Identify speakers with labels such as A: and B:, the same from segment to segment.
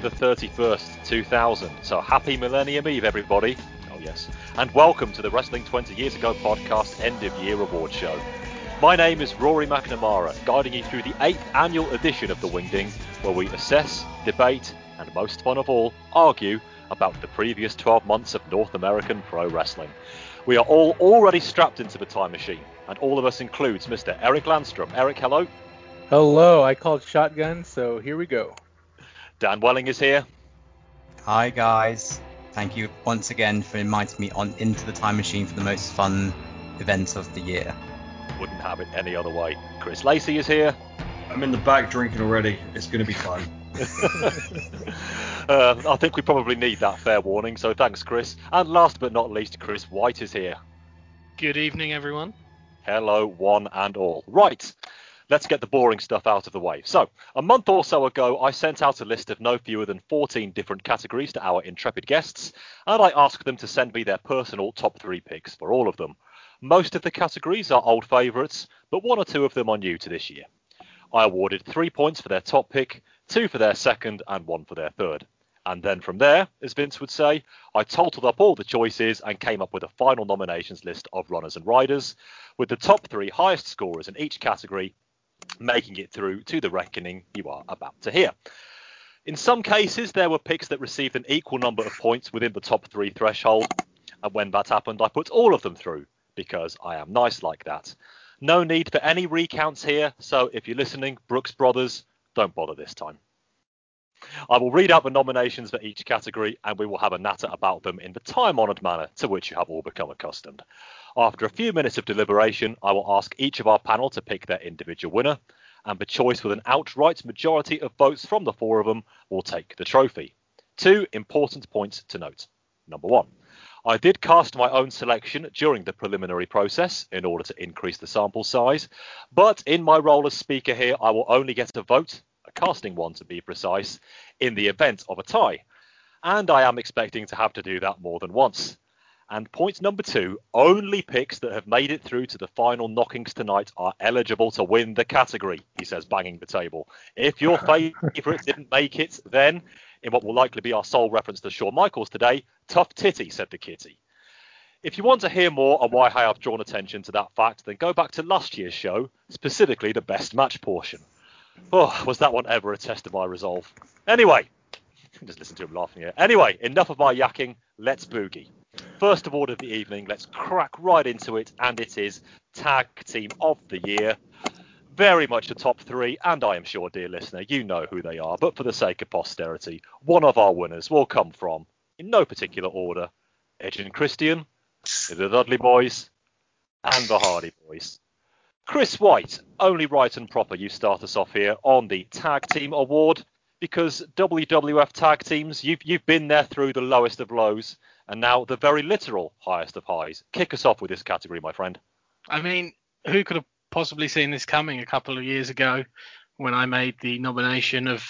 A: The 31st, 2000. So happy Millennium Eve, everybody. Oh, yes. And welcome to the Wrestling 20 Years Ago podcast End of Year Award Show. My name is Rory McNamara, guiding you through the 8th annual edition of The Wingding, where we assess, debate, and most fun of all, argue about the previous 12 months of North American pro wrestling. We are all already strapped into the time machine, and all of us includes Mr. Eric Landstrom. Eric, hello.
B: Hello, I called shotgun, so here we go.
A: Dan Welling is here.
C: Hi guys. Thank you once again for inviting me on into the time machine for the most fun event of the year.
A: Wouldn't have it any other way. Chris Lacey is here.
D: I'm in the back drinking already. It's going to be fun.
A: uh, I think we probably need that fair warning, so thanks, Chris. And last but not least, Chris White is here.
E: Good evening, everyone.
A: Hello, one and all. Right, let's get the boring stuff out of the way. So, a month or so ago, I sent out a list of no fewer than 14 different categories to our intrepid guests, and I asked them to send me their personal top three picks for all of them. Most of the categories are old favourites, but one or two of them are new to this year. I awarded three points for their top pick, two for their second, and one for their third. And then from there, as Vince would say, I totaled up all the choices and came up with a final nominations list of runners and riders, with the top three highest scorers in each category making it through to the reckoning you are about to hear. In some cases, there were picks that received an equal number of points within the top three threshold, and when that happened, I put all of them through because I am nice like that. No need for any recounts here, so if you're listening, Brooks Brothers, don't bother this time. I will read out the nominations for each category and we will have a natter about them in the time honoured manner to which you have all become accustomed. After a few minutes of deliberation, I will ask each of our panel to pick their individual winner, and the choice with an outright majority of votes from the four of them will take the trophy. Two important points to note. Number one, I did cast my own selection during the preliminary process in order to increase the sample size, but in my role as speaker here, I will only get a vote, a casting one to be precise, in the event of a tie. And I am expecting to have to do that more than once. And point number two only picks that have made it through to the final knockings tonight are eligible to win the category, he says, banging the table. If your favourites didn't make it, then, in what will likely be our sole reference to Shawn Michaels today, tough titty, said the kitty. If you want to hear more on why I have drawn attention to that fact, then go back to last year's show, specifically the best match portion. Oh, was that one ever a test of my resolve? Anyway, just listen to him laughing here. Anyway, enough of my yakking. Let's boogie. First award of the evening, let's crack right into it, and it is Tag Team of the Year. Very much the top three, and I am sure, dear listener, you know who they are, but for the sake of posterity, one of our winners will come from, in no particular order, Edge and Christian, the Dudley Boys, and the Hardy Boys. Chris White, only right and proper you start us off here on the Tag Team Award because WWF tag teams, you've you've been there through the lowest of lows and now the very literal highest of highs. Kick us off with this category, my friend.
E: I mean, who could have possibly seen this coming a couple of years ago when I made the nomination of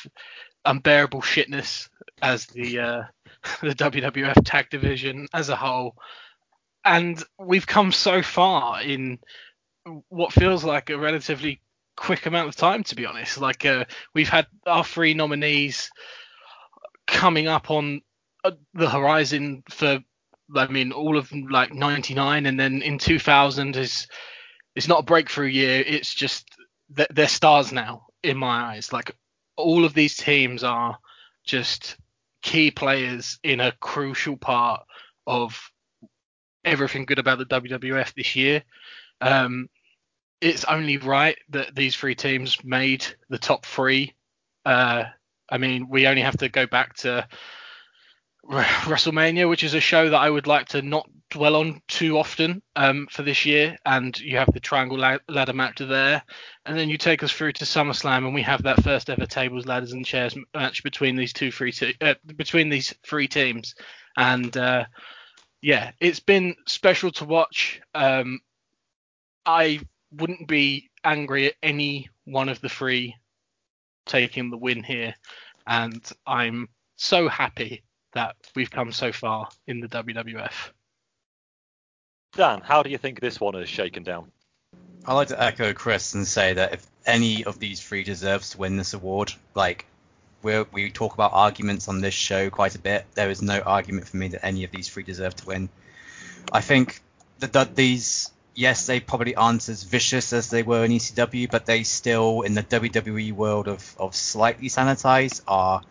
E: unbearable shitness as the uh, the WWF tag division as a whole, and we've come so far in what feels like a relatively quick amount of time, to be honest. Like uh, we've had our three nominees coming up on uh, the horizon for, I mean, all of like '99, and then in 2000 is it's not a breakthrough year. It's just they're stars now in my eyes. Like all of these teams are just key players in a crucial part of everything good about the WWF this year. Um, it's only right that these three teams made the top three. Uh, I mean, we only have to go back to WrestleMania, which is a show that I would like to not dwell on too often um, for this year. And you have the triangle ladder match there, and then you take us through to SummerSlam, and we have that first ever tables, ladders, and chairs match between these two three te- uh, between these three teams. And uh, yeah, it's been special to watch. Um, I wouldn't be angry at any one of the three taking the win here, and I'm so happy that we've come so far in the WWF.
A: Dan, how do you think this one is shaken down?
C: I'd like to echo Chris and say that if any of these three deserves to win this award, like we we talk about arguments on this show quite a bit. There is no argument for me that any of these three deserve to win. I think that these, yes, they probably aren't as vicious as they were in ECW, but they still, in the WWE world of, of slightly sanitized, are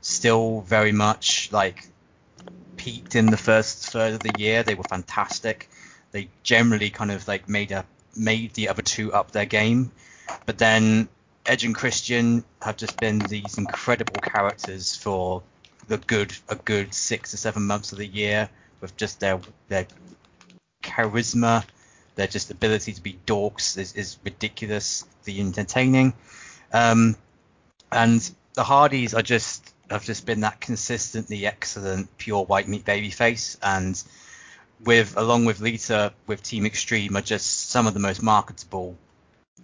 C: still very much like peaked in the first third of the year. They were fantastic. They generally kind of like made a made the other two up their game, but then Edge and Christian have just been these incredible characters for the good a good six or seven months of the year with just their their charisma, their just ability to be dorks is, is ridiculously entertaining. Um, and the Hardys are just have just been that consistently excellent pure white meat baby face and with along with Lita with Team Extreme are just some of the most marketable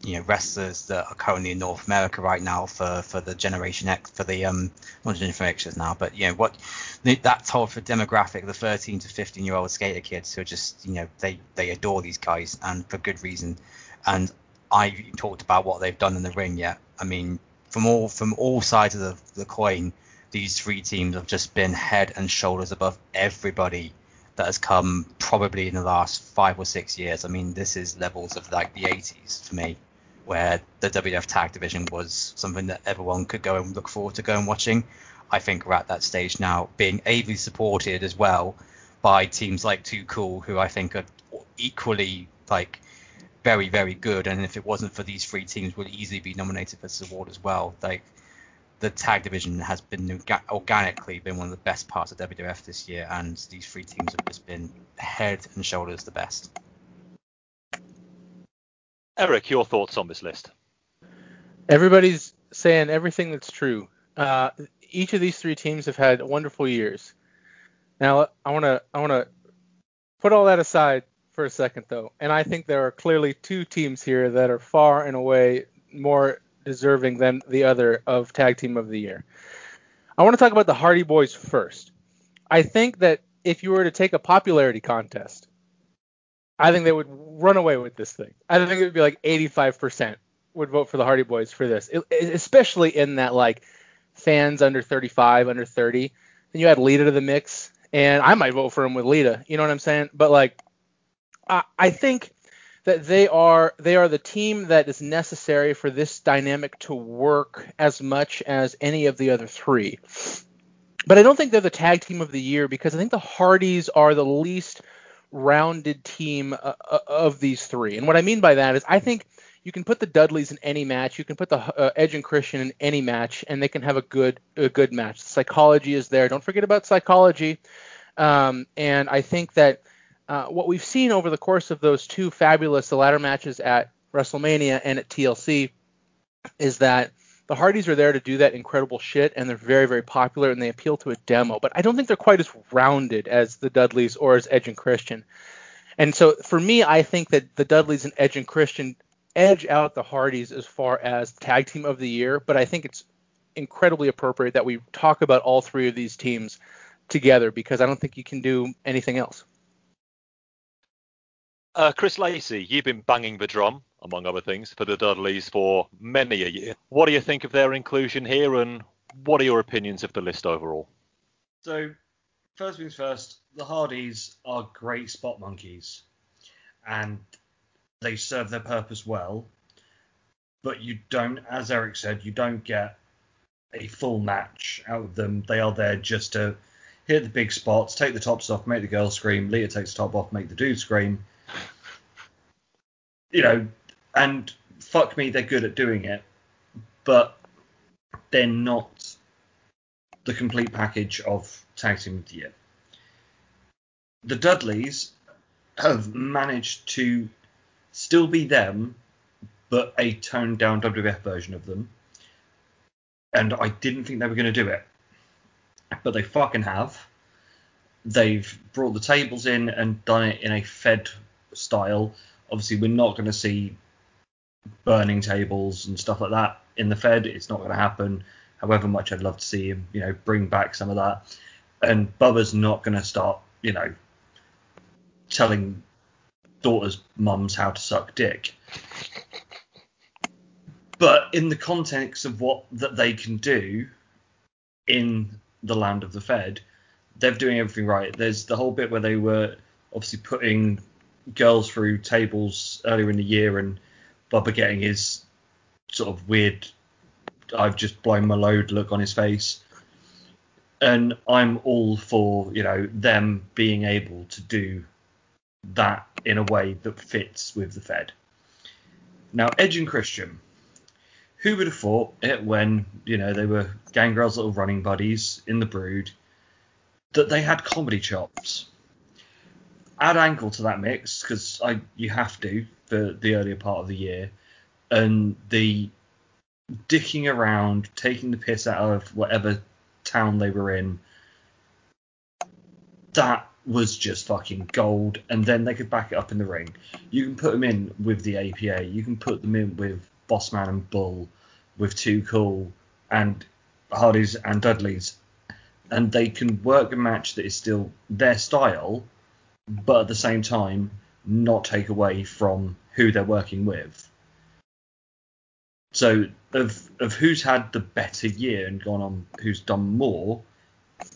C: you know wrestlers that are currently in North America right now for for the Generation X for the um not Generation X now but you know what that whole for demographic the 13 to 15 year old skater kids who are just you know they they adore these guys and for good reason. And I talked about what they've done in the ring yet. I mean from all from all sides of the, the coin these three teams have just been head and shoulders above everybody that has come probably in the last five or six years. I mean, this is levels of like the 80s for me, where the WWF tag division was something that everyone could go and look forward to going watching. I think we're at that stage now, being ably supported as well by teams like Too Cool, who I think are equally like very, very good. And if it wasn't for these three teams, would easily be nominated for this award as well. Like the tag division has been organically been one of the best parts of WWF this year, and these three teams have just been head and shoulders the best.
A: Eric, your thoughts on this list?
B: Everybody's saying everything that's true. Uh, each of these three teams have had wonderful years. Now, I want to I want to put all that aside for a second, though, and I think there are clearly two teams here that are far and away more deserving than the other of Tag Team of the Year. I want to talk about the Hardy Boys first. I think that if you were to take a popularity contest, I think they would run away with this thing. I think it would be like 85% would vote for the Hardy Boys for this, it, especially in that like fans under 35, under 30. Then you add Lita to the mix, and I might vote for him with Lita. You know what I'm saying? But like, I, I think that they are they are the team that is necessary for this dynamic to work as much as any of the other three. But I don't think they're the tag team of the year because I think the Hardys are the least rounded team uh, uh of these three. And what I mean by that is I think you can put the Dudleys in any match, you can put the uh, Edge and Christian in any match, and they can have a good a good match. Psychology is there. Don't forget about psychology. Um, and I think that uh, what we've seen over the course of those two fabulous the ladder matches at WrestleMania and at TLC is that the Hardys are there to do that incredible shit, and they're very, very popular, and they appeal to a demo. But I don't think they're quite as rounded as the Dudleys or as Edge and Christian. And so for me, I think that the Dudleys and Edge and Christian edge out the Hardys as far as tag team of the year. But I think it's incredibly appropriate that we talk about all three of these teams together because I don't think you can do anything else.
A: Uh, Chris Lacey, you've been banging the drum, among other things, for the Dudleys for many a year. What do you think of their inclusion here, and what are your opinions of the list overall?
D: So, first things first, the Hardys are great spot monkeys, and they serve their purpose well. But you don't, as Eric said, you don't get a full match out of them. They are there just to hit the big spots, take the tops off, make the girls scream. Lita takes the top off, make the dude scream you know, and fuck me, they're good at doing it, but they're not the complete package of tag team of the year. The Dudleys have managed to still be them, but a toned down WWF version of them. And I didn't think they were going to do it, but they fucking have. They've brought the tables in and done it in a Fed style obviously we're not going to see burning tables and stuff like that in the Fed. It's not going to happen. However much I'd love to see him, you know, bring back some of that. And Bubba's not going to start, you know, telling daughters' mums how to suck dick. But in the context of what that they can do, in the land of the Fed, they're doing everything right. There's the whole bit where they were obviously putting girls through tables earlier in the year and Bubba getting his sort of weird I've just blown my load look on his face. And I'm all for, you know, them being able to do that in a way that fits with the Fed. Now, Edge and Christian, who would have thought it when, you know, they were Gangrel's little running buddies in the brood, that they had comedy chops? Add Angle to that mix, because I you have to for the earlier part of the year, and the dicking around, taking the piss out of whatever town they were in. That was just fucking gold, and then they could back it up in the ring. You can put them in with the APA, you can put them in with Bossman and Bull, with Too Cool and Hardys and Dudleys, and they can work a match that is still their style, but at the same time not take away from who they're working with. So of of who's had the better year and gone on, who's done more,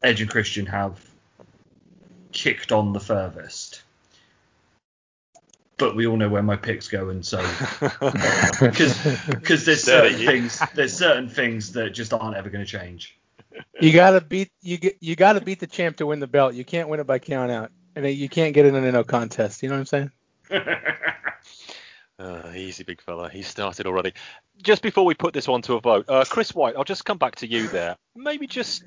D: Edge and Christian have kicked on the furthest. But we all know where my picks go, and so because there's certain things there's certain things that just aren't ever going to change.
B: You gotta beat you get you gotta beat the champ to win the belt. You can't win it by count out, and you can't get it in a no contest. You know what I'm saying?
A: Uh, easy, big fella. He started already. Just before we put this one to a vote, uh, Chris White, I'll just come back to you there. Maybe just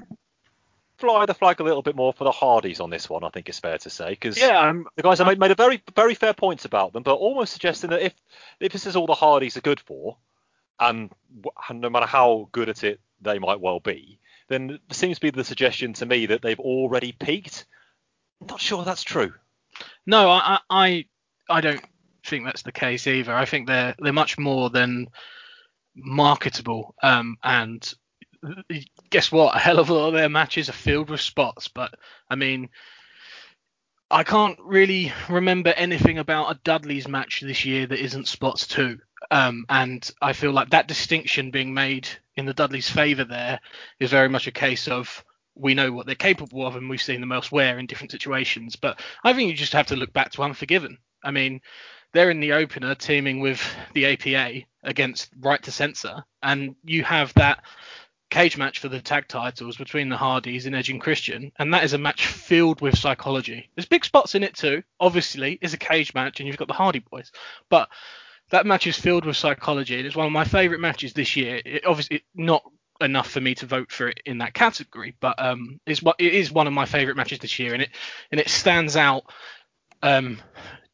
A: fly the flag a little bit more for the Hardys on this one. I think it's fair to say because
E: Yeah, I'm,
A: the guys have made, made a very very fair points about them, but almost suggesting that if if this is all the Hardys are good for, and, and no matter how good at it they might well be, then there seems to be the suggestion to me that they've already peaked. Not sure that's true.
E: No, I, I, I don't think that's the case either. I think they're they're much more than marketable. Um, and guess what? A hell of a lot of their matches are filled with spots. But I mean, I can't really remember anything about a Dudley's match this year that isn't spots too. Um, and I feel like that distinction being made in the Dudleys' favour there is very much a case of we know what they're capable of and we've seen them elsewhere in different situations. But I think you just have to look back to Unforgiven. I mean, they're in the opener teaming with the APA against Right to Censor, and you have that cage match for the tag titles between the Hardys and Edge and Christian, and that is a match filled with psychology. There's big spots in it too. Obviously, it's a cage match, and you've got the Hardy Boys, but that match is filled with psychology. and It's one of my favourite matches this year. It, obviously, not enough for me to vote for it in that category, but um, it's what it is one of my favourite matches this year, and it and it stands out um,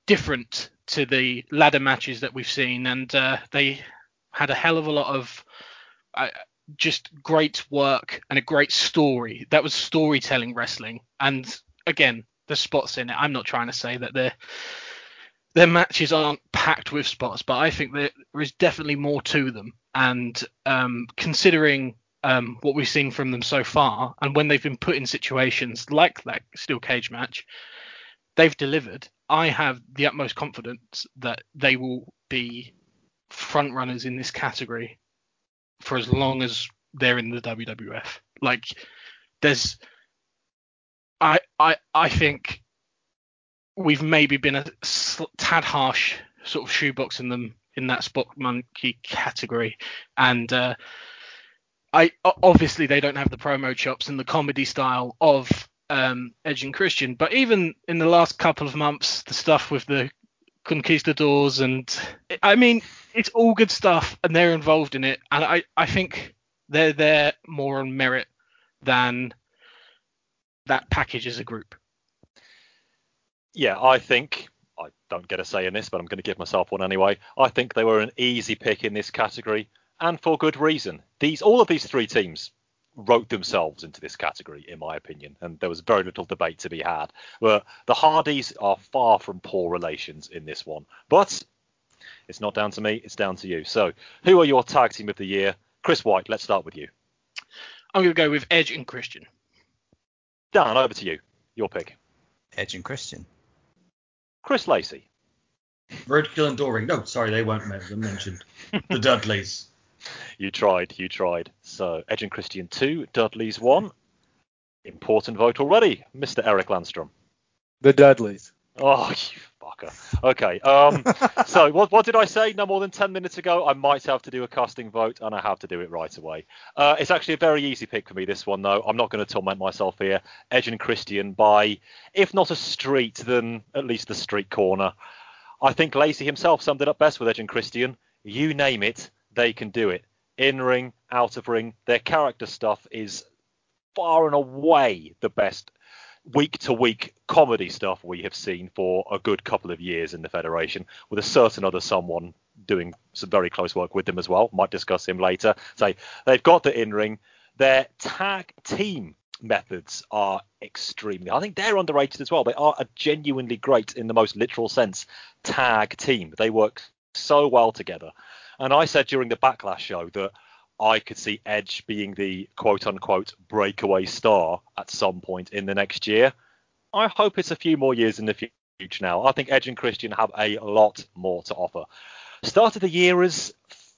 E: different to the ladder matches that we've seen, and uh, they had a hell of a lot of uh, just great work and a great story. That was storytelling wrestling, and again, the spots in it. I'm not trying to say that their their matches aren't packed with spots, but I think that there is definitely more to them. And um, considering um, what we've seen from them so far, and when they've been put in situations like that steel cage match, they've delivered. I have the utmost confidence that they will be front runners in this category for as long as they're in the WWF. Like, there's, I, I, I think we've maybe been a tad harsh, sort of shoeboxing them in that spot monkey category, and uh, I obviously they don't have the promo chops and the comedy style of um, Edge and Christian, but even in the last couple of months, the stuff with the conquistadors and I mean it's all good stuff and they're involved in it. And I, I think they're there more on merit than that package as a group.
A: Yeah, I think I don't get a say in this, but I'm going to give myself one anyway. I think they were an easy pick in this category, and for good reason. These all of these three teams wrote themselves into this category, in my opinion, and there was very little debate to be had. But the Hardys are far from poor relations in this one, but it's not down to me; it's down to you. So, who are your tag team of the year? Chris White, let's start with you.
E: I'm going to go with Edge and Christian.
A: Dan, over to you. Your pick.
C: Edge and Christian.
A: Chris Lacey.
D: Roadkill and Doring. No, sorry, they weren't mentioned. The Dudleys.
A: you tried, you tried. So Edge and Christian two, Dudley's one. Important vote already, Mr. Eric Landstrom.
B: The Dudleys.
A: Oh, you fucker. Okay. Um. so what what did I say? No more than ten minutes ago. I might have to do a casting vote, and I have to do it right away. Uh, it's actually a very easy pick for me. This one, though. I'm not going to torment myself here. Edge and Christian by, if not a street, then at least the street corner. I think Lacey himself summed it up best with Edge and Christian. You name it, they can do it. In ring, out of ring, their character stuff is far and away the best week to week comedy stuff we have seen for a good couple of years in the Federation, with a certain other someone doing some very close work with them as well. Might discuss him later. Say they've got the in ring. Their tag team methods are extremely. I think they're underrated as well. They are a genuinely great, in the most literal sense, tag team. They work so well together. And I said during the Backlash show that I could see Edge being the quote unquote breakaway star at some point in the next year. I hope it's a few more years in the future now. I think Edge and Christian have a lot more to offer. Start of the year as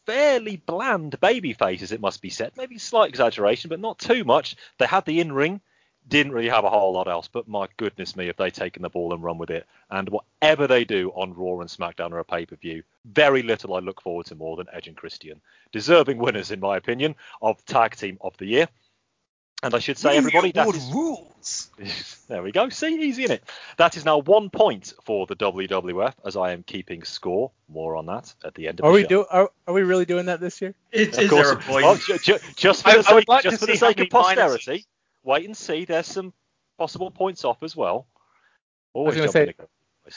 A: fairly bland baby faces, it must be said. Maybe slight exaggeration, but not too much. They had the in ring, didn't really have a whole lot else, but my goodness me, if they taken the ball and run with it. And whatever they do on Raw and SmackDown or a pay per view, very little I look forward to more than Edge and Christian. Deserving winners, in my opinion, of Tag Team of the Year. And I should say, everybody, that is,
C: rules.
A: there we go. See, easy in it. That is now one point for the WWF, as I am keeping score. More on that at the end of
B: Are
A: the
B: we
A: show.
B: do? Are, are we really doing that this year?
D: Is,
A: Of
D: is
A: course,
D: there a point?
A: oh, ju- ju- just for the
E: I would
A: sake,
E: like
A: just for the sake of
E: many minuses-
A: posterity, wait and see. There's some possible points off as well. Always
B: say-
A: the.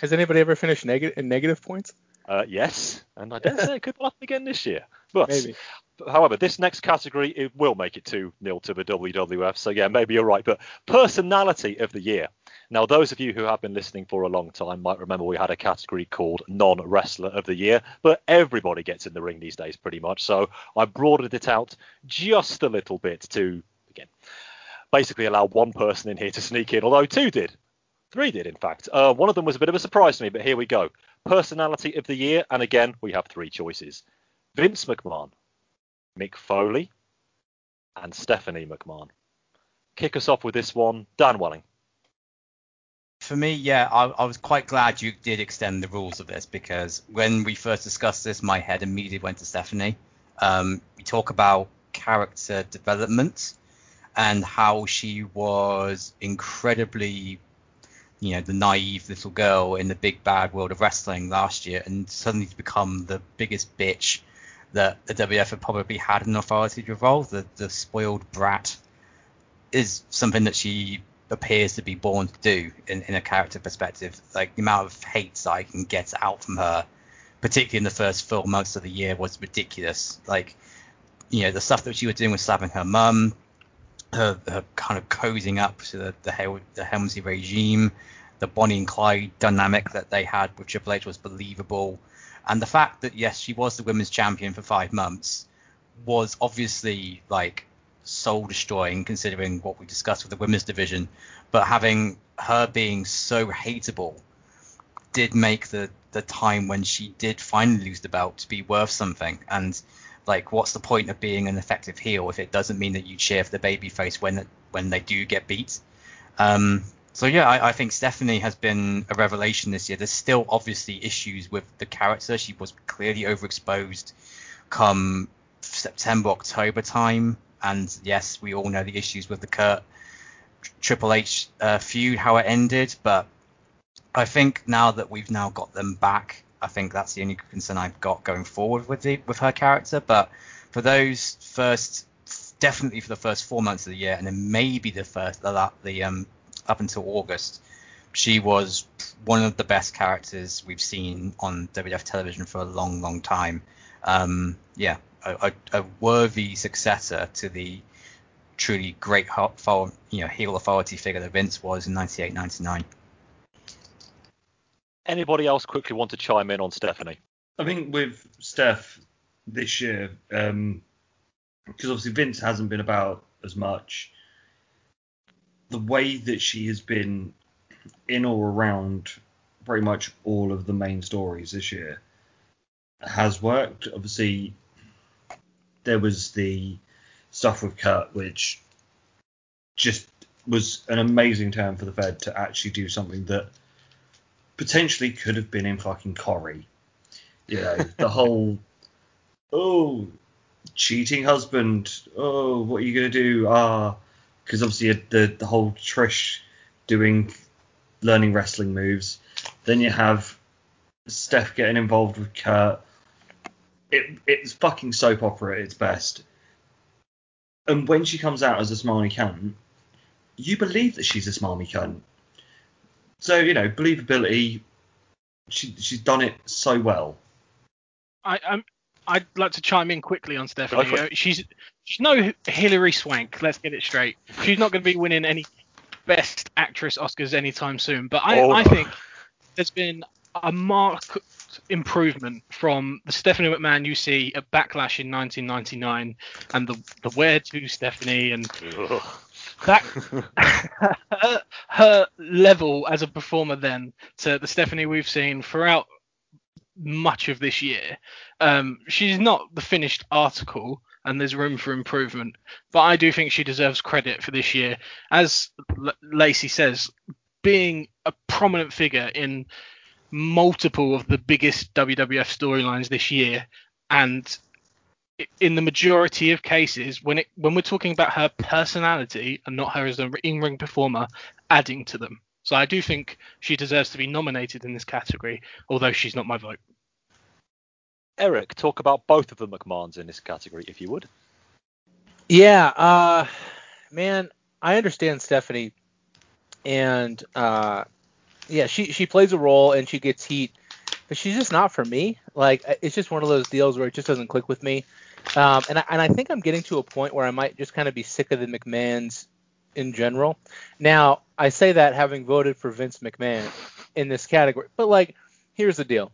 B: Has anybody ever finished negative in negative points?
A: Uh, yes, and I dare say it could happen again this year. But
B: Maybe.
A: however, this next category it will make it 2 nil to the WWF. So yeah, maybe you're right. But personality of the year. Now, those of you who have been listening for a long time might remember we had a category called non wrestler of the year, but everybody gets in the ring these days pretty much. So I broadened it out just a little bit to again basically allow one person in here to sneak in, although two did. Three did, in fact. Uh, one of them was a bit of a surprise to me, but here we go. Personality of the year, and again, we have three choices Vince McMahon, Mick Foley, and Stephanie McMahon. Kick us off with this one, Dan Welling.
C: For me, yeah, I, I was quite glad you did extend the rules of this because when we first discussed this, my head immediately went to Stephanie. Um, we talk about character development and how she was incredibly, you know, the naive little girl in the big bad world of wrestling last year, and suddenly to become the biggest bitch that the WF had probably had an authority to evolve. The the spoiled brat is something that she appears to be born to do in, in a character perspective. Like the amount of hates I can get out from her, particularly in the first four months of the year, was ridiculous. Like, you know, the stuff that she was doing with slapping her mum, her, her kind of cozying up to the the, Hel- the Helmsley regime, the Bonnie and Clyde dynamic that they had with Triple H was believable, and the fact that yes, she was the women's champion for five months was obviously like soul destroying considering what we discussed with the women's division, but having her being so hateable did make the the time when she did finally lose the belt to be worth something. And like, what's the point of being an effective heel if it doesn't mean that you cheer for the babyface when when they do get beat? Um, so yeah, I, I think Stephanie has been a revelation this year. There's still obviously issues with the character. She was clearly overexposed come September October time, and yes, we all know the issues with the Kurt Triple H uh, feud, how it ended. But I think now that we've now got them back, I think that's the only concern I've got going forward with the with her character. But for those first, definitely for the first four months of the year, and then maybe the first the, the um up until August, she was one of the best characters we've seen on WWF television for a long, long time. Um, yeah, a, a, a worthy successor to the truly great you know heel authority figure that Vince was in 98, 99.
A: Anybody else quickly want to chime in on Stephanie?
D: I think with Steph this year, um, because obviously Vince hasn't been about as much. The way that she has been in or around pretty much all of the main stories this year has worked. Obviously, there was the stuff with Kurt, which just was an amazing turn for the Fed to actually do something that potentially could have been in fucking Corrie. You know, the whole oh cheating husband. Oh, what are you gonna do? Ah, because obviously the the whole Trish doing learning wrestling moves. Then you have Steph getting involved with Kurt. It, it's fucking soap opera at its best. And when she comes out as a smarmy cunt, you believe that she's a smarmy cunt. So you know, believability. She she's done it so well.
E: I, I'm I'd like to chime in quickly on Stephanie.
A: Go for
E: Uh, She's she's no Hilary Swank. Let's get it straight. She's not going to be winning any Best Actress Oscars anytime soon. But I,
A: Oh,
E: I think there's been a marked improvement from the Stephanie McMahon you see at Backlash in 1999 and the the Where to Stephanie and
A: Ugh.
E: That her, her level as a performer then to the Stephanie we've seen throughout much of this year. Um, she's not the finished article, and there's room for improvement. But I do think she deserves credit for this year, as L- Lacey says, being a prominent figure in multiple of the biggest WWF storylines this year, and in the majority of cases, when it when we're talking about her personality and not her as an in-ring performer, adding to them. So I do think she deserves to be nominated in this category, although she's not my vote.
A: Eric, talk about both of the McMahons in this category, if you would.
B: Yeah, uh, man, I understand Stephanie, and uh, yeah, she she plays a role and she gets heat, but she's just not for me. Like it's just one of those deals where it just doesn't click with me. Um, and I, and I think I'm getting to a point where I might just kind of be sick of the McMahons in general. Now I say that having voted for Vince McMahon in this category, but like here's the deal,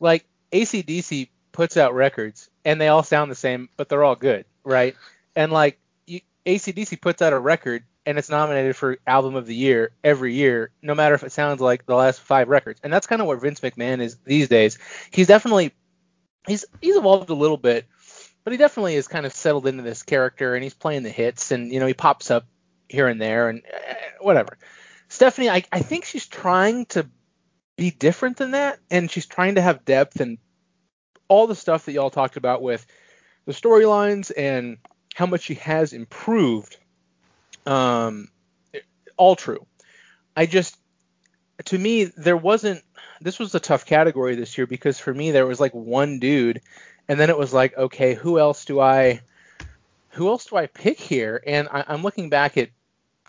B: like ACDC puts out records and they all sound the same, but they're all good, right? And like you, ACDC puts out a record and it's nominated for album of the year every year, no matter if it sounds like the last five records. And that's kind of where Vince McMahon is these days. He's definitely he's he's evolved a little bit, but he definitely is kind of settled into this character and he's playing the hits and you know he pops up here and there and uh, whatever. Stephanie, I, I think she's trying to be different than that and she's trying to have depth and all the stuff that y'all talked about with the storylines and how much she has improved. Um, all true. I just, to me, there wasn't. This was a tough category this year because for me there was like one dude, and then it was like, okay, who else do I, who else do I pick here? And I, I'm looking back at,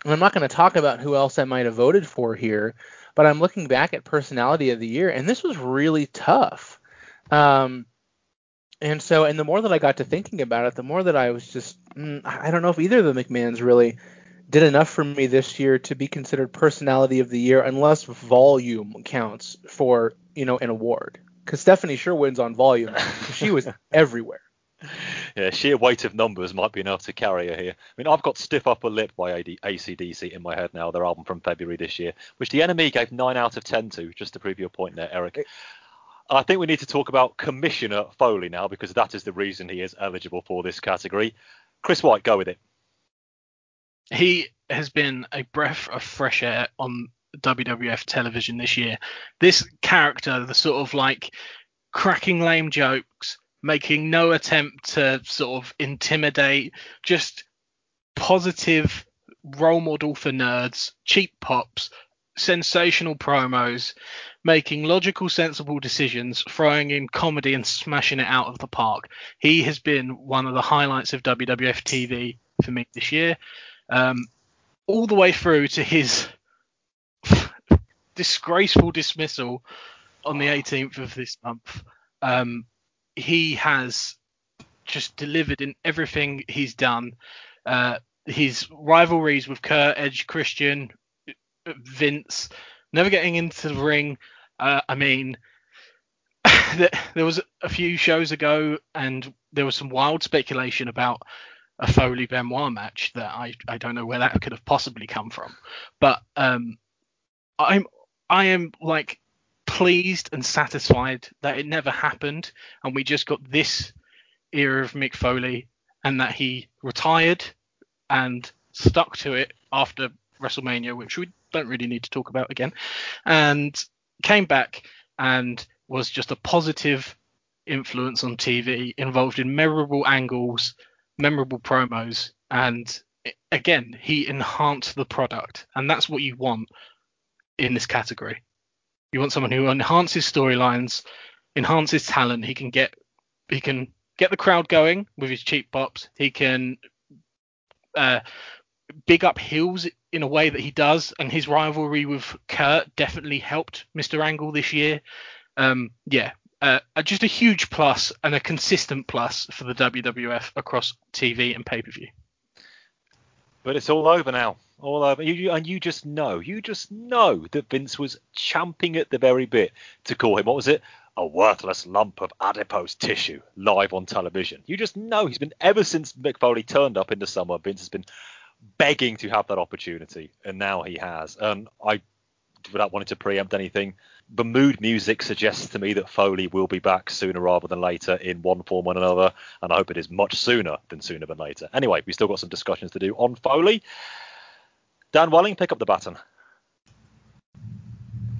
B: and I'm not going to talk about who else I might have voted for here, but I'm looking back at personality of the year, and this was really tough. Um, and so, and the more that I got to thinking about it, the more that I was just, mm, I don't know if either of the McMahons really did enough for me this year to be considered personality of the year, unless volume counts for, you know, an award. Because Stephanie sure wins on volume. she was everywhere.
A: Yeah, sheer weight of numbers might be enough to carry her here. I mean, I've got Stiff Upper Lip by AD, ACDC in my head now, their album from February this year, which the NME gave 9 out of 10 to, just to prove your point there, Eric. I think we need to talk about Commissioner Foley now, because that is the reason he is eligible for this category. Chris White, go with it.
E: he has been a breath of fresh air on WWF television this year. This character, the sort of like cracking lame jokes, making no attempt to sort of intimidate, just positive role model for nerds, cheap pops, sensational promos, making logical, sensible decisions, throwing in comedy and smashing it out of the park. He has been one of the highlights of WWF TV for me this year um, all the way through to his disgraceful dismissal on the 18th of this month. Um, he has just delivered in everything he's done. Uh, his rivalries with Kurt, Edge, Christian, Vince, never getting into the ring. Uh, I mean, there was a few shows ago, and there was some wild speculation about a Foley Benoit match that I I don't know where that could have possibly come from, but um, I'm I am like pleased and satisfied that it never happened, and we just got this era of Mick Foley and that he retired and stuck to it after WrestleMania, which we don't really need to talk about again, and came back and was just a positive influence on TV, involved in memorable angles, memorable promos, and again, he enhanced the product, and that's what you want in this category. You want someone who enhances storylines, enhances talent. He can get he can get the crowd going with his cheap pops. He can uh, big up heels in a way that he does, and his rivalry with Kurt definitely helped Mr. Angle this year. Um, yeah, uh, just a huge plus and a consistent plus for the WWF across TV and pay per view.
A: But it's all over now. All over. You, and you just know, you just know that Vince was champing at the very bit to call him, what was it? A worthless lump of adipose tissue live on television. You just know he's been, ever since Mick Foley turned up in the summer, Vince has been begging to have that opportunity, and now he has. And I, without wanting to preempt anything, the mood music suggests to me that Foley will be back sooner rather than later in one form or another, and I hope it is much sooner than sooner than later. Anyway, we've still got some discussions to do on Foley. Dan Welling, pick up the baton.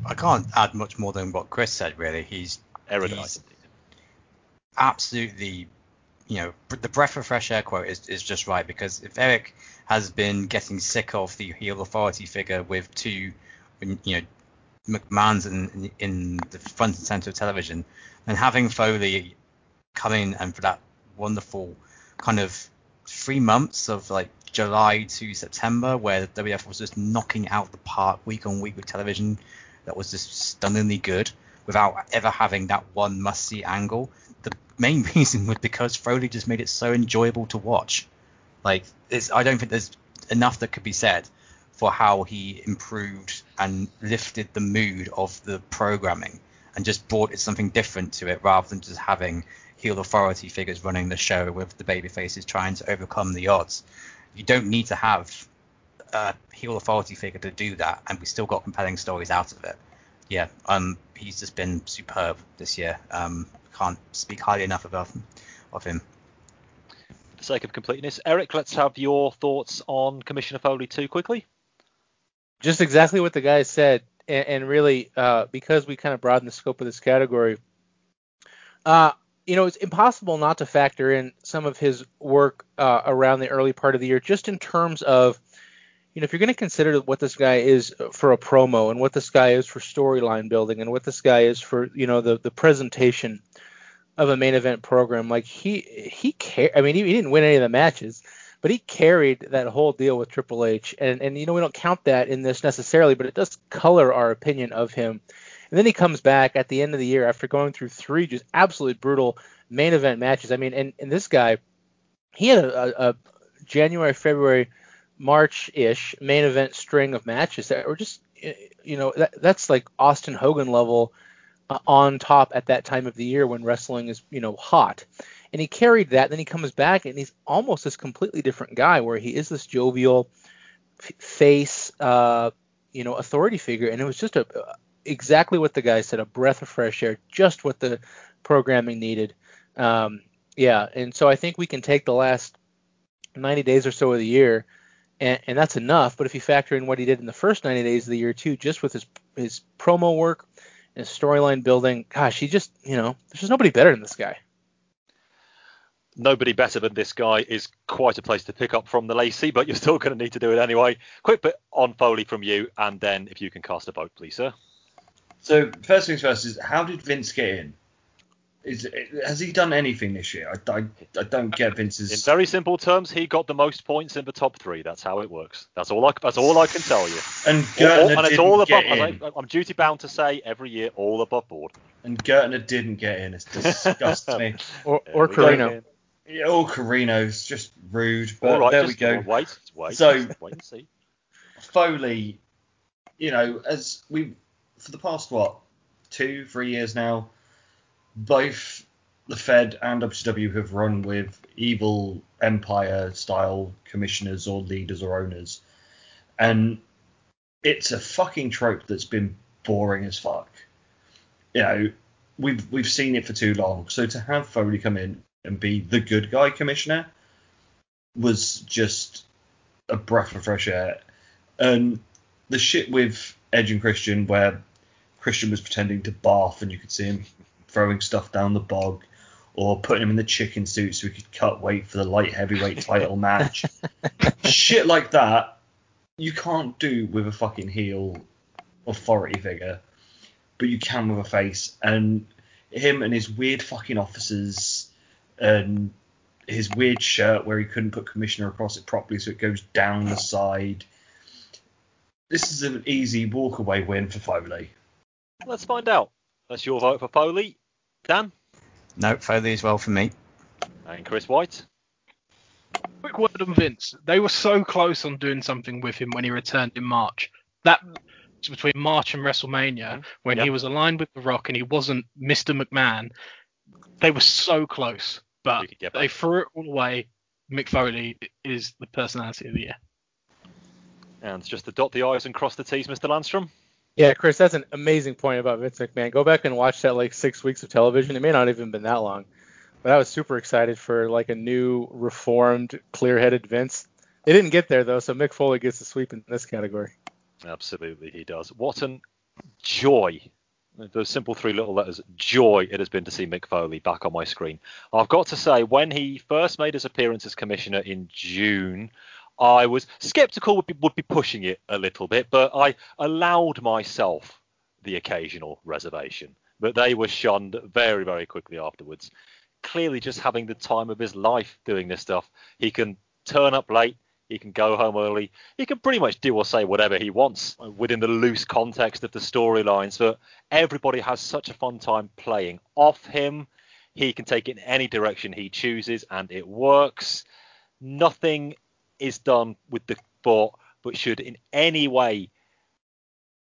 C: I can't add much more than what Chris said. Really, he's
A: erudite.
C: He's absolutely, you know, the breath of fresh air quote is, is just right because if Eric has been getting sick of the heel authority figure with two, you know, McMahon's in, in the front and center of television, and having Foley come in and for that wonderful kind of three months of like July to September where WF was just knocking out the park week on week with television that was just stunningly good without ever having that one must see angle. The main reason was because Foley just made it so enjoyable to watch. Like I don't think there's enough that could be said for how he improved and lifted the mood of the programming and just brought it something different to it rather than just having heel authority figures running the show with the baby faces trying to overcome the odds. You don't need to have a heel authority figure to do that, and we still got compelling stories out of it. Yeah, um, he's just been superb this year. Um, can't speak highly enough him, of him.
A: For the sake of completeness, Eric, let's have your thoughts on Commissioner Foley too quickly
B: just exactly what the guy said, and, and really uh, because we kind of broaden the scope of this category, uh, you know, it's impossible not to factor in some of his work uh, around the early part of the year, just in terms of, you know, if you're going to consider what this guy is for a promo and what this guy is for storyline building and what this guy is for, you know, the the presentation of a main event program, like he he care. I mean, he, he didn't win any of the matches, but he carried that whole deal with Triple H, and and you know we don't count that in this necessarily, but it does color our opinion of him. And then he comes back at the end of the year after going through three just absolutely brutal main event matches. I mean, and, and this guy, he had a, a January, February, March ish main event string of matches that were just, you know, that, that's like Austin Hogan level uh, on top at that time of the year when wrestling is, you know, hot and he carried that. And Then he comes back and he's almost this completely different guy, where he is this jovial f- face, uh, you know, authority figure, and it was just a exactly what the guy said, a breath of fresh air, just what the programming needed. Um, yeah, and so I think we can take the last 90 days or so of the year, and, and that's enough. But if you factor in what he did in the first 90 days of the year too, just with his his promo work and storyline building, gosh, he just, you know, there's just nobody better than this guy
A: nobody better than this guy is quite a place to pick up from the Lacey, but you're still going to need to do it anyway. Quick bit on Foley from you, and then if you can cast a vote, please, sir.
D: So first things first is how did Vince get in? Is has he done anything this year? I, I, I don't get Vince's.
A: In very simple terms, he got the most points in the top three. That's how it works. That's all I that's all I can tell you.
D: And Gertner
A: and
D: it's all above.
A: I, I'm duty bound to say every year, all above board.
D: And Gertner didn't get in. It disgusts me.
B: Or, or Corino.
D: Yeah, all Corino's just rude. But
A: right,
D: there we go.
A: Wait, wait,
D: So-
A: wait and see.
D: Foley, you know, as we for the past what two, three years now, both the Fed and WCW have run with evil empire style commissioners or leaders or owners, and it's a fucking trope that's been boring as fuck. You know, we've we've seen it for too long. So to have Foley come in and be the good guy commissioner was just a breath of fresh air. And the shit with Edge and Christian, where Christian was pretending to bath and you could see him throwing stuff down the bog, or putting him in the chicken suit so he could cut weight for the light heavyweight title match. shit like that, you can't do with a fucking heel authority figure, but you can with a face. And him and his weird fucking officers and his weird shirt where he couldn't put commissioner across it properly so it goes down the side. This is an easy walkaway win for Foley.
A: Let's find out. That's your vote for Foley. Dan?
C: No, Foley as well for me.
A: And Chris White?
E: Quick word on Vince. They were so close on doing something with him when he returned in March. That between March and WrestleMania, mm-hmm. when
A: Yep.
E: he was aligned with The Rock and he wasn't Mr. McMahon, they were so close. But they threw it all away. Mick Foley is the personality of the year.
A: And just to dot the I's and cross the T's, Mr. Landstrom?
B: Yeah, Chris, that's an amazing point about Vince McMahon. Go back and watch that like six weeks of television. It may not even been that long, but I was super excited for like a new, reformed, clear-headed Vince. They didn't get there though, so Mick Foley gets the sweep in this category.
A: Absolutely, he does. What an joy. Those simple three little letters, joy it has been to see Mick Foley back on my screen. I've got to say, when he first made his appearance as commissioner in June, I was skeptical would be, would be pushing it a little bit, but I allowed myself the occasional reservation. But they were shunned very, very quickly afterwards. Clearly, just having the time of his life doing this stuff, he can turn up late, he can go home early, he can pretty much do or say whatever he wants within the loose context of the storylines. But everybody has such a fun time playing off him. He can take it in any direction he chooses, and it works. Nothing is done with the thought, but should in any way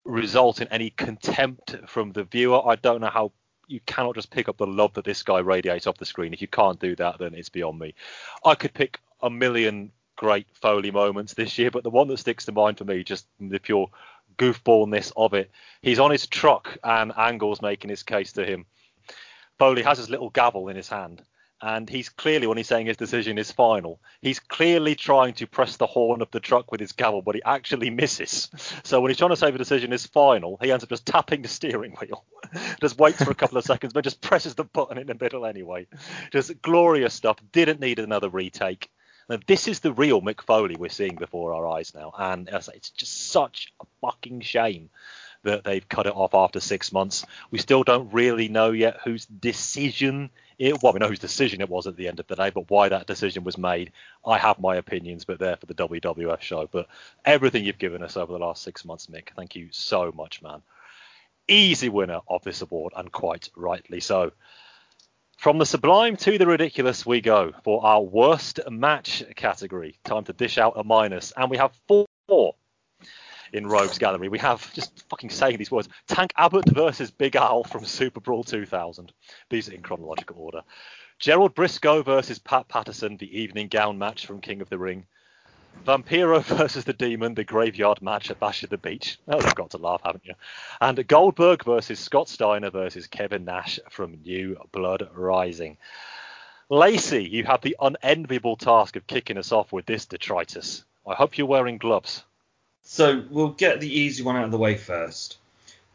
A: result in any contempt from the viewer. I don't know how you cannot just pick up the love that this guy radiates off the screen. If you can't do that, then it's beyond me. I could pick a million great Foley moments this year, but the one that sticks to mind for me, just the pure goofballness of it, he's on his truck and Angle's making his case to him. Foley has his little gavel in his hand, and he's clearly, when he's saying his decision is final, he's clearly trying to press the horn of the truck with his gavel, but he actually misses. So when he's trying to say the decision is final, he ends up just tapping the steering wheel, just waits for a couple of seconds, but just presses the button in the middle anyway. Just glorious stuff. Didn't need another retake. Now, this is the real Mick Foley we're seeing before our eyes now, and it's just such a fucking shame that they've cut it off after six months. We still don't really know yet whose decision it. Well, we know whose decision it was at the end of the day, but why that decision was made, I have my opinions, but they're for the WWF show. But everything you've given us over the last six months, Mick, thank you so much, man. Easy winner of this award, and quite rightly so. From the sublime to the ridiculous, we go for our worst match category. Time to dish out a minus, and we have four in Rogues Gallery. We have just fucking saying these words: Tank Abbott versus Big Al from Super Brawl 2000. These are in chronological order. Gerald Brisco versus Pat Patterson, the evening gown match from King of the Ring. Vampiro versus the Demon, the graveyard match at Bash at the Beach. Oh, you've got to laugh, haven't you? And Goldberg versus Scott Steiner versus Kevin Nash from New Blood Rising. Lacey, you have the unenviable task of kicking us off with this detritus. I hope you're wearing gloves.
D: So we'll get the easy one out of the way first.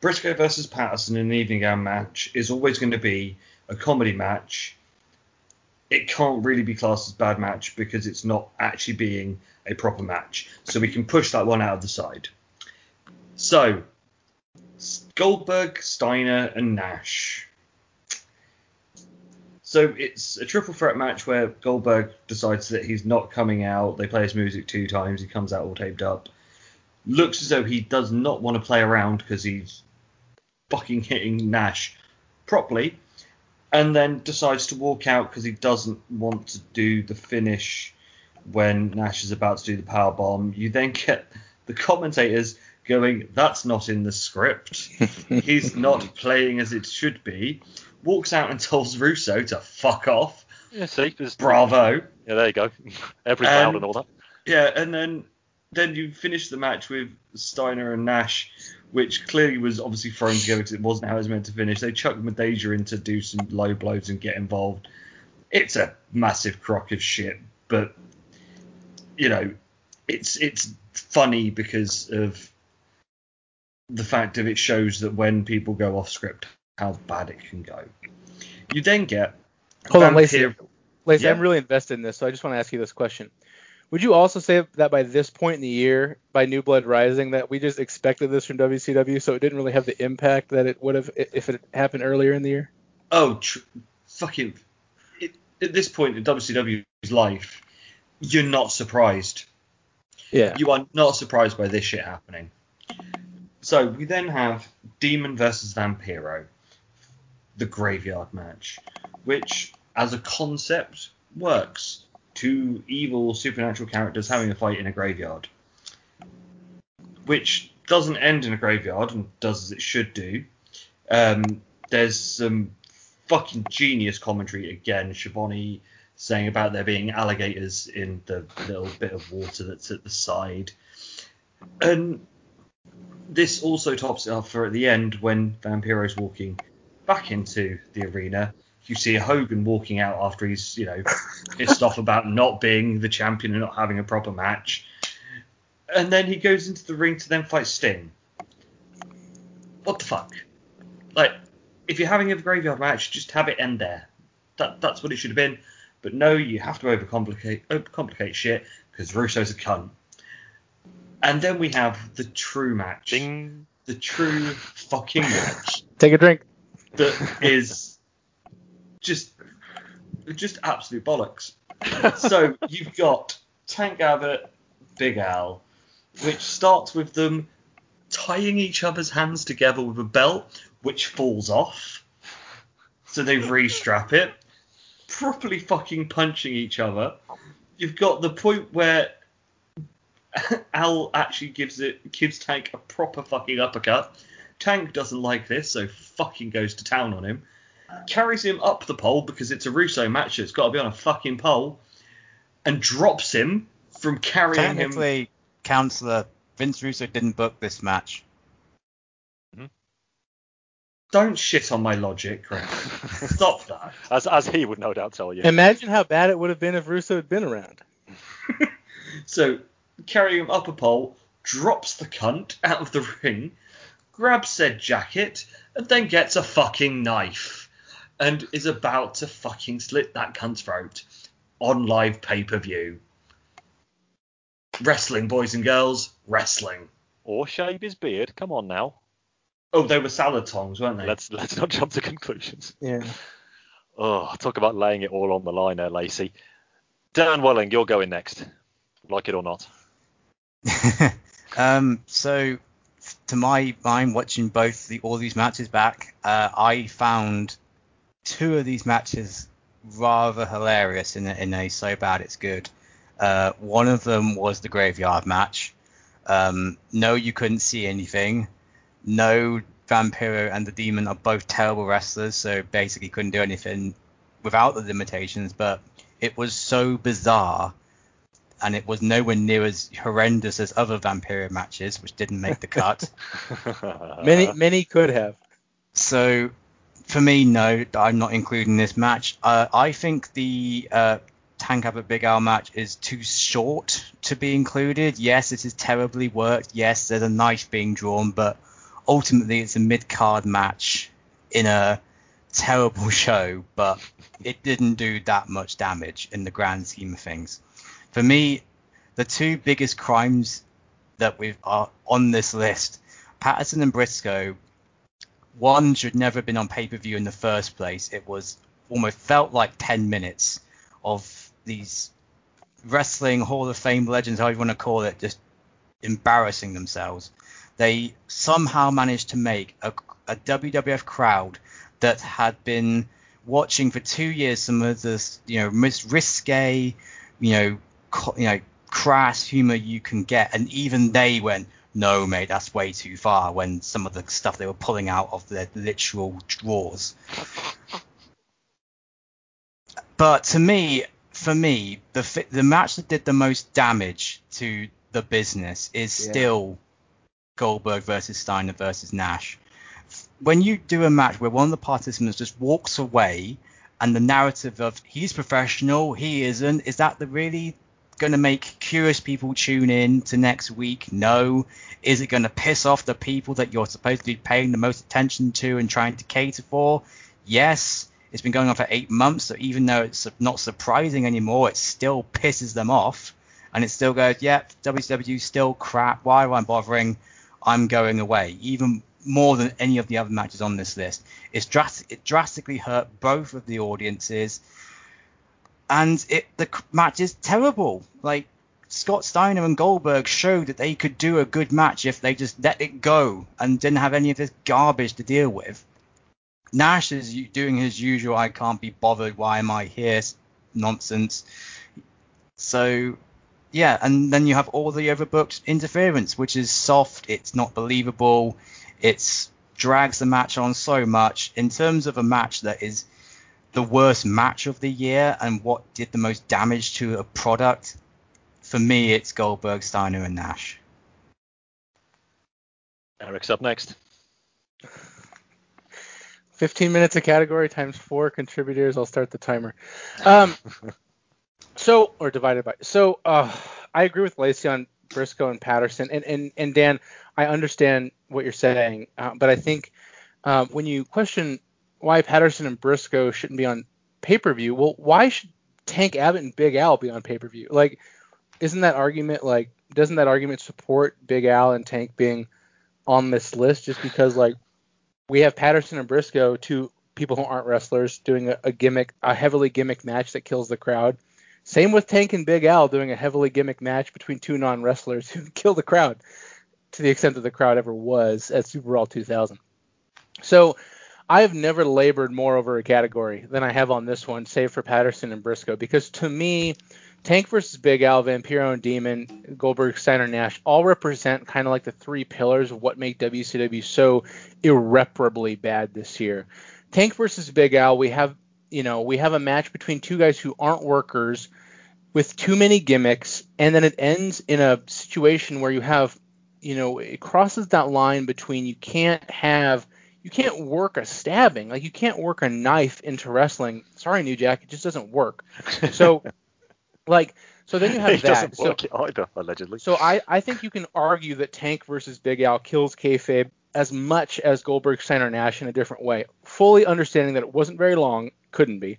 D: Brisco versus Patterson in an evening gown match is always going to be a comedy match. It can't really be classed as bad match because it's not actually being a proper match. So we can push that one out of the side. So Goldberg, Steiner, and Nash. So it's a triple threat match where Goldberg decides that he's not coming out. They play his music two times. He comes out all taped up looks as though he does not want to play around because he's fucking hitting Nash properly, and then decides to walk out because he doesn't want to do the finish when Nash is about to do the power bomb. You then get the commentators going, "That's not in the script. he's not playing as it should be." Walks out and tells Russo to fuck off.
A: Yeah, see, there's-
D: Bravo.
A: Yeah, there you go. Every cloud
D: And-
A: and all that.
D: Yeah, and then then you finish the match with Steiner and Nash, which clearly was obviously thrown together because it wasn't how it was meant to finish. They chuck Midajah in to do some low blows and get involved. it's a massive crock of shit, but you know, it's it's funny because of the fact of it shows that when people go off script, how bad it can go. You then get
B: Hold on, Lacey. Lacey,
D: Yeah.
B: I'm really invested in this, so I just want to ask you this question. Would you also say that by this point in the year, by New Blood Rising, that we just expected this from WCW, so it didn't really have the impact that it would have if it happened earlier in the year?
D: Oh, tr- fucking! It, at this point in WCW's life, you're not surprised.
B: Yeah.
D: You are not surprised by this shit happening. So we then have Demon versus Vampiro, the graveyard match, which as a concept works. Two evil supernatural characters having a fight in a graveyard. Which doesn't end in a graveyard and does as it should do. Um, there's some fucking genius commentary again. Schiavone saying about there being alligators in the little bit of water that's at the side. And this also tops it off for at the end when Vampiro's walking back into the arena. You see Hogan walking out after he's, you know, pissed off about not being the champion and not having a proper match. And then he goes into the ring to then fight Sting. What the fuck? Like, if you're having a graveyard match, just have it end there. That that's what it should have been. But no, you have to overcomplicate overcomplicate shit because Russo's a cunt. And then we have the true match,
A: Ding.
D: the true fucking match
B: Take a drink.
D: that is just just absolute bollocks. So you've got Tank Abbott, Big Al, which starts with them tying each other's hands together with a belt, which falls off. So they restrap it, properly fucking punching each other. You've got the point where Al actually gives it gives Tank a proper fucking uppercut. Tank doesn't like this, so fucking goes to town on him. Carries him up the pole because it's a Russo match, it's got to be on a fucking pole, and drops him from carrying him.
C: Technically, Counselor Vince Russo didn't book this match. Mm-hmm.
D: Don't shit on my logic, Chris. Stop that.
A: As as he would no doubt tell you.
B: Imagine how bad it would have been if Russo had been around.
D: So, carrying him up a pole, drops the cunt out of the ring, grabs said jacket, and then gets a fucking knife, and is about to fucking slit that cunt's throat on live pay per view. Wrestling, boys and girls, wrestling.
A: Or shave his beard. Come on now.
D: Oh, they were salad tongs, weren't they?
A: Let's let's not jump to conclusions.
B: Yeah.
A: Oh, talk about laying it all on the line there, Lacey. Dan Welling, you're going next. Like it or not.
C: um, so, to my mind, watching both the all these matches back, uh, I found two of these matches rather hilarious in a, in a so bad it's good. Uh, one of them was the graveyard match. Um, no, you couldn't see anything. No, Vampiro and the Demon are both terrible wrestlers, so basically couldn't do anything without the limitations. But it was so bizarre and it was nowhere near as horrendous as other Vampiro matches, which didn't make the cut.
B: Many many could have.
C: so, for me, no, I'm not including this match. Uh, I think the uh, Tank Abbott Big Al match is too short to be included. Yes, it is terribly worked. Yes, there's a knife being drawn, but ultimately it's a mid card match in a terrible show, but it didn't do that much damage in the grand scheme of things. For me, the two biggest crimes that we are on this list, Patterson and Brisco, one should never have been on pay per view in the first place. It was almost felt like 10 minutes of these wrestling Hall of Fame legends, however you want to call it, just embarrassing themselves. They somehow managed to make a, a WWF crowd that had been watching for two years some of the you know, most risque, you know, co- you know, crass humor you can get, and even they went, "No, mate, that's way too far." When some of the stuff they were pulling out of their literal drawers. But to me, for me, the the match that did the most damage to the business is
B: Yeah.
C: still Goldberg versus Steiner versus Nash. When you do a match where one of the participants just walks away and the narrative of he's professional, he isn't, is that the really going to make curious people tune in to next week? No. Is it going to piss off the people that you're supposed to be paying the most attention to and trying to cater for? Yes. It's been going on for eight months, so even though it's not surprising anymore, it still pisses them off. And it still goes, yep, yeah, WCW still crap. Why am I bothering? I'm going away. Even more than any of the other matches on this list. It's it drastically hurt both of the audiences, and it the match is terrible. Like Scott Steiner and Goldberg showed that they could do a good match if they just let it go and didn't have any of this garbage to deal with. Nash is doing his usual "I can't be bothered, why am I here" nonsense. So yeah, and then you have all the overbooked interference, which is soft. It's not believable. It's drags the match on so much. In terms of a match that is the worst match of the year and what did the most damage to a product, for me, it's Goldberg, Steiner, and Nash.
A: Eric's up next.
B: 15 minutes a category times four contributors. I'll start the timer. Um, so, or divided by. So, uh, I agree with Lacey on Brisco and Patterson. And, and, and Dan, I understand what you're saying, uh, but I think um, when you question why Patterson and Brisco shouldn't be on pay per view, well, why should Tank Abbott and Big Al be on pay per view? Like, isn't that argument like doesn't that argument support Big Al and Tank being on this list just because like we have Patterson and Brisco, two people who aren't wrestlers, doing a, a gimmick, a heavily gimmick match that kills the crowd. Same with Tank and Big Al doing a heavily gimmick match between two non wrestlers who kill the crowd to the extent that the crowd ever was at Super Brawl 2000. So I have never labored more over a category than I have on this one, save for Patterson and Brisco, because to me, Tank versus Big Al, Vampiro and Demon, Goldberg, Steiner, Nash all represent kind of like the three pillars of what make WCW so irreparably bad this year. Tank versus Big Al, we have you know we have a match between two guys who aren't workers with too many gimmicks, and then it ends in a situation where you have you know it crosses that line between you can't have you can't work a stabbing. Like you can't work a knife into wrestling. Sorry new jack it just doesn't work. So like so then you have
A: it
B: that.
A: doesn't
B: so,
A: work either allegedly.
B: So I, I think you can argue that tank versus big al kills kayfabe as much as goldberg steiner nash in a different way fully understanding that it wasn't very long couldn't be.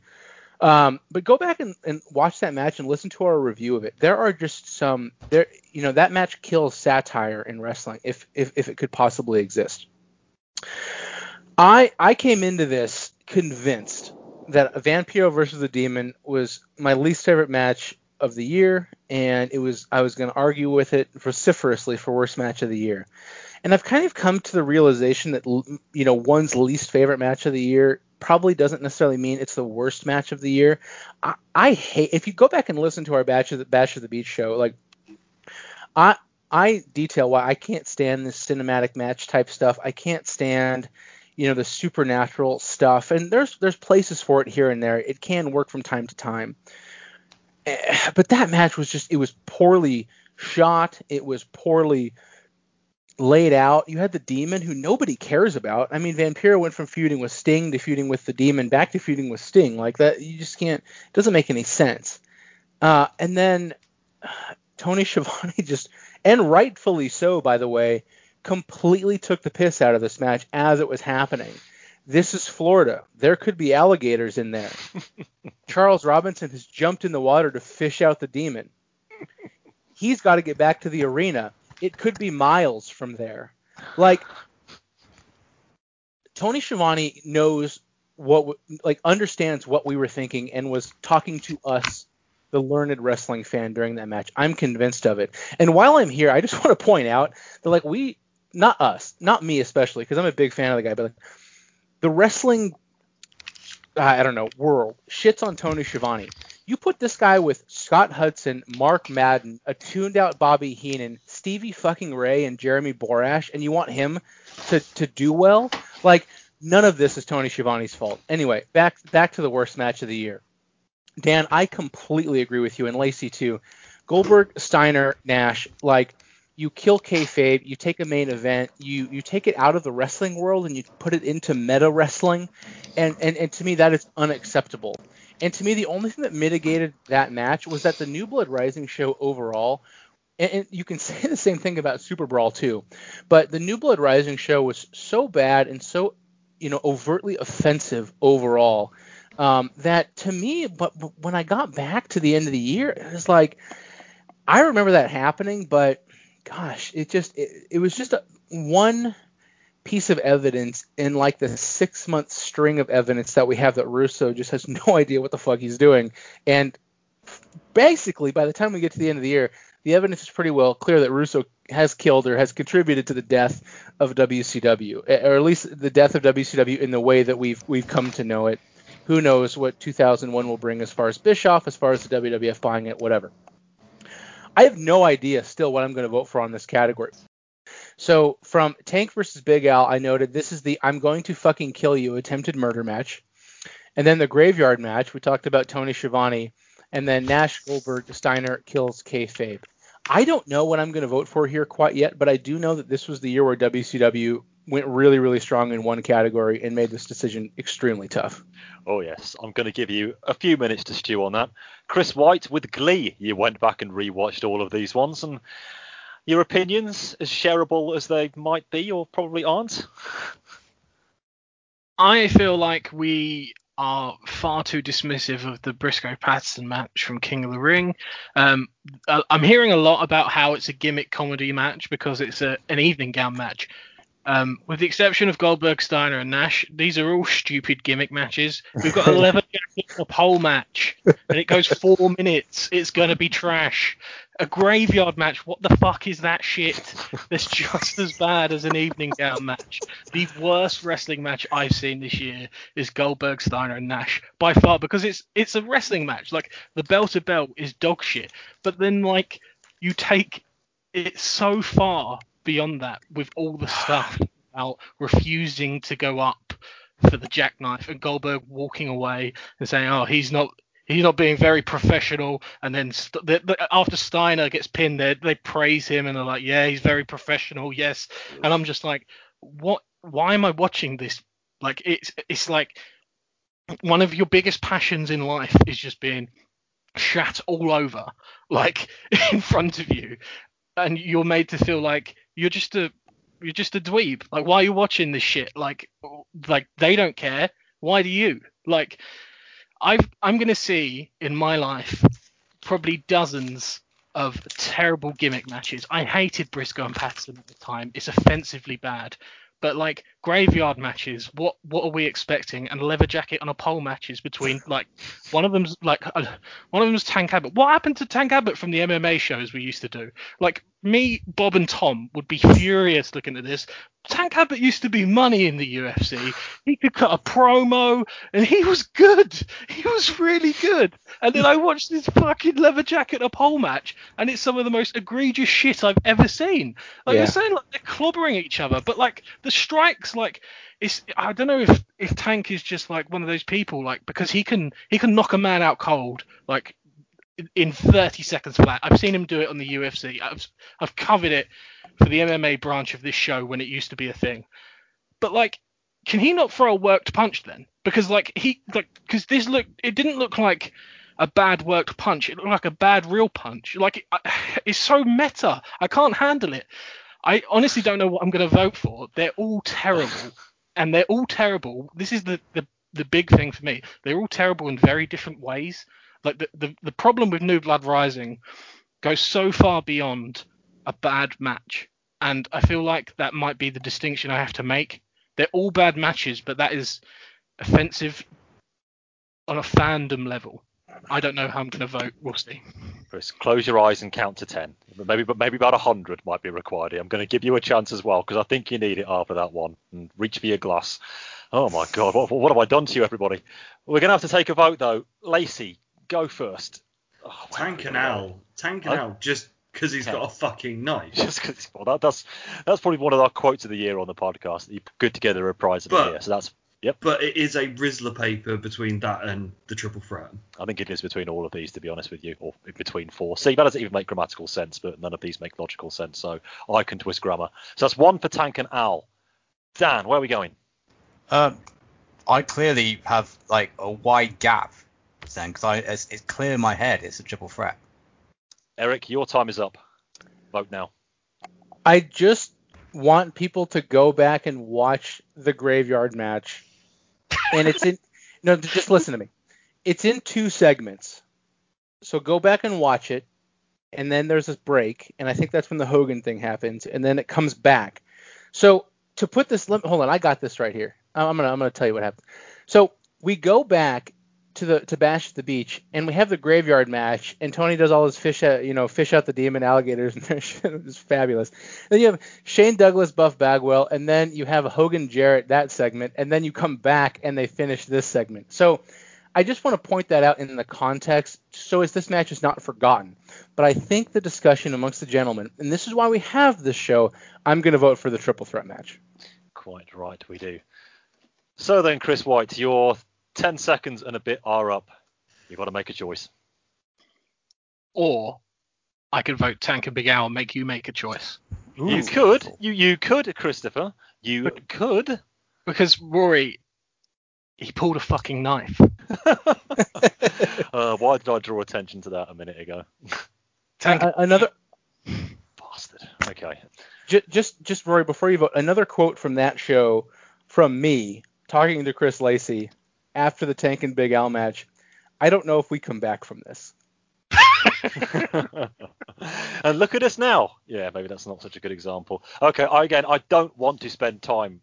B: Um, but go back and, and, watch that match and listen to our review of it. There are just some there, you know, that match kills satire in wrestling if if, if it could possibly exist. I I came into this convinced that Vampiro versus the Demon was my least favorite match of the year, and it was I was going to argue with it vociferously for worst match of the year. And I've kind of come to the realization that you know one's least favorite match of the year probably doesn't necessarily mean it's the worst match of the year. I, I hate if you go back and listen to our Bash of the Bash of the Beach show, like I I detail why I can't stand this cinematic match type stuff. I can't stand you know the supernatural stuff and there's there's places for it here and there it can work from time to time eh, but that match was just it was poorly shot it was poorly laid out. You had the demon who nobody cares about. I mean, Vampiro went from feuding with Sting to feuding with the demon back to feuding with Sting. Like that, you just can't. It doesn't make any sense. Uh, and then Tony Schiavone just, and rightfully so, by the way, completely took the piss out of this match as it was happening. This is Florida. There could be alligators in there. Charles Robinson has jumped in the water to fish out the demon. He's got to get back to the arena it could be miles from there. Like Tony Schiavone knows what like understands what we were thinking and was talking to us the learned wrestling fan during that match. I'm convinced of it. And while I'm here, I just want to point out that like we not us, not me especially because I'm a big fan of the guy, but like the wrestling I don't know, world shits on Tony Schiavone. You put this guy with Scott Hudson, Mark Madden, a tuned out Bobby Heenan, Stevie fucking Ray, and Jeremy Borash, and you want him to, to do well? Like, none of this is Tony Schiavone's fault. Anyway, back back to the worst match of the year. Dan, I completely agree with you, and Lacey too. Goldberg, Steiner, Nash, like you kill kayfabe, you take a main event, you you take it out of the wrestling world and you put it into meta wrestling, and and, and to me that is unacceptable. And to me, the only thing that mitigated that match was that the New Blood Rising show overall, and, you can say the same thing about Super Brawl too, but the New Blood Rising show was so bad and so you know overtly offensive overall um, that to me, but, but when I got back to the end of the year, it was like I remember that happening, but gosh, it just it, it was just a, one piece of evidence in like the six month string of evidence that we have that Russo just has no idea what the fuck he's doing. And basically, by the time we get to the end of the year, the evidence is pretty well clear that Russo has killed or has contributed to the death of WCW, eh, or at least the death of WCW in the way that we've we've come to know it. Who knows what 2001 will bring as far as Bischoff, as far as the WWF buying it, whatever. I have no idea still what I'm going to vote for on this category. So from Tank versus Big Al, I noted this is the I'm going to fucking kill you attempted murder match. And then the graveyard match, we talked about Tony Schiavone, and then Nash Goldberg Steiner kills kayfabe. I don't know what I'm going to vote for here quite yet, but I do know that this was the year where WCW went really, really strong in one category and made this decision extremely tough.
A: Oh yes, I'm going to give you a few minutes to stew on that. Chris White, with glee, you went back and rewatched all of these ones, and your opinions, as shareable as they might be, or probably aren't.
E: I feel like we are far too dismissive of the Brisco Patterson match from King of the Ring. Um, I'm hearing a lot about how it's a gimmick comedy match because it's a, an evening gown match. Um, with the exception of Goldberg, Steiner, and Nash, these are all stupid gimmick matches. We've got a leather jacket a pole match, and it goes four minutes. It's gonna be trash. A graveyard match. What the fuck is that shit? That's just as bad as an evening gown match. The worst wrestling match I've seen this year is Goldberg, Steiner, and Nash by far because it's it's a wrestling match. Like the belt to belt is dog shit, but then like you take it so far beyond that with all the stuff about refusing to go up for the jackknife and Goldberg walking away and saying, "Oh, he's not." He's not being very professional, and then st- the, the, after Steiner gets pinned, they they praise him and they're like, "Yeah, he's very professional, yes." And I'm just like, "What? Why am I watching this? Like, it's it's like one of your biggest passions in life is just being shat all over, like in front of you, and you're made to feel like you're just a you're just a dweeb. Like, why are you watching this shit? Like, like they don't care. Why do you? Like, I've I'm gonna see in my life probably dozens of terrible gimmick matches. I hated Brisco and Patterson at the time. It's offensively bad. But like graveyard matches, what what are we expecting? And leather jacket on a pole matches between like one of them's like uh, one of them's Tank Abbott. What happened to Tank Abbott from the MMA shows we used to do? Like me, Bob, and Tom would be furious looking at this. Tank Abbott used to be money in the UFC. He could cut a promo, and he was good. He was really good. And then I watched this fucking leather jacket a pole match, and it's some of the most egregious shit I've ever seen. Like
B: Yeah.
E: they're saying like they're clobbering each other, but like the strikes, like it's I don't know if if Tank is just like one of those people, like because he can he can knock a man out cold, like in- in 30 seconds flat. I've seen him do it on the UFC. I've I've covered it for the MMA branch of this show when it used to be a thing. But like, can he not throw a worked punch then? Because like he like because this look it didn't look like a bad worked punch. It looked like a bad real punch. Like it, it's so meta. I can't handle it. I honestly don't know what I'm going to vote for. They're all terrible, and they're all terrible. This is the the the big thing for me. They're all terrible in very different ways. Like the the, the problem with New Blood Rising goes so far beyond a bad match, and I feel like that might be the distinction I have to make. They're all bad matches, but that is offensive on a fandom level. I don't know how I'm going to vote. We'll see.
A: Chris, close your eyes and count to ten. Maybe, but maybe about hundred might be required. here. I'm going to give you a chance as well because I think you need it after that one. And reach for your glass. Oh my God, what, what have I done to you, everybody? We're going to have to take a vote though. Lacey, go first. Oh, where
D: Tank
A: are
D: and
A: we
D: Al. Tank and
A: Huh?
D: Al just because he's got a fucking knife.
A: Just because well, that, that's that's probably one of our quotes of the year on the podcast. that You put together a prize of the
D: But-
A: year, so that's yep.
D: But it is a Rizla paper between that and the triple threat.
A: I think it is between all of these, to be honest with you, or between four. See, that doesn't even make grammatical sense, but none of these make logical sense, so I can twist grammar. So that's one for Tank and Al. Dan, where are we going?
C: Um, I clearly have like a wide gap then because I it's, it's clear in my head it's a triple threat.
A: Eric, your time is up. Vote now.
B: I just want people to go back and watch the graveyard match. And it's in no, just listen to me. It's in two segments. So go back and watch it. And then there's this break, and I think that's when the Hogan thing happens, and then it comes back. So to put this limit, hold on, I got this right here. I'm gonna I'm gonna tell you what happened. So we go back to the to Bash at the Beach, and we have the graveyard match, and Tony does all his fish out, you know, fish out the demon alligators, and it's fabulous. Then you have Shane Douglas, Buff Bagwell, and then you have Hogan Jarrett that segment, and then you come back and they finish this segment. So I just want to point that out in the context, so as this match is not forgotten. But I think the discussion amongst the gentlemen, and this is why we have this show, I'm going to vote for the triple threat match.
A: Quite right, we do. So then, Chris White, your 10 seconds and a bit are up. You've got to make a choice.
E: Or I could vote Tank and Big Al and make you make a choice.
A: you could, you you could, Christopher. You could.
E: Because Rory, he pulled a fucking knife.
A: uh, why did I draw attention to that a minute ago?
E: Tank,
B: Uh, another
A: Bastard. Okay.
B: J- just just Rory, before you vote, another quote from that show from me talking to Chris Lacey after the Tank and Big Al match. I don't know if we come back from this.
A: and look at us now. Yeah, maybe that's not such a good example. Okay, I, again, I don't want to spend time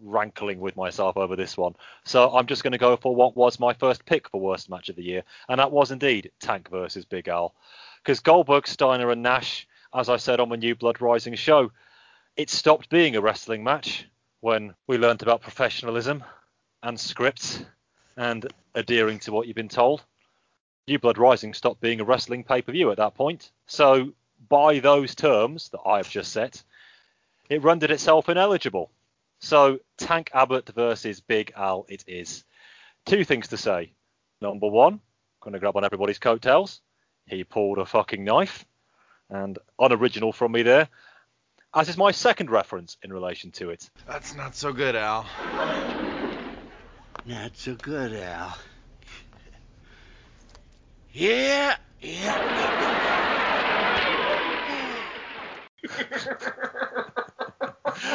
A: rankling with myself over this one, so I'm just going to go for what was my first pick for worst match of the year, and that was indeed Tank versus Big Al, because Goldberg, Steiner, and Nash, as I said on my New Blood Rising show, it stopped being a wrestling match when we learnt about professionalism and scripts and adhering to what you've been told. New Blood Rising stopped being a wrestling pay per view at that point. So, by those terms that I have just set, it rendered itself ineligible. So, Tank Abbott versus Big Al, it is. Two things to say. Number one, going to grab on everybody's coattails. He pulled a fucking knife, and unoriginal from me there. As is my second reference in relation to it.
F: That's not so good, Al.
G: Not so good, Al. Yeah, yeah.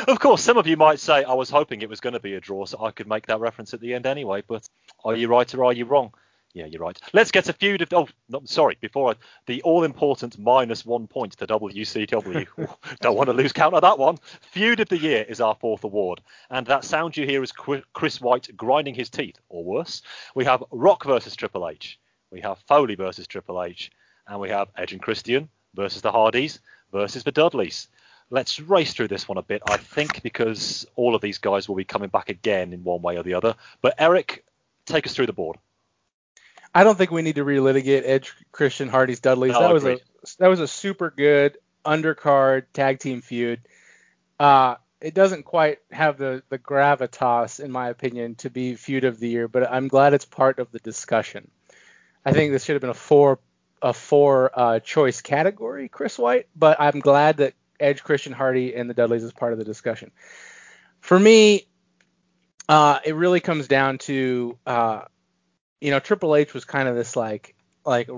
A: Of course, some of you might say I was hoping it was going to be a draw, so I could make that reference at the end anyway. But are you right or are you wrong? Yeah, you're right. Let's get a feud of. Oh, no, sorry. Before I, the all-important minus one point to WCW. Don't want to lose count of that one. Feud of the year is our fourth award, and that sound you hear is Qu- Chris White grinding his teeth, or worse. We have Rock versus Triple H. We have Foley versus Triple H, and we have Edge and Christian versus the Hardys versus the Dudleys. Let's race through this one a bit, I think, because all of these guys will be coming back again in one way or the other. But Eric, take us through the board.
B: I don't think we need to relitigate Edge, Christian, Hardy's, Dudley's.
A: No,
B: that was a that was a super good undercard tag team feud. Uh, it doesn't quite have the the gravitas, in my opinion, to be feud of the year, but I'm glad it's part of the discussion. I think this should have been a four a four uh, choice category, Chris White, but I'm glad that Edge, Christian, Hardy, and the Dudleys is part of the discussion. For me, uh, it really comes down to uh, you know, Triple H was kind of this like like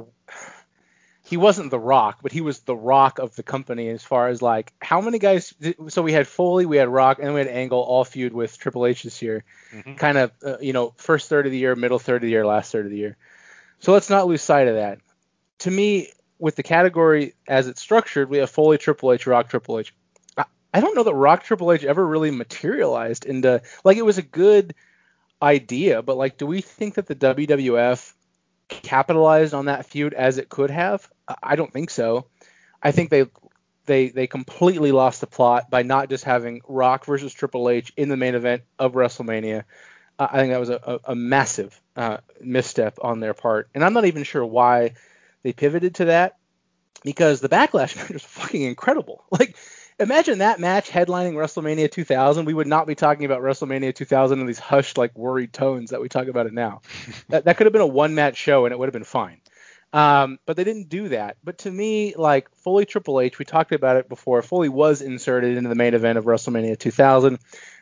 B: he wasn't the rock, but he was the rock of the company as far as like how many guys so we had Foley, we had Rock, and we had Angle all feud with Triple H this year.
A: Mhm.
B: Kind of uh, you know, first third of the year, middle third of the year, last third of the year. So let's not lose sight of that. To me, with the category as it's structured, we have Foley, Triple H, Rock, Triple H. I, I don't know that Rock Triple H ever really materialized into like it was a good idea, but like, do we think that the WWF capitalized on that feud as it could have? I- don't think so. I think they they they completely lost the plot by not just having Rock versus Triple H in the main event of WrestleMania. I think that was a, a, a massive uh, misstep on their part, and I'm not even sure why they pivoted to that because the backlash was fucking incredible. Like imagine that match headlining WrestleMania 2000. We would not be talking about WrestleMania 2000 in these hushed, like worried tones that we talk about it now. that, that could have been a one match show and it would have been fine. Um, but they didn't do that. But to me, like Foley Triple H, we talked about it before. Foley was inserted into the main event of WrestleMania 2000.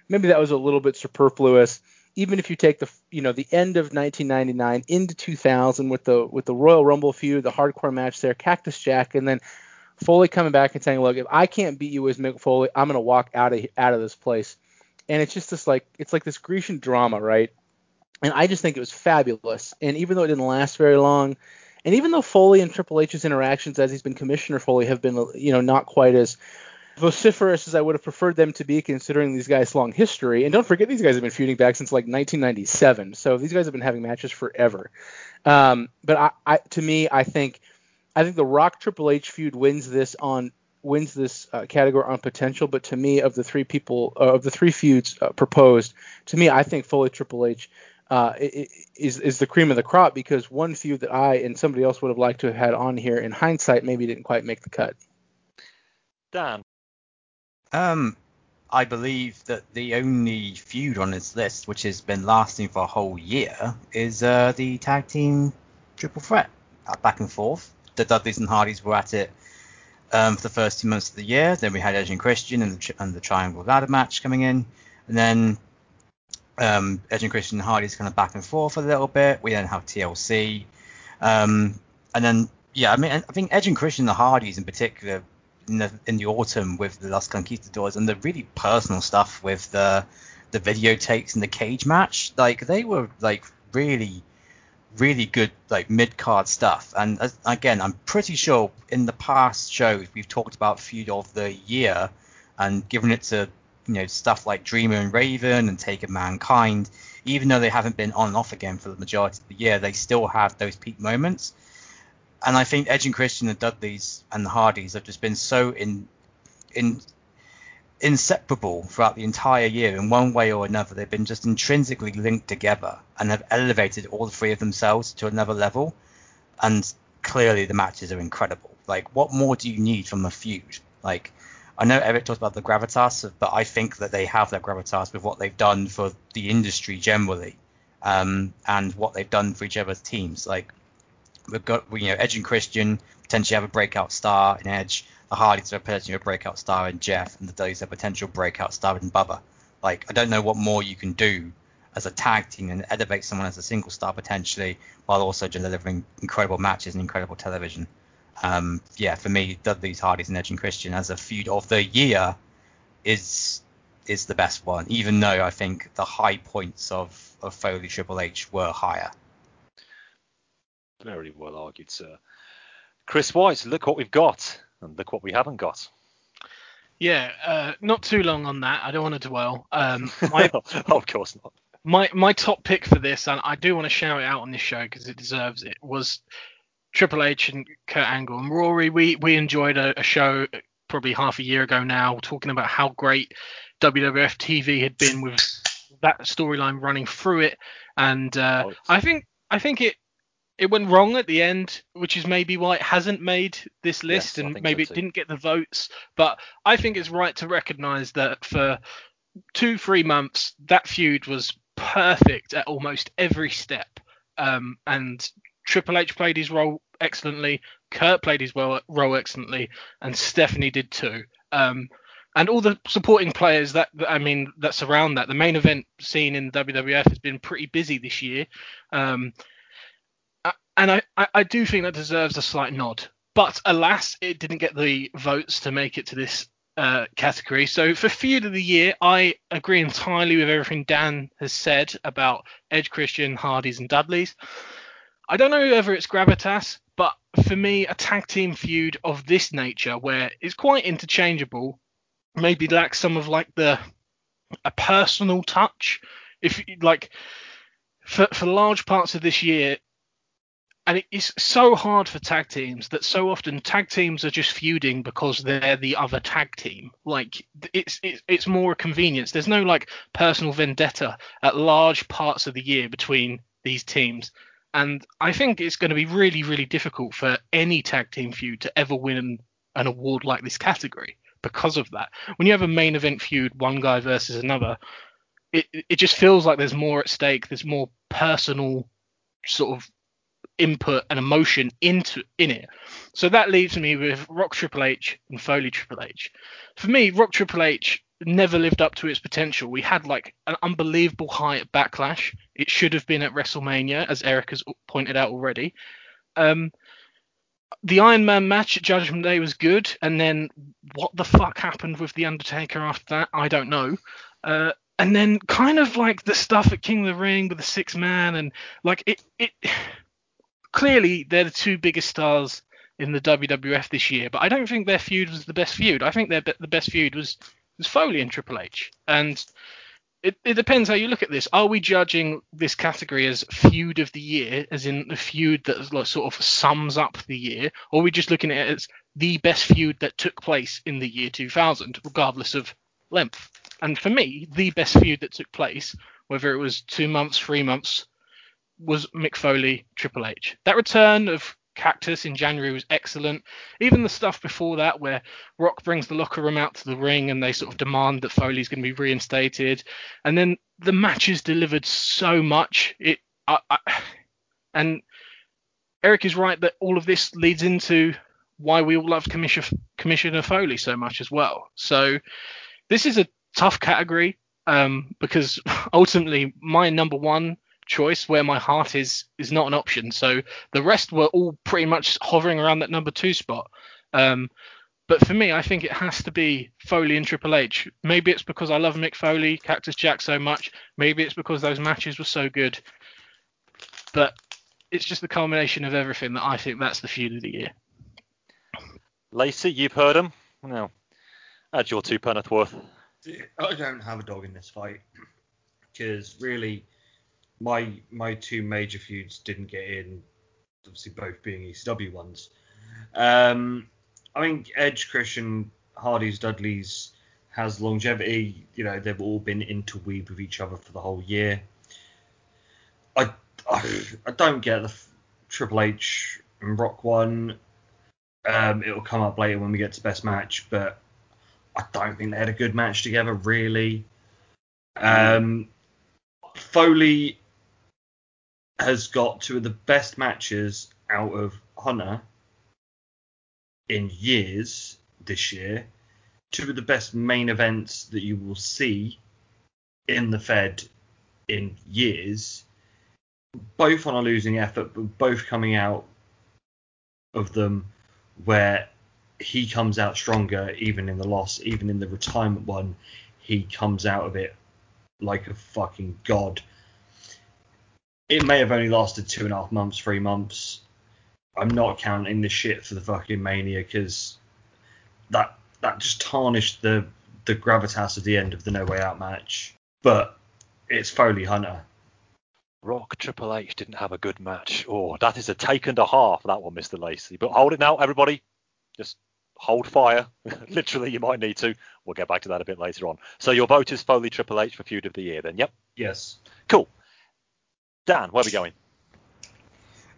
B: Maybe that was a little bit superfluous. Even if you take the you know the end of 1999 into 2000 with the with the Royal Rumble feud, the hardcore match there, Cactus Jack, and then Foley coming back and saying, "Look, if I can't beat you as Mick Foley, I'm gonna walk out of out of this place." And it's just this like it's like this Grecian drama, right? And I just think it was fabulous. And even though it didn't last very long, and even though Foley and Triple H's interactions as he's been Commissioner Foley have been, you know, not quite as vociferous as I would have preferred them to be, considering these guys' long history. And don't forget, these guys have been feuding back since like 1997, so these guys have been having matches forever. Um, but I, I, to me, I think, I think the Rock Triple H feud wins this on wins this uh, category on potential. But to me, of the three people, uh, of the three feuds uh, proposed, to me, I think Foley Triple H uh, is is the cream of the crop because one feud that I and somebody else would have liked to have had on here in hindsight maybe didn't quite make the cut.
A: Dan.
C: Um, I believe that the only feud on this list which has been lasting for a whole year is uh, the tag team triple threat uh, back and forth. The Dudleys and Hardys were at it um, for the first two months of the year. Then we had Edge and Christian and the, and the Triangle Ladder match coming in, and then um, Edge and Christian and Hardy's kind of back and forth a little bit. We then have TLC, um, and then yeah, I mean, I think Edge and Christian and the Hardys in particular in the in the autumn with the Los Conquistadors and the really personal stuff with the the videotapes and the cage match, like they were like really really good like mid card stuff. And as, again, I'm pretty sure in the past shows we've talked about feud of the year and given it to you know stuff like Dreamer and Raven and Taker Mankind, even though they haven't been on and off again for the majority of the year, they still have those peak moments. And I think Edge and Christian, and Dudleys and the Hardys have just been so in in inseparable throughout the entire year in one way or another. They've been just intrinsically linked together and have elevated all three of themselves to another level. And clearly the matches are incredible. Like, what more do you need from a feud? Like, I know Eric talks about the gravitas, but I think that they have that gravitas with what they've done for the industry generally, um, and what they've done for each other's teams. Like we've got, you know, Edge and Christian potentially have a breakout star in Edge. The Hardys have potentially a breakout star in Jeff, and the Dudleys a potential breakout star in Bubba. Like I don't know what more you can do as a tag team and elevate someone as a single star potentially, while also delivering incredible matches and incredible television um, yeah, for me, Dudley's Hardys and Edge and Christian as a feud of the year is is the best one, even though I think the high points of, of Foley Triple H were higher.
A: Very well argued, sir. Chris White, look what we've got, and look what we haven't got.
E: Yeah, uh, not too long on that. I don't want to dwell. Um, my,
A: oh, of course not.
E: My my top pick for this, and I do want to shout it out on this show because it deserves it, was Triple H and Kurt Angle and Rory. We we enjoyed a, a show probably half a year ago now, talking about how great WWF TV had been with that storyline running through it, and uh, oh, I think I think it it went wrong at the end, which is maybe why it hasn't made this list, yes, and maybe so it didn't get the votes. But I think it's right to recognise that for two three months that feud was perfect at almost every step, um, and Triple H played his role excellently. Kurt played his role, excellently, and Stephanie did too. Um, and all the supporting players that, that, I mean that surround that. The main event scene in WWF has been pretty busy this year, um, and I, I, I do think that deserves a slight nod. But alas, it didn't get the votes to make it to this uh, category. So for feud of the year, I agree entirely with everything Dan has said about Edge, Christian, Hardys, and Dudleys. I don't know whether it's gravitas, but for me, a tag team feud of this nature, where it's quite interchangeable, maybe lacks some of like the a personal touch. If like for for large parts of this year, and it's so hard for tag teams that so often tag teams are just feuding because they're the other tag team. Like it's it's it's more a convenience. There's no like personal vendetta at large parts of the year between these teams. And I think it's going to be really, really difficult for any tag team feud to ever win an, an award like this category because of that. When you have a main event feud, one guy versus another, it it just feels like there's more at stake. There's more personal sort of input and emotion into in it. So that leaves me with Rock Triple H and Foley Triple H. For me, Rock Triple H never lived up to its potential. We had like an unbelievable high at Backlash. It should have been at WrestleMania, as Eric has pointed out already. Um, the Iron Man match at Judgment Day was good, and then what the fuck happened with the Undertaker after that? I don't know. Uh, and then kind of like the stuff at King of the Ring with the six man, and like it, it clearly they're the two biggest stars in the WWF this year, but I don't think their feud was the best feud. I think their the best feud was was Foley and Triple H, and it, it depends how you look at this. Are we judging this category as feud of the year, as in the feud that like, sort of sums up the year, or are we just looking at it as the best feud that took place in the year 2000, regardless of length? And for me, the best feud that took place, whether it was two months, three months, was Mick Foley Triple H. That return of Cactus in January was excellent. Even the stuff before that, where Rock brings the locker room out to the ring and they sort of demand that Foley's going to be reinstated, and then the matches delivered so much. It I, I, and Eric is right that all of this leads into why we all loved Commissioner, Commissioner Foley so much as well. So this is a tough category um, because ultimately my number one choice where my heart is is not an option. So the rest were all pretty much hovering around that number two spot. Um, but for me, I think it has to be Foley and Triple H. Maybe it's because I love Mick Foley, Cactus Jack so much. Maybe it's because those matches were so good. But it's just the culmination of everything that I think that's the feud of the year.
A: Lacey, you've heard him. Now, add your two penneth worth.
D: I don't have a dog in this fight because really, my my two major feuds didn't get in. Obviously, both being ECW ones. Um, I think Edge, Christian, Hardy's, Dudley's has longevity. You know, they've all been interweaved with each other for the whole year. I I, I don't get the Triple H and Rock one. Um, it'll come up later when we get to best match, but I don't think they had a good match together, really. Um, Foley has got two of the best matches out of Hunter in years this year. Two of the best main events that you will see in the Fed in years. Both on a losing effort, but both coming out of them where he comes out stronger even in the loss, even in the retirement one, he comes out of it like a fucking god. It may have only lasted two and a half months, three months. I'm not counting the shit for the fucking mania because that that just tarnished the the gravitas of the end of the No Way Out match. But it's Foley Hunter.
A: Rock Triple H didn't have a good match. Oh, that is a take and a half, that one, Mr. Lacey. But hold it now, everybody. Just hold fire. Literally, you might need to. We'll get back to that a bit later on. So your vote is Foley Triple H for feud of the year, then? Yep.
D: Yes.
A: Cool. Dan, where are we going?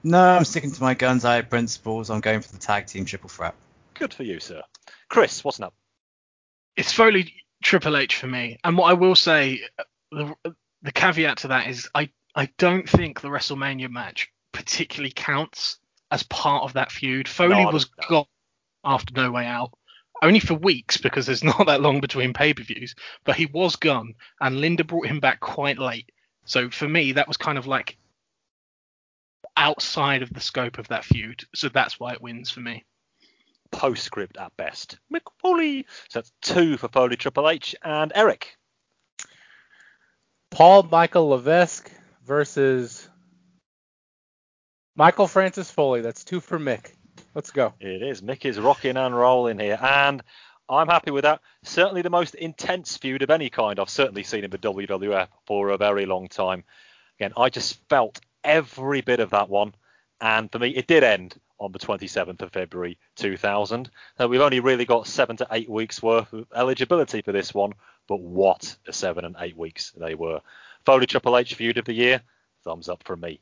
C: No, I'm sticking to my guns. I have principles. I'm going for the tag team triple threat.
A: Good for you, sir. Chris, what's up?
E: It's Foley Triple H for me. And what I will say, the, the caveat to that is I, I don't think the WrestleMania match particularly counts as part of that feud. Foley
A: No,
E: was
A: don't-
E: gone after No Way Out. Only for weeks because there's not that long between pay per views, but he was gone and Linda brought him back quite late. So for me, that was kind of like outside of the scope of that feud. So that's why it wins for me.
A: Postscript at best. Mick Foley. So that's two for Foley Triple H and Eric.
B: Paul Michael Levesque versus Michael Francis Foley. That's two for Mick. Let's go.
A: It is. Mick is rocking and rolling here, and I'm happy with that. Certainly the most intense feud of any kind I've certainly seen in the WWF for a very long time. Again, I just felt every bit of that one, and for me, it did end on the 27th of February 2000. Now, we've only really got seven to eight weeks worth of eligibility for this one, but what a seven and eight weeks they were. Foley Triple H feud of the year, thumbs up from me.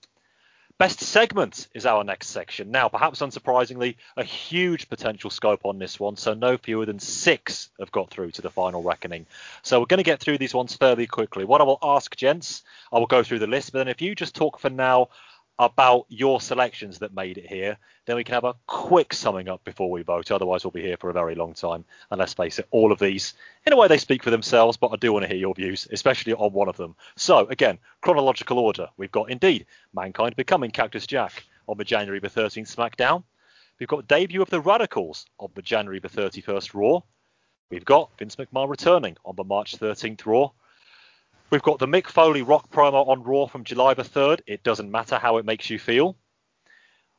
A: Best segment is our next section. Now, perhaps unsurprisingly, a huge potential scope on this one, so no fewer than six have got through to the final reckoning. So we're going to get through these ones fairly quickly. What I will ask, gents, I will go through the list, but then if you just talk for now about your selections that made it here, then we can have a quick summing up before we vote. Otherwise, we'll be here for a very long time. And let's face it, all of these, in a way, they speak for themselves, but I do want to hear your views, especially on one of them. So, again, chronological order. We've got indeed Mankind becoming Cactus Jack on the January the 13th SmackDown. We've got debut of the Radicals on the January the 31st Raw. We've got Vince McMahon returning on the March 13th Raw. We've got the Mick Foley Rock promo on Raw from July the 3rd. It doesn't matter how it makes you feel.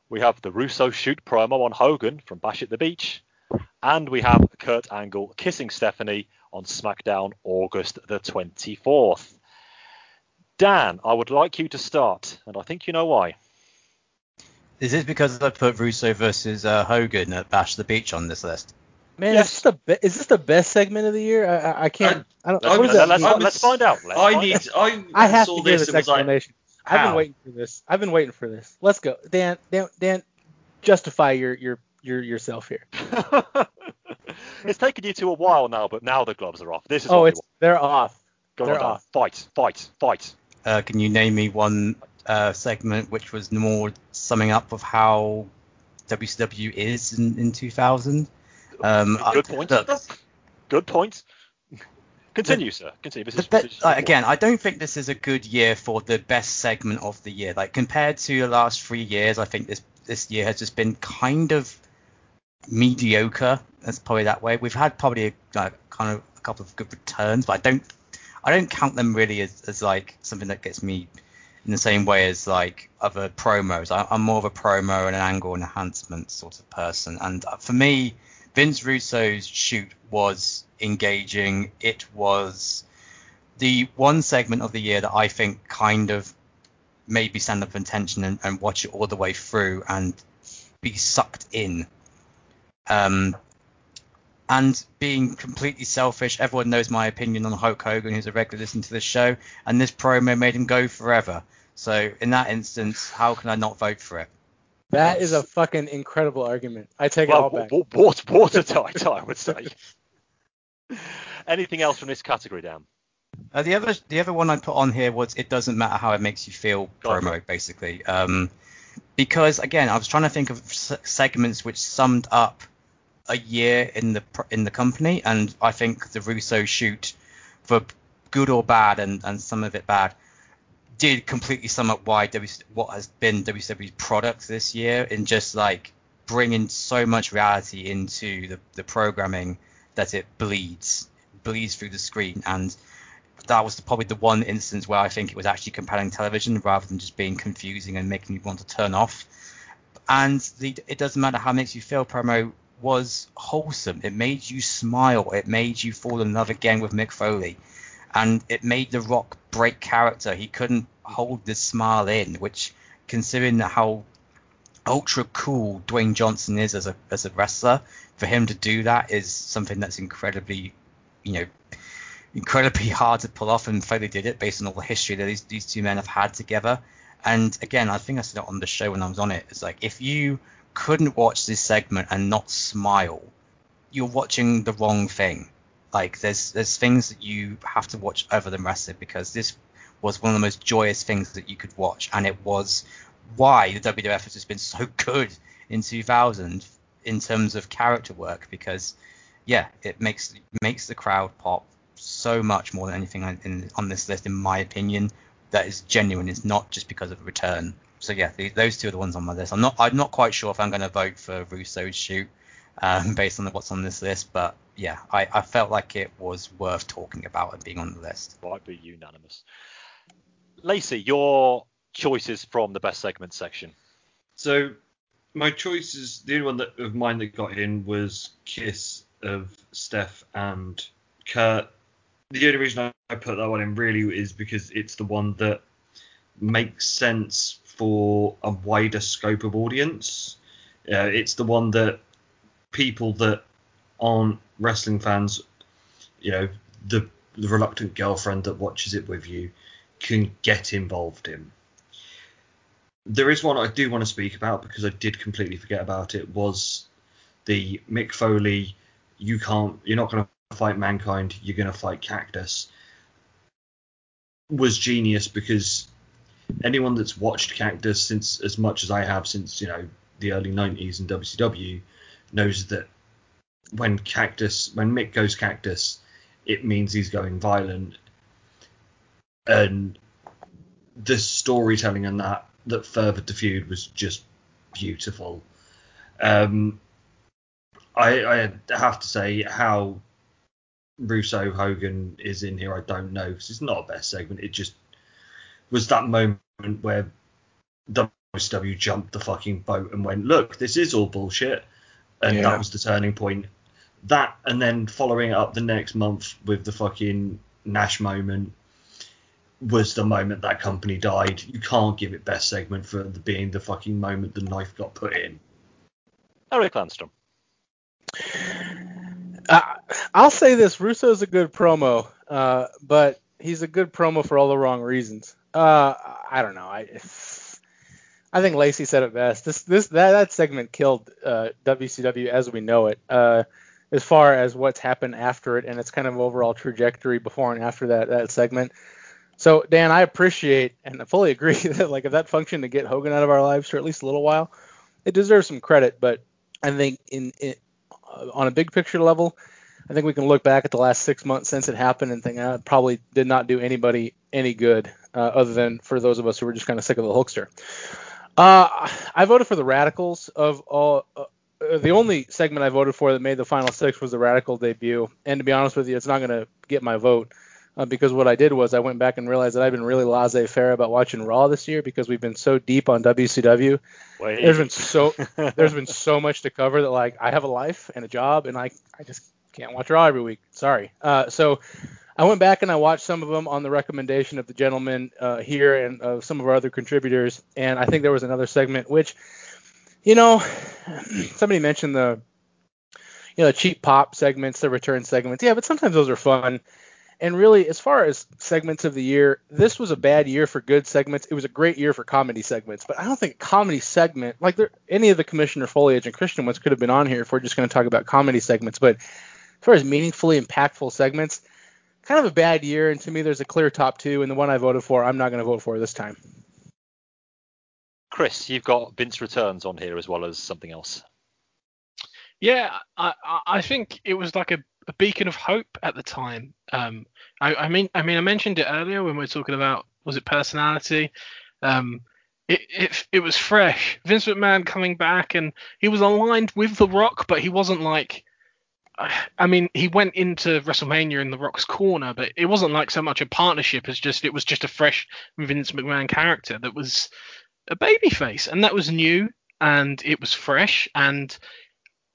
A: We have the Russo shoot promo on Hogan from Bash at the Beach. And we have Kurt Angle kissing Stephanie on SmackDown August the 24th. Dan, I would like you to start, and I think you know why.
C: Is this because I put Russo versus uh, Hogan at Bash the Beach on this list?
B: Man,
A: Yes.
B: is, this the be- is this the best segment of the year? I, I, I can't. I, don't.
D: I
B: what
D: was-
B: does that
A: let's,
B: mean?
D: I was-
A: let's find out. Let's
D: I
A: find
D: need.
A: out.
D: I,
B: I have
D: saw
B: to hear
D: this
B: this
D: and was like,
B: explanation. I've been waiting for this. I've been waiting for this. Let's go, Dan. Dan. Dan. Justify your your your yourself here.
A: it's taken you to a while now, but now the gloves are off. This is
B: Oh,
A: what
B: it's they're off.
A: Go
B: they're
A: on, Dan.
B: off.
A: Fight, fight, fight.
C: Uh, can you name me one uh, segment which was more summing up of how WCW is in, in 2000? Um,
A: Good point.
C: look,
A: Good point. Continue, sir. Continue. This is, this is
C: like, again, I don't think this is a good year for the best segment of the year. Like compared to the last three years, I think this this year has just been kind of mediocre. That's probably that way. We've had probably a, like, kind of a couple of good returns, but I don't I don't count them really as, as like something that gets me in the same way as like other promos. I, I'm more of a promo and an angle enhancement sort of person. And uh, for me, Vince Russo's shoot was engaging. It was the one segment of the year that I think kind of made me stand up for attention and, and watch it all the way through and be sucked in. Um, and being completely selfish, everyone knows my opinion on Hulk Hogan, who's a regular listener to this show, and this promo made him go forever. So in that instance, how can I not vote for it?
B: That is a fucking incredible argument. I take it all
A: well,
B: back.
A: wa- wa- water, watertight, I would say. Anything else from this category, Dan?
C: Uh, the other the other one I put on here was it doesn't matter how it makes you feel
A: Go for
C: promo basically. Um, because again, I was trying to think of s- segments which summed up a year in the pr- in the company, and I think the Russo shoot, for good or bad, and and some of it bad, did completely sum up why w, what has been WWE's product this year in just like bringing so much reality into the the programming that it bleeds bleeds through the screen and that was probably the one instance where I think it was actually compelling television rather than just being confusing and making you want to turn off. And the it doesn't matter how it makes you feel promo was wholesome. It made you smile. It made you fall in love again with Mick Foley. And it made The Rock break character. He couldn't hold this smile in, which considering how ultra cool Dwayne Johnson is as a as a wrestler, for him to do that is something that's incredibly, you know, incredibly hard to pull off, and Foley did it based on all the history that these, these two men have had together. And again, I think I said it on the show when I was on it. It's like if you couldn't watch this segment and not smile, you're watching the wrong thing. Like there's there's things that you have to watch other than wrestling because this was one of the most joyous things that you could watch, and it was why the WWF has just been so good in 2000 in terms of character work because yeah, it makes makes the crowd pop so much more than anything on, in, on this list, in my opinion. That is genuine. It's not just because of the return. So yeah, the, those two are the ones on my list. I'm not I'm not quite sure if I'm going to vote for Russo's shoot um, based on what's on this list, but yeah, I, I felt like it was worth talking about and being on the list.
A: Might be unanimous. Lacey, your choices from the best segment section.
D: So my choices, the only one that of mine that got in was Kiss of Steph and Kurt. The only reason I I put that one in really is because it's the one that makes sense for a wider scope of audience. Uh, it's the one that people that aren't wrestling fans, you know, the the reluctant girlfriend that watches it with you, can get involved in. there is one I do want to speak about because I did completely forget about it. Was the Mick Foley? You can't. You're not going to fight mankind. You're going to fight Cactus. Was genius because anyone that's watched Cactus since as much as I have since you know the early 90s in WCW knows that when Cactus when Mick goes Cactus, it means he's going violent. And the storytelling and that that furthered the feud was just beautiful. Um, I, I have to say how Russo Hogan is in here. I don't know because it's not a best segment. It just was that moment where WCW jumped the fucking boat and went, look, this is all bullshit, and
B: Yeah.
D: that was the turning point. That and then following up the next month with the fucking Nash moment was the moment that company died. You can't give it best segment for the, being the fucking moment the knife got put in.
A: Eric Landstrom.
B: Uh, I'll say this: Russo's a good promo, uh, but he's a good promo for all the wrong reasons. Uh, I don't know. I I think Lacey said it best. This this that, that segment killed uh, WCW as we know it. As far as what's happened after it and its kind of overall trajectory before and after that that segment. So Dan, I appreciate and I fully agree that like if that functioned to get Hogan out of our lives for at least a little while, it deserves some credit. But I think in, in uh, on a big picture level, I think we can look back at the last six months since it happened and think uh, it probably did not do anybody any good, uh, other than for those of us who were just kind of sick of the Hulkster. Uh, I voted for the Radicals of all. Uh, the only segment I voted for that made the final six was the Radical debut, and to be honest with you, it's not going to get my vote uh, because what I did was I went back and realized that I've been really laissez-faire about watching Raw this year because we've been so deep on WCW.
A: Wait.
B: There's been so there's been so much to cover that like I have a life and a job and I I just can't watch Raw every week. Sorry. Uh, so I went back and I watched some of them on the recommendation of the gentleman uh, here and of some of our other contributors, and I think there was another segment which, you know, somebody mentioned the you know cheap pop segments, the return segments. Yeah, but sometimes those are fun. And really, as far as segments of the year, this was a bad year for good segments. It was a great year for comedy segments, but I don't think comedy segment like there, any of the Commissioner Foley Edge and Christian ones could have been on here if we're just going to talk about comedy segments. But as far as meaningfully impactful segments, kind of a bad year. And to me, there's a clear top two, and the one I voted for, I'm not going to vote for this time.
A: Chris, you've got Vince Returns on here as well as something else.
E: Yeah, I, I- think it was like a, a beacon of hope at the time. Um, I, I mean, I mean, I mentioned it earlier when we were talking about was it personality. Um, it, it it was fresh. Vince McMahon coming back and he was aligned with The Rock, but he wasn't like. I mean, he went into WrestleMania in The Rock's corner, but it wasn't like so much a partnership as just it was just a fresh Vince McMahon character that was a babyface, and that was new and it was fresh and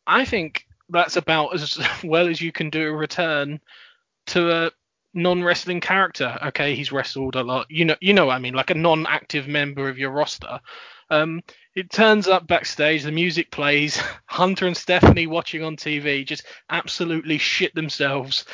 E: I think that's about as well as you can do a return to a non-wrestling character. Okay, he's wrestled a lot. You know, you know what I mean, like a non-active member of your roster. Um, it turns up backstage, the music plays, Hunter and Stephanie watching on TV just absolutely shit themselves.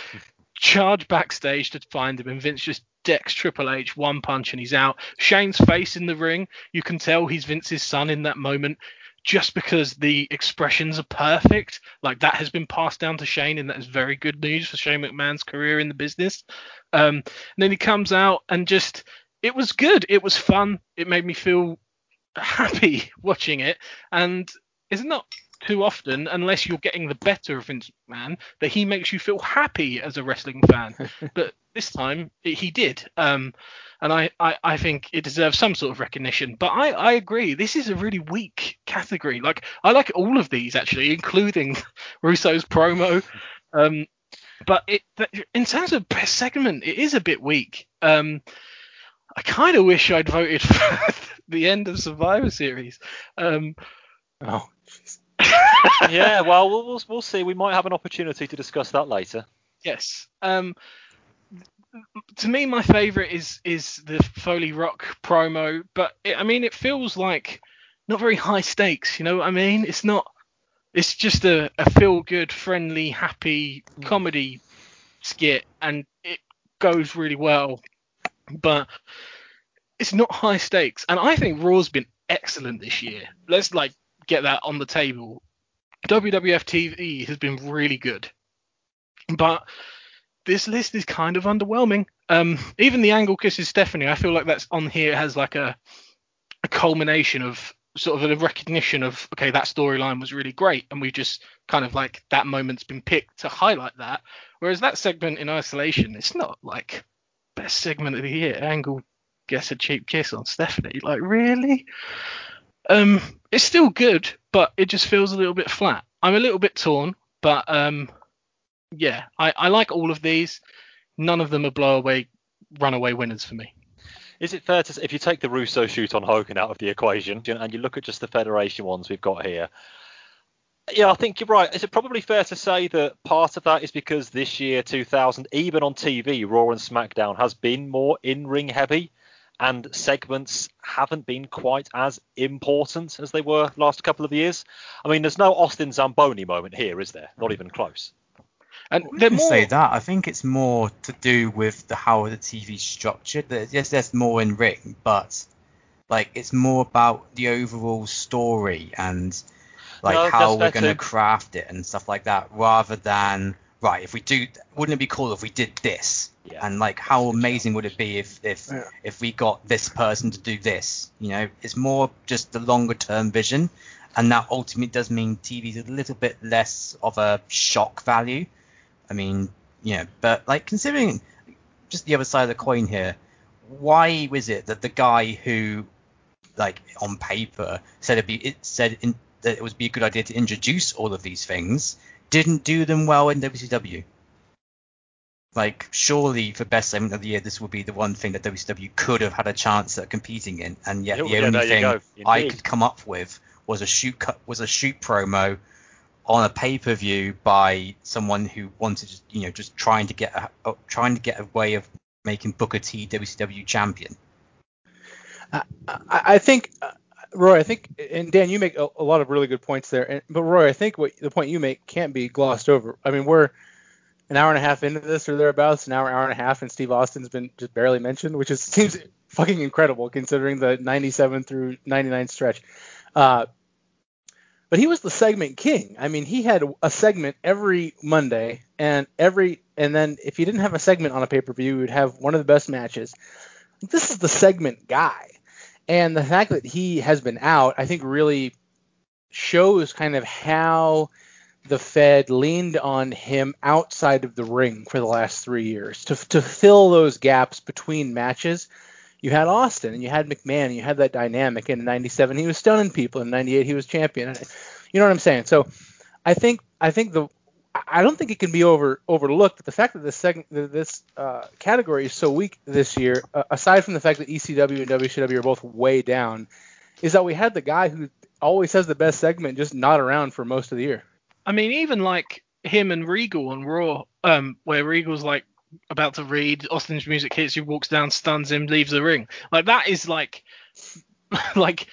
E: Charge backstage to find him, and Vince just decks Triple H one punch and he's out. Shane's face in the ring, you can tell he's Vince's son in that moment just because the expressions are perfect. Like that has been passed down to Shane, and that is very good news for Shane McMahon's career in the business. Um, and then he comes out and just it was good. It was fun. It made me feel happy watching it, and it's not too often, unless you're getting the better of Vince McMahon, that he makes you feel happy as a wrestling fan. but this time it, he did. Um, and I, I, I think it deserves some sort of recognition. But I, I agree. This is a really weak category. Like I like all of these actually, including Russo's promo. Um, but it in terms of best segment, it is a bit weak. Um, I kind of wish I'd voted for the end of Survivor Series. Um,
B: Oh.
A: yeah, well, well, we'll we'll see. We might have an opportunity to discuss that later.
E: Yes. Um, to me, my favorite is is the Foley Rock promo, but it, I mean, it feels like not very high stakes. You know what I mean? It's not. It's just a, a feel good, friendly, happy comedy skit, and it goes really well. But it's not high stakes, and I think Raw's been excellent this year. Let's like get that on the table. WWF TV has been really good, but this list is kind of underwhelming. Um, even the Angle kisses Stephanie, I feel like that's on here has like a a culmination of sort of a recognition of okay that storyline was really great. And we just kind of like that moment's been picked to highlight that. Whereas that segment in isolation it's not like best segment of the year. Angle gets a cheap kiss on stephanie. Like really um it's still good but it just feels a little bit flat. I'm a little bit torn but um yeah i i like all of these. None of them are blowaway, runaway winners for me.
A: Is it fair to say, if you take the Russo shoot on Hogan out of the equation and you look at just the Federation ones we've got here, yeah, I think you're right. Is it probably fair to say that part of that is because this year, 2000, even on TV, Raw and SmackDown has been more in ring heavy and segments haven't been quite as important as they were last couple of years? I mean, there's no Austin Zamboni moment here, is there? Not even close.
E: and
C: I
E: they're
C: wouldn't
E: more
C: say that. I think it's more to do with the how the TV's structured. That yes, there's more in ring, but like it's more about the overall story and like
A: No,
C: how we're going to craft it and stuff like that, rather than right. If we do, wouldn't it be cool if we did this?
A: Yeah,
C: and like how amazing would it be if if
B: Yeah.
C: if we got this person to do this? You know, it's more just the longer term vision, and that ultimately does mean TV's a little bit less of a shock value. I mean, you know, but like considering just the other side of the coin here, why was it that the guy who, like on paper, said it'd be it said in, that it would be a good idea to introduce all of these things, didn't do them well in WCW? Like, surely for best segment of the year, this would be the one thing that WCW could have had a chance at competing in, and yet
A: Yeah,
C: the
A: yeah,
C: only
A: there
C: thing. I could come up with was a shoot cut was a shoot promo on a pay per view by someone who wanted, to, you know, just trying to get a uh, trying to get a way of making Booker T WCW champion.
B: I, I think, uh, Roy, I think, and Dan, you make a, a lot of really good points there. And, but Roy, I think what the point you make can't be glossed over. I mean, we're an hour and a half into this or thereabouts, an hour, hour and a half, and Steve Austin's been just barely mentioned, which is seems fucking incredible considering the 97 through 99 stretch. Uh, but he was the segment king. I mean, he had a segment every Monday, and every and then if you didn't have a segment on a pay per view, you would have one of the best matches. This is the segment guy, and the fact that he has been out, I think, really shows kind of how the Fed leaned on him outside of the ring for the last three years to to fill those gaps between matches. You had Austin and you had McMahon and you had that dynamic in '97. He was stunning people in '98. He was champion. You know what I'm saying? So I think I think the I don't think it can be over overlooked. The fact that this segment, this uh, category is so weak this year, uh, aside from the fact that ECW and WCW are both way down, is that we had the guy who always has the best segment just not around for most of the year.
E: I mean, even like him and Regal on Raw, um, where Regal's like about to read, Austin's music hits, he walks down, stuns him, leaves the ring. Like that is like, like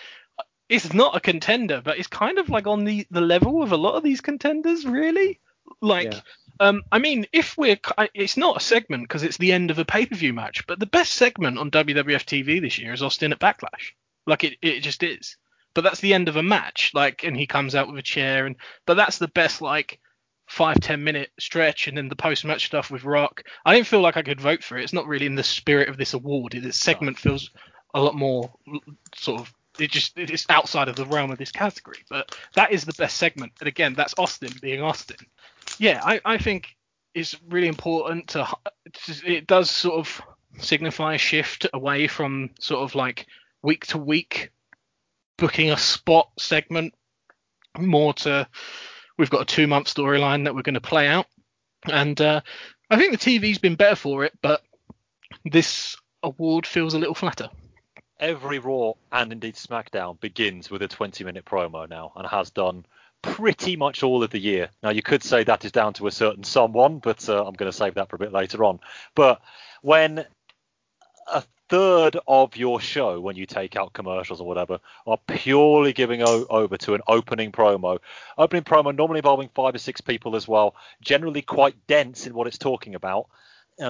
E: it's not a contender, but it's kind of like on the the level of a lot of these contenders, really. Like,
B: Yeah.
E: um, I mean, if we're, it's not a segment because it's the end of a pay per view match, but the best segment on WWF TV this year is Austin at Backlash. Like it, it just is. But that's the end of a match, like, and he comes out with a chair, and but that's the best like five ten minute stretch, and then the post match stuff with Rock. I didn't feel like I could vote for it. It's not really in the spirit of this award. This segment feels a lot more sort of. It just it's outside of the realm of this category, but that is the best segment. And again, that's Austin being Austin. Yeah, I, I think it's really important to. It does sort of signify a shift away from sort of like week to week booking a spot segment more to we've got a two month storyline that we're going to play out and uh, i think the tv's been better for it but this award feels a little flatter
A: Every Raw and indeed SmackDown begins with a 20 minute promo now and has done pretty much all of the year. Now, you could say that is down to a certain someone, but uh, I'm going to save that for a bit later on. But when a third of your show, when you take out commercials or whatever, are purely giving o- over to an opening promo, opening promo normally involving five or six people as well, generally quite dense in what it's talking about,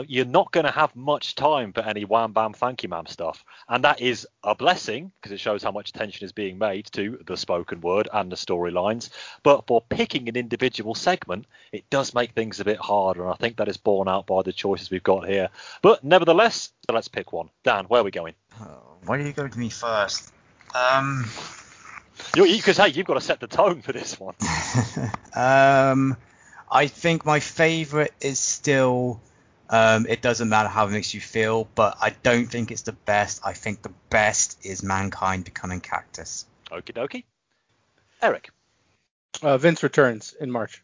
A: you're not going to have much time for any wham bam thank you ma'am stuff, and that is a blessing because it shows how much attention is being made to the spoken word and the storylines. But for picking an individual segment, it does make things a bit harder, and I think that is borne out by the choices we've got here. But nevertheless, so let's pick one. Dan, where are we going?
C: Oh, why do you go to me first? Um,
A: You, because hey, you've got to set the tone for this one.
C: um, I think my favourite is still. Um, it doesn't matter how it makes you feel, but I don't think it's the best. I think the best is mankind becoming cactus.
A: Okie dokie. Eric,
B: Uh, Vince returns in March.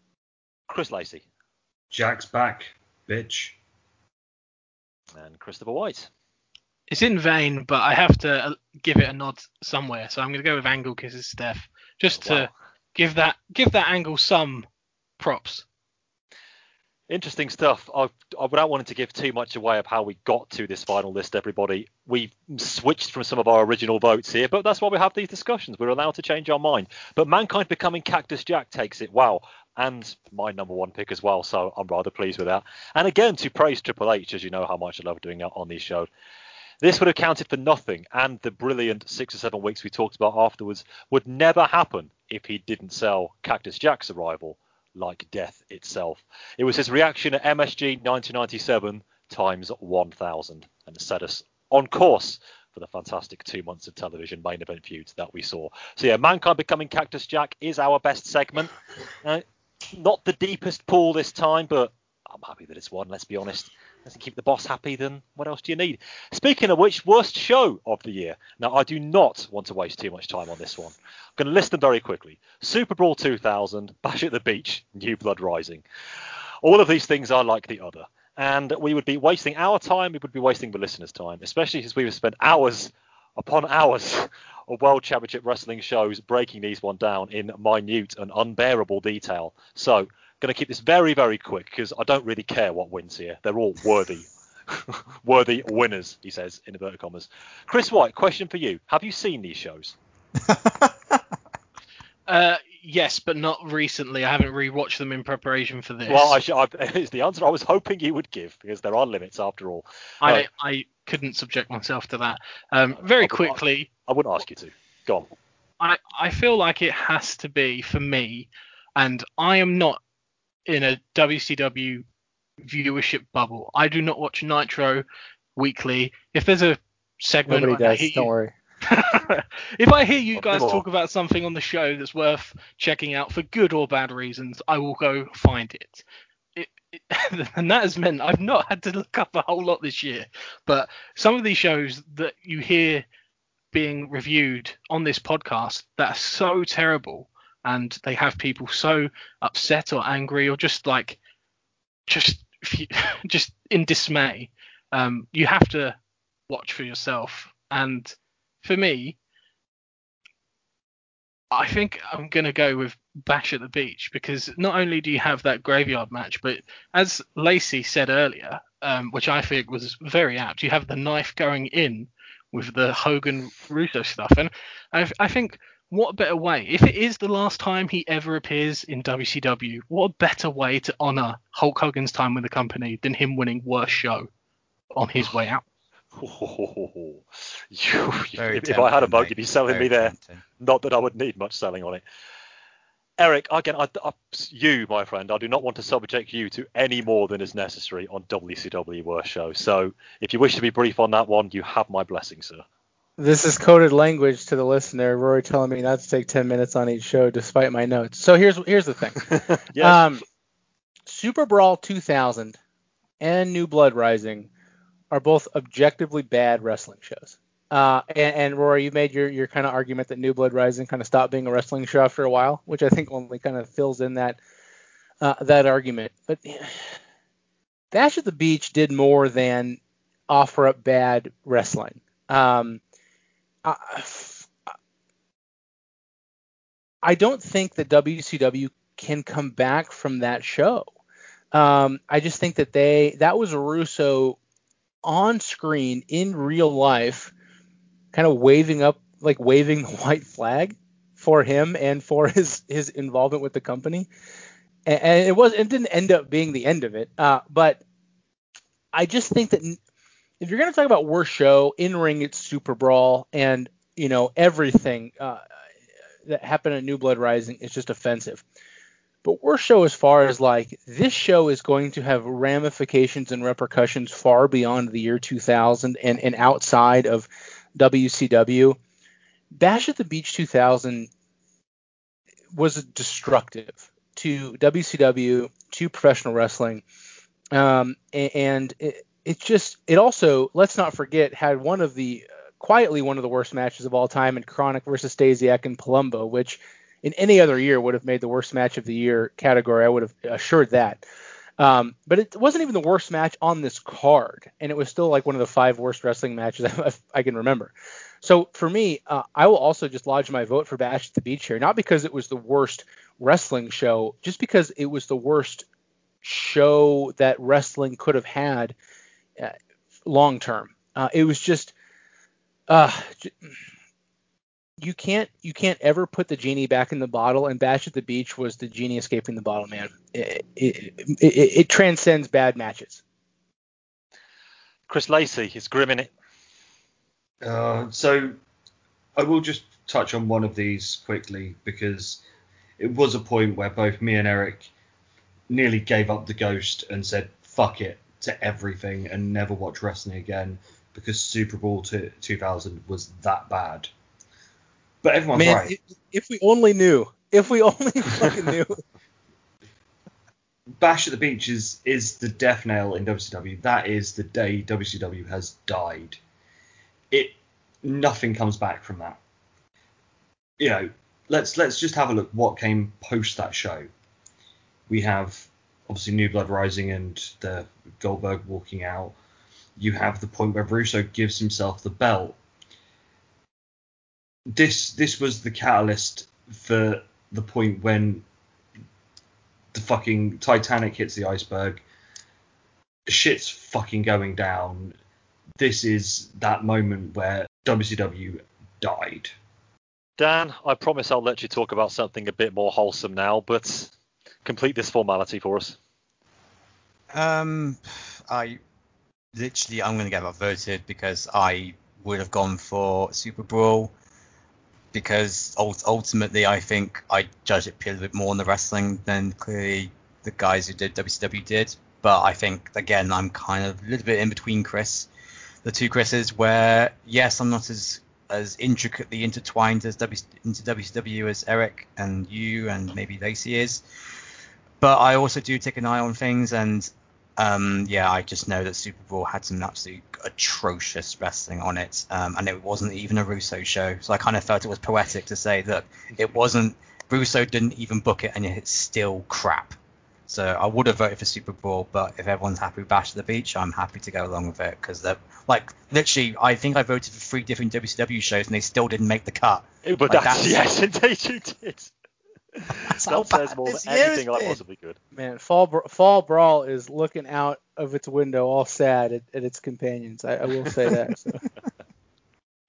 A: Chris Lacey,
D: Jack's back, bitch.
A: and Christopher White.
E: It's in vain, but I have to uh, give it a nod somewhere. So I'm going to go with Angle kisses Steph, just to
A: Wow.
E: give that give that angle some props.
A: Interesting stuff. I, without wanting to give too much away of how we got to this final list, everybody, we switched from some of our original votes here, but that's why we have these discussions. We're allowed to change our mind. But Mankind becoming Cactus Jack takes it. Wow. And my number one pick as well, so I'm rather pleased with that. And again, to praise Triple H, as you know how much I love doing that on these shows. This would have counted for nothing, and the brilliant six or seven weeks we talked about afterwards would never happen if he didn't sell Cactus Jack's arrival like death itself. It was his reaction at MSG 1997 times 1000 and set us on course for the fantastic two months of television main event feuds that we saw. So yeah, Mankind becoming Cactus Jack is our best segment. Uh, not the deepest pool this time, but I'm happy that it's one. Let's be honest. Let's keep the boss happy. Then what else do you need? Speaking of which, worst show of the year. Now I do not want to waste too much time on this one. I'm going to list them very quickly. Super Brawl 2000, Bash at the Beach, New Blood Rising. All of these things are like the other. And we would be wasting our time, we would be wasting the listeners' time, especially since we have spent hours upon hours of World Championship Wrestling shows breaking these one down in minute and unbearable detail. So, going to keep this very, very quick because I don't really care what wins here. They're all worthy. worthy winners, he says in inverted commas. Chris White, question for you: Have you seen these shows?
E: Uh, yes, but not recently. I haven't rewatched them in preparation for this.
A: Well, I I, is the answer I was hoping you would give because there are limits after all.
E: I,
A: Right.
E: I couldn't subject myself to that. Um, very
A: I
E: quickly,
A: I wouldn't ask you to. Go on.
E: I, I feel like it has to be for me, and I am not in a WCW viewership bubble. I do not watch Nitro weekly. If there's a segment,
B: Nobody
E: I
B: does.
E: hear
B: Don't
E: you-
B: worry.
E: if I hear you guys talk about something on the show that's worth checking out for good or bad reasons, I will go find it. It, it, and that has meant I've not had to look up a whole lot this year. But some of these shows that you hear being reviewed on this podcast that are so terrible and they have people so upset or angry or just like just just in dismay um, you have to watch for yourself. And for me i think i'm going to go with bash at the beach because not only do you have that graveyard match but as lacey said earlier um, which i think was very apt you have the knife going in with the hogan russo stuff. And I, I think what a better way if it is the last time he ever appears in wcw what a better way to honor hulk hogan's time with the company than him winning worst show on his way out
A: You- if, if I had a
C: tempting,
A: vote,
C: mate.
A: you'd be selling
C: Very
A: me there.
C: tempting.
A: Not that I would need much selling on it. Eric, again, I, I, you, my friend, I do not want to subject you to any more than is necessary on WCW Worst Show. So, if you wish to be brief on that one, you have my blessing, sir.
B: This is coded language to the listener. Rory telling me not to take 10 minutes on each show despite my notes. So here's here's the thing.
A: yes.
B: Um, Super Brawl 2000 and New Blood Rising are both objectively bad wrestling shows. Uh, and, and Rory, you made your, your kind of argument that New Blood Rising kind of stopped being a wrestling show after a while, which I think only kind of fills in that uh, that argument. But Bash at the Beach did more than offer up bad wrestling. Um, I, don't think that WCW can come back from that show. Um, I just think that they that was Russo on screen in real life, kind of waving up like waving the white flag for him and for his his involvement with the company. And, and it was it didn't end up being the end of it. Uh, but I just think that if you're going to talk about worst show, in ring, it's Super Brawl, and you know everything uh, that happened at New Blood Rising is just offensive. But worst show as far as like this show is going to have ramifications and repercussions far beyond the year 2000 and, and outside of WCW. Bash at the Beach 2000 was destructive to WCW, to professional wrestling, um, and it, it just it also let's not forget had one of the quietly one of the worst matches of all time in KroniK versus Stasiak and Palumbo, which in any other year would have made the worst match of the year category. I would have assured that. Um, but it wasn't even the worst match on this card, and it was still like one of the five worst wrestling matches I, I can remember. So for me, uh, I will also just lodge my vote for Bash at the Beach here, not because it was the worst wrestling show, just because it was the worst show that wrestling could have had uh, long term. Uh, it was just, uh, you can't you can't ever put the genie back in the bottle, and Bash at the Beach was the genie escaping the bottle, man. It, it, it, it transcends bad matches.
A: Chris Lacey is grim in it.
D: Uh, so I will just touch on one of these quickly because it was a point where both me and Eric nearly gave up the ghost and said fuck it to everything and never watch wrestling again because Super Brawl t- 2000 was that bad. But everyone's
B: Man,
D: right.
B: if, if we only knew, if we only fucking knew.
D: Bash at the Beach is, is the death nail in WCW. That is the day WCW has died. It nothing comes back from that. You know, let's let's just have a look what came post that show. We have obviously New Blood Rising and the Goldberg walking out. You have the point where Russo gives himself the belt. This this was the catalyst for the point when the fucking Titanic hits the iceberg. Shit's fucking going down. This is that moment where WCW died.
A: Dan, I promise I'll let you talk about something a bit more wholesome now, but complete this formality for us.
C: Um, I literally I'm gonna get outvoted because I would have gone for Super Brawl because ultimately I think I judge it a bit more on the wrestling than clearly the guys who did WCW did. But I think again I'm kind of a little bit in between Chris, the two Chris's, where yes I'm not as as intricately intertwined as w, into WCW as Eric and you and maybe Lacey is, but I also do take an eye on things and um, yeah, I just know that Super Brawl had some absolute atrocious wrestling on it, um, and it wasn't even a Russo show. So I kind of felt it was poetic to say that it wasn't. Russo didn't even book it, and yet it's still crap. So I would have voted for Super Brawl, but if everyone's happy with Bash at the Beach, I'm happy to go along with it because they're like literally. I think I voted for three different WCW shows, and they still didn't make the cut.
A: But
C: Like,
A: that's,
C: that's-
A: yes, indeed you did.
C: That's how
A: that says more than
C: this year has
A: anything I possibly could.
B: Man, Fall Bra- Fall Brawl is looking out of its window, all sad at, at its companions. I, I will say that. So.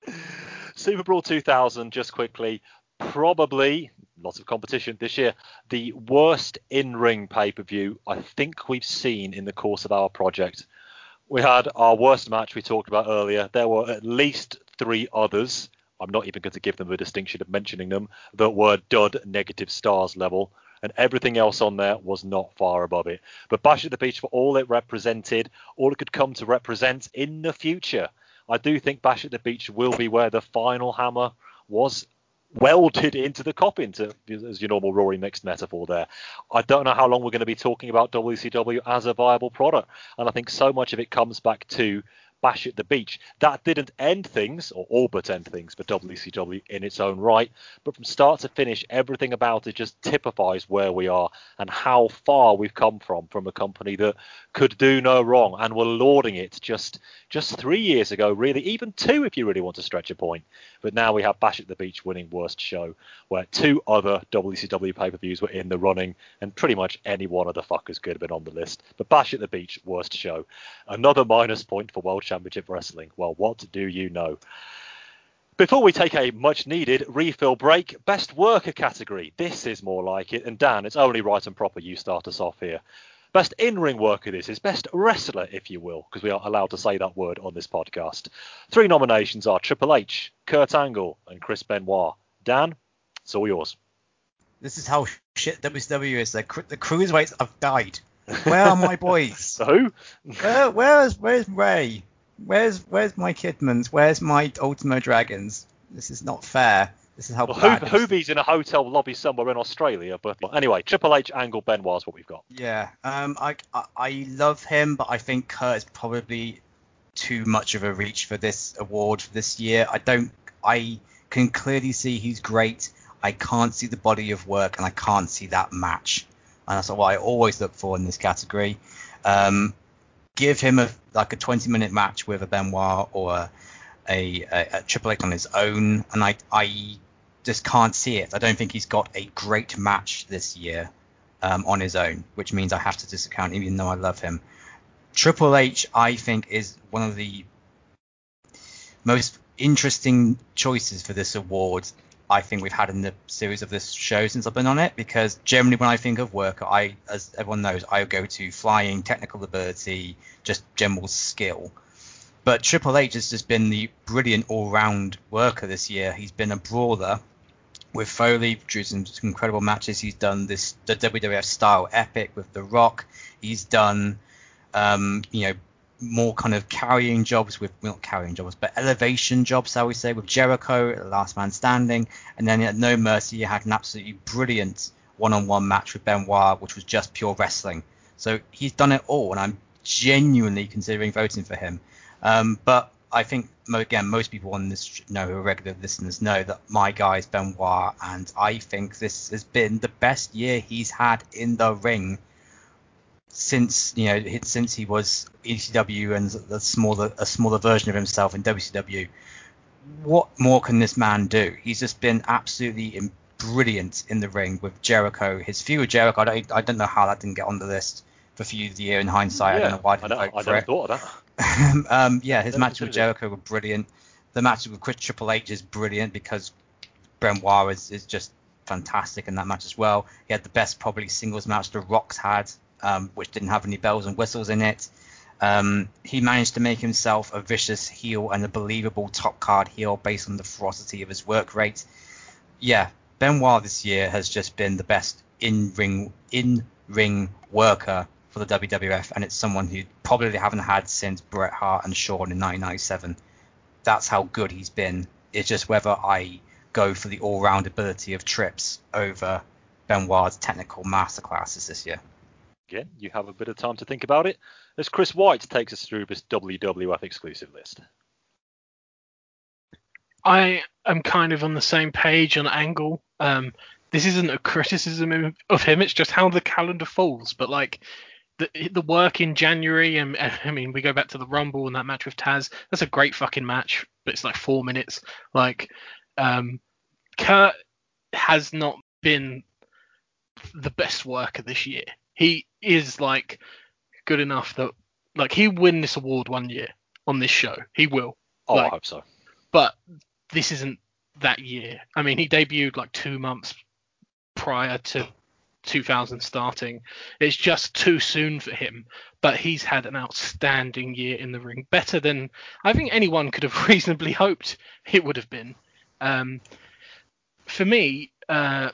A: Super Brawl 2000, just quickly, probably lots of competition this year. The worst in-ring pay-per-view I think we've seen in the course of our project. We had our worst match we talked about earlier. There were at least three others. I'm not even going to give them the distinction of mentioning them that were dud negative stars level, and everything else on there was not far above it. But Bash at the Beach, for all it represented, all it could come to represent in the future, I do think Bash at the Beach will be where the final hammer was welded into the coffin, to as your normal Rory mixed metaphor there. I don't know how long we're going to be talking about WCW as a viable product, and I think so much of it comes back to Bash at the Beach. That didn't end things, or all but end things, for WCW in its own right. But from start to finish, everything about it just typifies where we are and how far we've come from from a company that could do no wrong and were lauding it just just three years ago, really, even two if you really want to stretch a point. But now we have Bash at the Beach winning worst show, where two other WCW pay-per-views were in the running, and pretty much any one of the fuckers could have been on the list. But Bash at the Beach worst show, another minus point for World Championship Wrestling. Well, what do you know? Before we take a much needed refill break, best worker category. This is more like it. And Dan, it's only right and proper you start us off here. Best in-ring worker this is best wrestler, if you will, because we are allowed to say that word on this podcast. Three nominations are Triple H, Kurt Angle, and Chris Benoit. Dan, it's all yours.
C: This is how shit WCW is. The, the cruiserweights have died. Where are my boys?
A: So who?
C: Where, where's where's Ray? Where's where's my Kidmans? Where's my Ultimo Dragons? This is not fair. This is how
A: Well,
C: bad. This-
A: Hoobie's in a hotel lobby somewhere in Australia, but anyway, Triple H, Angle, Benoit is what we've got.
C: Yeah, um, I, I I love him, but I think Kurt is probably too much of a reach for this award for this year. I don't. I can clearly see he's great. I can't see the body of work, and I can't see that match. And that's what I always look for in this category. Um, give him a like a 20 minute match with a Benoit or a, a, a, Triple H on his own, and I I just can't see it. I don't think he's got a great match this year um, on his own, which means I have to discount him even though I love him. Triple H, I think, is one of the most interesting choices for this award I think we've had in the series of this show since I've been on it because generally when I think of worker, I, as everyone knows, I go to flying, technical ability, just general skill. But Triple H has just been the brilliant all-round worker this year. He's been a brawler with Foley, drew some incredible matches. He's done this the WWF style epic with The Rock. He's done um, you know more kind of carrying jobs with not carrying jobs but elevation jobs, shall we say, with Jericho, Last Man Standing, and then at No Mercy you had an absolutely brilliant one-on-one match with Benoit, which was just pure wrestling. So he's done it all, and I'm genuinely considering voting for him. Um, but I think again, most people on this know who are regular listeners know that my guy is Benoit, and I think this has been the best year he's had in the ring since you know he- since he was ECW and the smaller a smaller version of himself in WCW. What more can this man do? He's just been absolutely brilliant in the ring with Jericho. His feud with Jericho, I don't, I don't know how that didn't get on the list for feud of the year in hindsight. I don't know why I
A: I,
C: didn't
A: know,
C: vote
A: I
C: for
A: never
C: it.
A: thought of that.
C: um, yeah, his matches with. Jericho were brilliant. The match with Chris Triple H is brilliant because Benoit is, is just fantastic in that match as well. He had the best probably singles match the Rocks had, um, which didn't have any bells and whistles in it. Um, he managed to make himself a vicious heel and a believable top card heel based on the ferocity of his work rate. Yeah, Benoit this year has just been the best in ring in ring worker for the WWF, and it's someone who probably haven't had since Bret Hart and Shawn in 1997. That's how good he's been. It's just whether I go for the all-round ability of Trips over Benoit's technical masterclasses this year.
A: Again, you have a bit of time to think about it as Chris White takes us through this WWF exclusive list.
E: I am kind of on the same page on Angle. Um, this isn't a criticism of- him; it's just how the calendar falls. But like the the work in January, and I mean, we go back to the Rumble and that match with Taz. That's a great fucking match, but it's like four minutes. Like, um, Kurt has not been the best worker this year. He is like good enough that like he'll win this award one year on this show. He will
A: Oh, I hope so.
E: but this isn't that year. I mean, he debuted like two months prior to 2000 starting. It's just too soon for him, but he's had an outstanding year in the ring, better than I think anyone could have reasonably hoped it would have been. Um, for me, uh,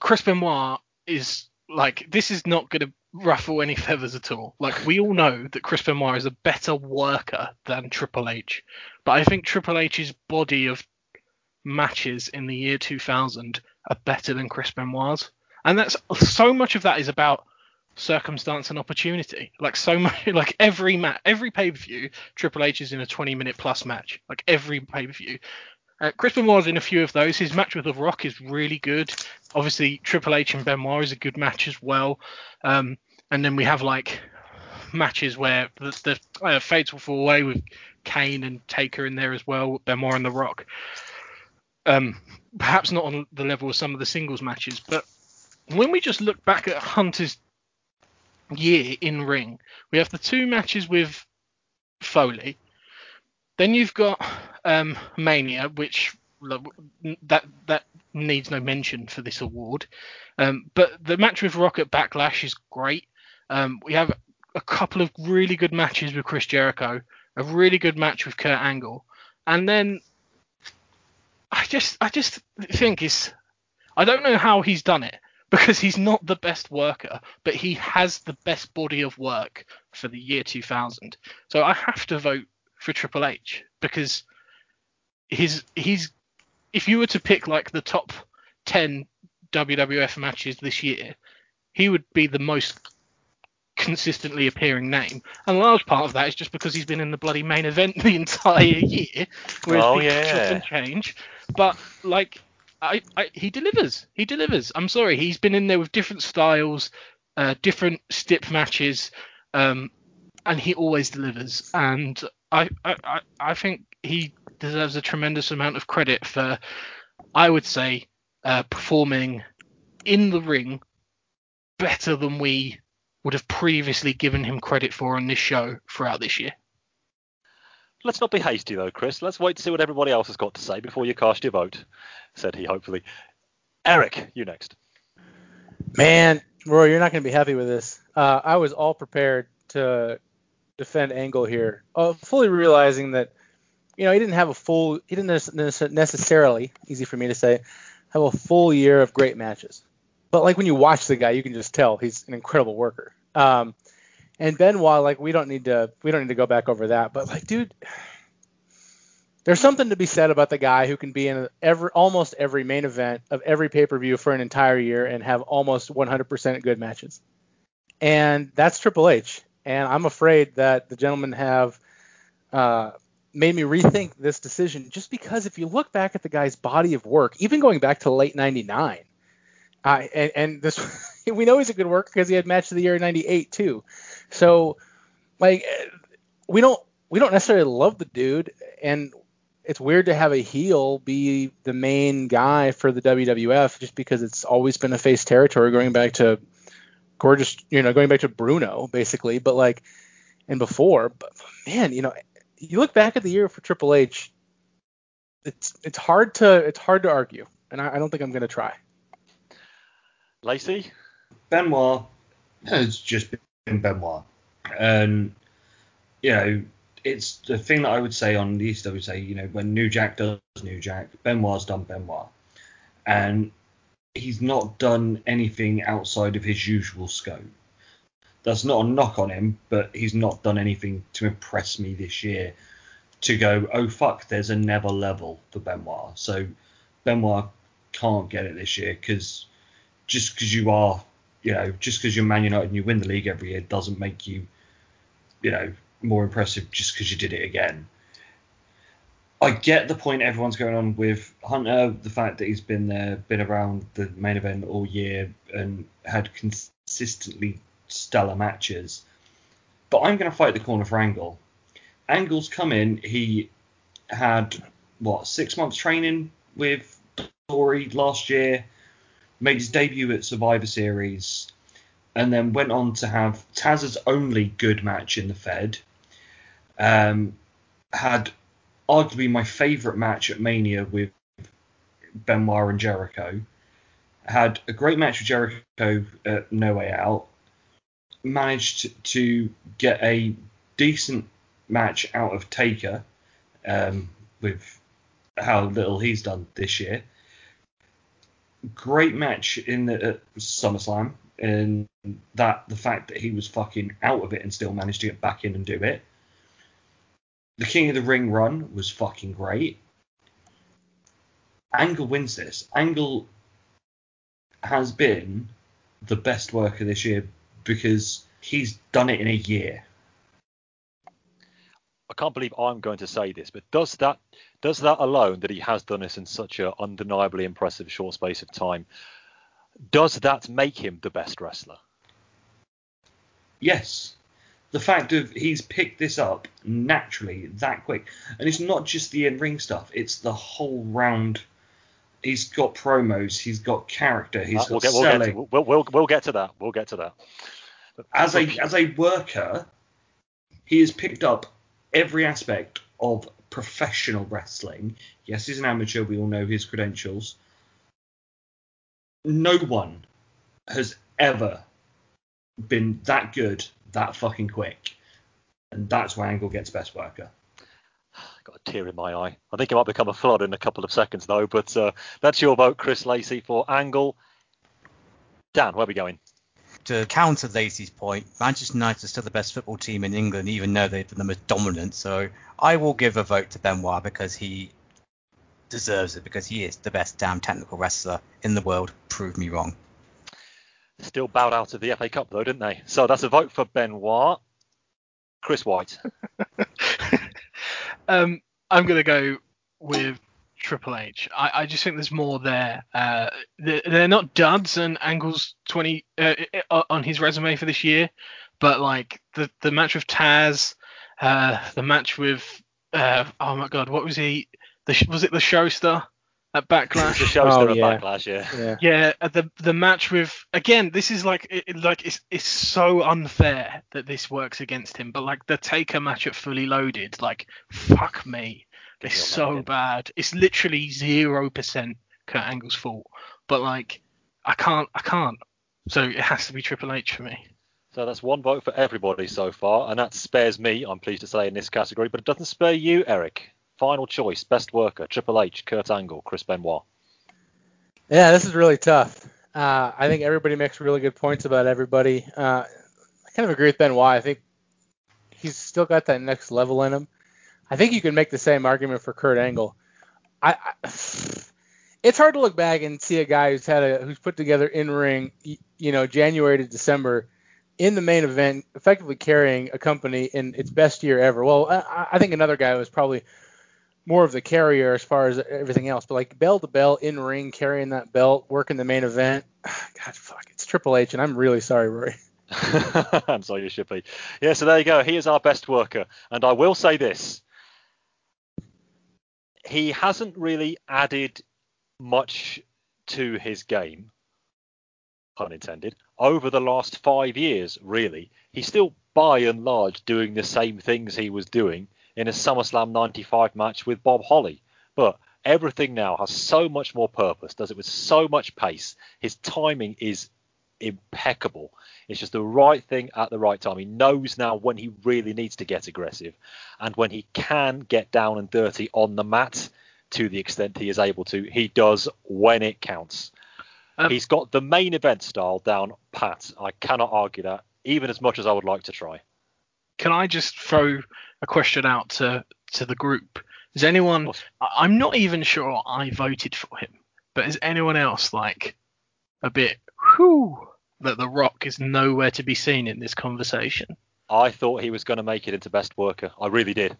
E: Chris Benoit is like this is not going to ruffle any feathers at all. Like we all know that Chris Benoit is a better worker than Triple H. But I think Triple H's body of matches in the year 2000 are better than Chris Benoit's, and that's so much of that is about circumstance and opportunity. Like so much, like every match, every pay per view, Triple H is in a 20 minute plus match. Like every pay per view. Uh, Chris Benoit's in a few of those. His match with The Rock is really good. Obviously, Triple H and Benoit is a good match as well. Um, and then we have like matches where the, the uh, will fall away with Kane and Taker in there as well, Benoit and The Rock. Um, perhaps not on the level of some of the singles matches, but when we just look back at Hunter's year in ring, we have the two matches with Foley. Then you've got um, Mania, which that that needs no mention for this award. Um, but the match with Rock at Backlash is great. Um, we have a couple of really good matches with Chris Jericho, a really good match with Kurt Angle, and then I just I just think it's I don't know how he's done it because he's not the best worker, but he has the best body of work for the year 2000. So I have to vote for Triple H because his he's if you were to pick like the top 10 WWF matches this year, he would be the most consistently appearing name. And a large part of that is just because he's been in the bloody main event the entire year. Whereas
A: Oh, yeah.
E: and change. But like I, I he delivers. He delivers. I'm sorry, he's been in there with different styles, uh, different stip matches, um, and he always delivers. And I, I, I- I think he deserves a tremendous amount of credit for, I would say, uh, performing in the ring better than we would have previously given him credit for on this show throughout this year.
A: Let's not be hasty though, Chris. Let's wait to see what everybody else has got to say before you cast your vote, said he hopefully. Eric, you next.
B: Man, Roy, you're not going to be happy with this. Uh, I was all prepared to defend Angle here, uh, fully realizing that, you know, he didn't have a full, he didn't necessarily, easy for me to say, have a full year of great matches. But like when you watch the guy, you can just tell he's an incredible worker. Um, and Benoit, like we don't need to, we don't need to go back over that. But like, dude, there's something to be said about the guy who can be in every almost every main event of every pay-per-view for an entire year and have almost 100% good matches. And that's Triple H. And I'm afraid that the gentlemen have uh, made me rethink this decision just because if you look back at the guy's body of work, even going back to late 99, uh, and, and this we know he's a good worker because he had match of the year in 98 too. So like we don't we don't necessarily love the dude and it's weird to have a heel be the main guy for the WWF just because it's always been a face territory going back to gorgeous, you know, going back to Bruno basically, but like and before, but man, you know, you look back at the year for Triple H, it's it's hard to it's hard to argue, and I, I don't think I'm gonna try.
A: Lacey?
D: Benoit has just been Benoit. And, you know, it's the thing that I would say on the East, I would say, you know, when New Jack does New Jack, Benoit's done Benoit. And he's not done anything outside of his usual scope. That's not a knock on him, but he's not done anything to impress me this year to go, oh fuck, there's another level for Benoit. So Benoit can't get it this year because just because you are, you know, just because you're Man United and you win the league every year doesn't make you, you know, more impressive just because you did it again. I get the point everyone's going on with Hunter, the fact that he's been there, been around the main event all year and had consistently stellar matches. But I'm going to fight the corner for Angle. Angle's come in, he had, what, six months training with Dory last year, made his debut at Survivor Series, and then went on to have Taz's only good match in the Fed. Um, had arguably my favourite match at Mania with Benoit and Jericho. Had a great match with Jericho at No Way Out. Managed to get a decent match out of Taker um, with how little he's done this year. Great match in the at SummerSlam, and that the fact that he was fucking out of it and still managed to get back in and do it. The King of the Ring run was fucking great. Angle wins this. Angle has been the best worker this year because he's done it in a year.
A: I can't believe I'm going to say this, but does that does that alone that he has done this in such an undeniably impressive short space of time, does that make him the best wrestler?
D: Yes. The fact of he's picked this up naturally that quick. And it's not just the in ring stuff, it's the whole round. He's got promos, he's got character, he's
A: Uh, we'll
D: got
A: get we'll get
D: selling.
A: to, we'll, we'll we'll get to that. We'll get to that.
D: as a as a worker, he has picked up every aspect of professional wrestling. Yes, he's an amateur. We all know his credentials. No one has ever been that good that fucking quick, and that's why Angle gets best worker.
A: Got a tear in my eye. I think it might become a flood in a couple of seconds though. But uh, that's your vote, Chris Lacey, for Angle. Dan, where are we going?
C: To counter Lacey's point, Manchester United are still the best football team in England, even though they've been the most dominant. So I will give a vote to Benoit because he deserves it because he is the best damn technical wrestler in the world. Prove me wrong.
A: Still bowed out of the FA Cup though, didn't they? So that's a vote for Benoit. Chris White.
E: Um, I'm gonna go with Triple H. I, I just think there's more there. Uh, they're, they're not duds and Angle's 20 uh, uh, on his resume for this year, but like the the match with Taz, uh, the match with uh, oh my god, what was he? The was it the Showstar at
A: the
E: Backlash?
A: show's
B: Oh,
A: still a
B: yeah.
A: backlash, yeah.
B: Yeah.
E: Yeah, uh, the the match with again, this is like it, it- like it's it's so unfair that this works against him. But like the Taker match at Fully Loaded, like fuck me, it's so
A: lucky.
E: bad. It's literally zero percent Kurt Angle's fault. But like I can't, I can't. So it has to be Triple H for me.
A: So that's one vote for everybody so far, and that spares me, I'm pleased to say, in this category, but it doesn't spare you, Eric. Final choice, best worker, Triple H, Kurt Angle, Chris Benoit.
B: Yeah, this is really tough. Uh, I think everybody makes really good points about everybody. Uh, I kind of agree with Benoit. I think he's still got that next level in him. I think you can make the same argument for Kurt Angle. I, I it's hard to look back and see a guy who's had a who's put together in ring, you know, January to December in the main event, effectively carrying a company in its best year ever. Well, I, I think another guy was probably more of the carrier as far as everything else, but like bell to bell in ring, carrying that belt, working the main event. God, fuck, it's Triple H, and I'm really sorry, Rory.
A: I'm sorry, you should be. Yeah, so there you go. He is our best worker. And I will say this he hasn't really added much to his game, pun intended, over the last five years, really. He's still, by and large, doing the same things he was doing in a SummerSlam 95 match with Bob Holly. But everything now has so much more purpose, does it with so much pace. His timing is impeccable. It's just the right thing at the right time. He knows now when he really needs to get aggressive and when he can get down and dirty on the mat to the extent he is able to. He does when it counts.
E: Um,
A: He's got the main event style down pat. I cannot argue that, even as much as I would like to try.
E: Can I just throw a question out to to the group? Is anyone? I- I'm not even sure I voted for him, but is anyone else like a bit whew that The Rock is nowhere to be seen in this conversation?
A: I thought he was going to make it into best worker. I really did.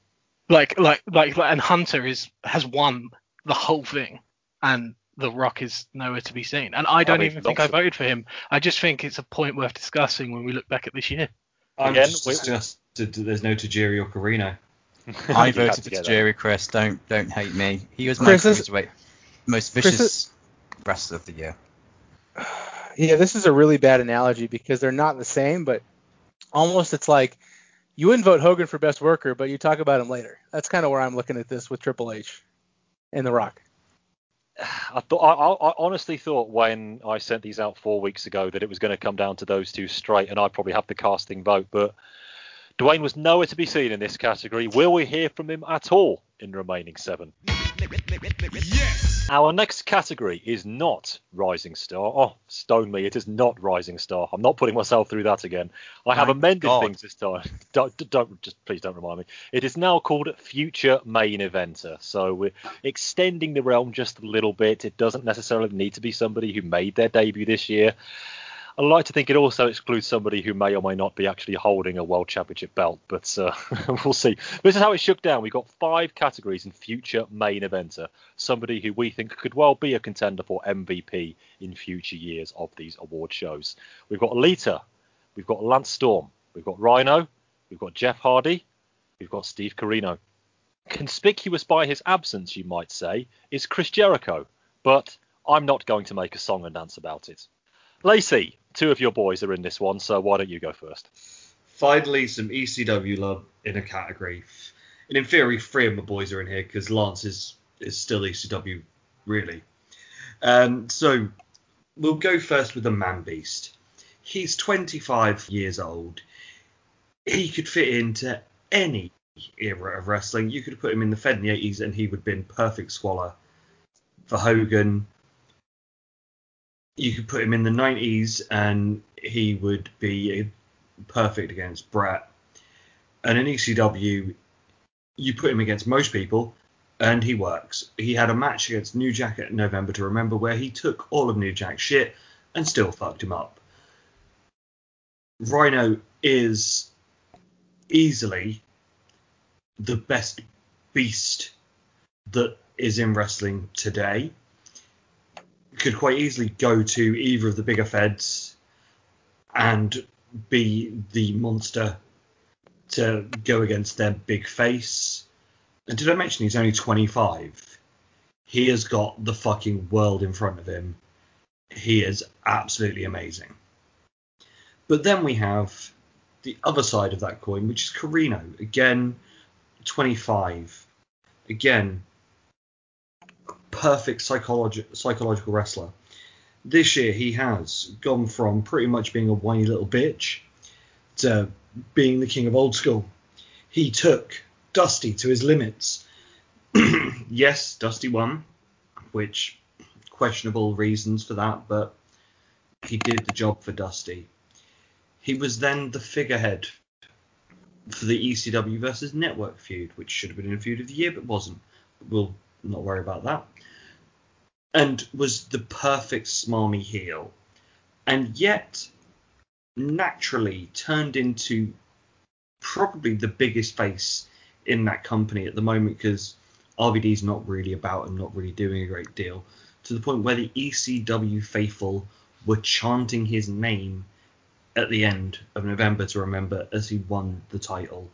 E: Like like like like- and Hunter is has won the whole thing, and The Rock is nowhere to be seen. And I don't
A: mean,
E: even think I voted for him. I just think it's a point worth discussing when we look back at this year.
D: I'm
A: Again,
D: just
A: we-
D: disgusted that there's no Tajiri or Corino.
C: I voted for
A: get that.
C: Jerry Chris. Don't don't hate me. He was my
B: Chris, this-
C: cruiserweight most
B: Chris,
C: vicious wrestler of the year.
B: Yeah, this is a really bad analogy because they're not the same, but almost it's like you wouldn't vote Hogan for best worker, but you talk about him later. That's kind of where I'm looking at this with Triple H and The Rock.
A: I thought I, I I honestly thought when I sent these out four weeks ago that it was going to come down to those two straight, and I'd probably have the casting vote. But Dwayne was nowhere to be seen in this category. Will we hear from him at all in the remaining seven? Yes. Our next category is not Rising Star. Oh, stone me, it is not Rising Star. I'm not putting myself through that again. I have amended
C: God.
A: things this time. Don't, don't just please don't remind me. It is now called Future Main Eventer. So we're extending the realm just a little bit. It doesn't necessarily need to be somebody who made their debut this year. I like to think it also excludes somebody who may or may not be actually holding a world championship belt, but uh, we'll see. This is how it shook down. We've got five categories in future main eventer. Somebody who we think could well be a contender for MVP in future years of these award shows. We've got Alita, we've got Lance Storm, we've got Rhino, we've got Jeff Hardy, we've got Steve Corino. Conspicuous by his absence, you might say, is Chris Jericho, but I'm not going to make a song and dance about it. Lacey, two of your boys are in this one, so why don't you go first?
D: Finally, some ECW love in a category. And in theory, three of my boys are in here because Lance is, is still ECW, really. Um, so we'll go first with the Man Beast. He's 25 years old. He could fit into any era of wrestling. You could put him in the Fed in the 80s and he would have been perfect squalor for Hogan. You could put him in the 90s and he would be perfect against Bret. And in ECW, you put him against most people and he works. He had a match against New Jack at November to remember where he took all of New Jack's shit and still fucked him up. Rhino is easily the best beast that is in wrestling today. Could quite easily go to either of the bigger feds and be the monster to go against their big face. And did I mention he's only 25? He has got the fucking world in front of him. He is absolutely amazing. But then we have the other side of that coin, which is Corino. Again, 25. Again, perfect psychologi- psychological wrestler. This year, he has gone from pretty much being a whiny little bitch to being the king of old school. He took Dusty to his limits. yes, Dusty won, which questionable reasons for that, but he did the job for Dusty. He was then the figurehead for the ECW versus Network feud, which should have been a feud of the year but wasn't. We'll not worry about that. And was the perfect smarmy heel. And yet, naturally turned into probably the biggest face in that company at the moment because RVD's not really about and not really doing a great deal. To the point where the ECW faithful were chanting his name at the end of November to remember as he won the title.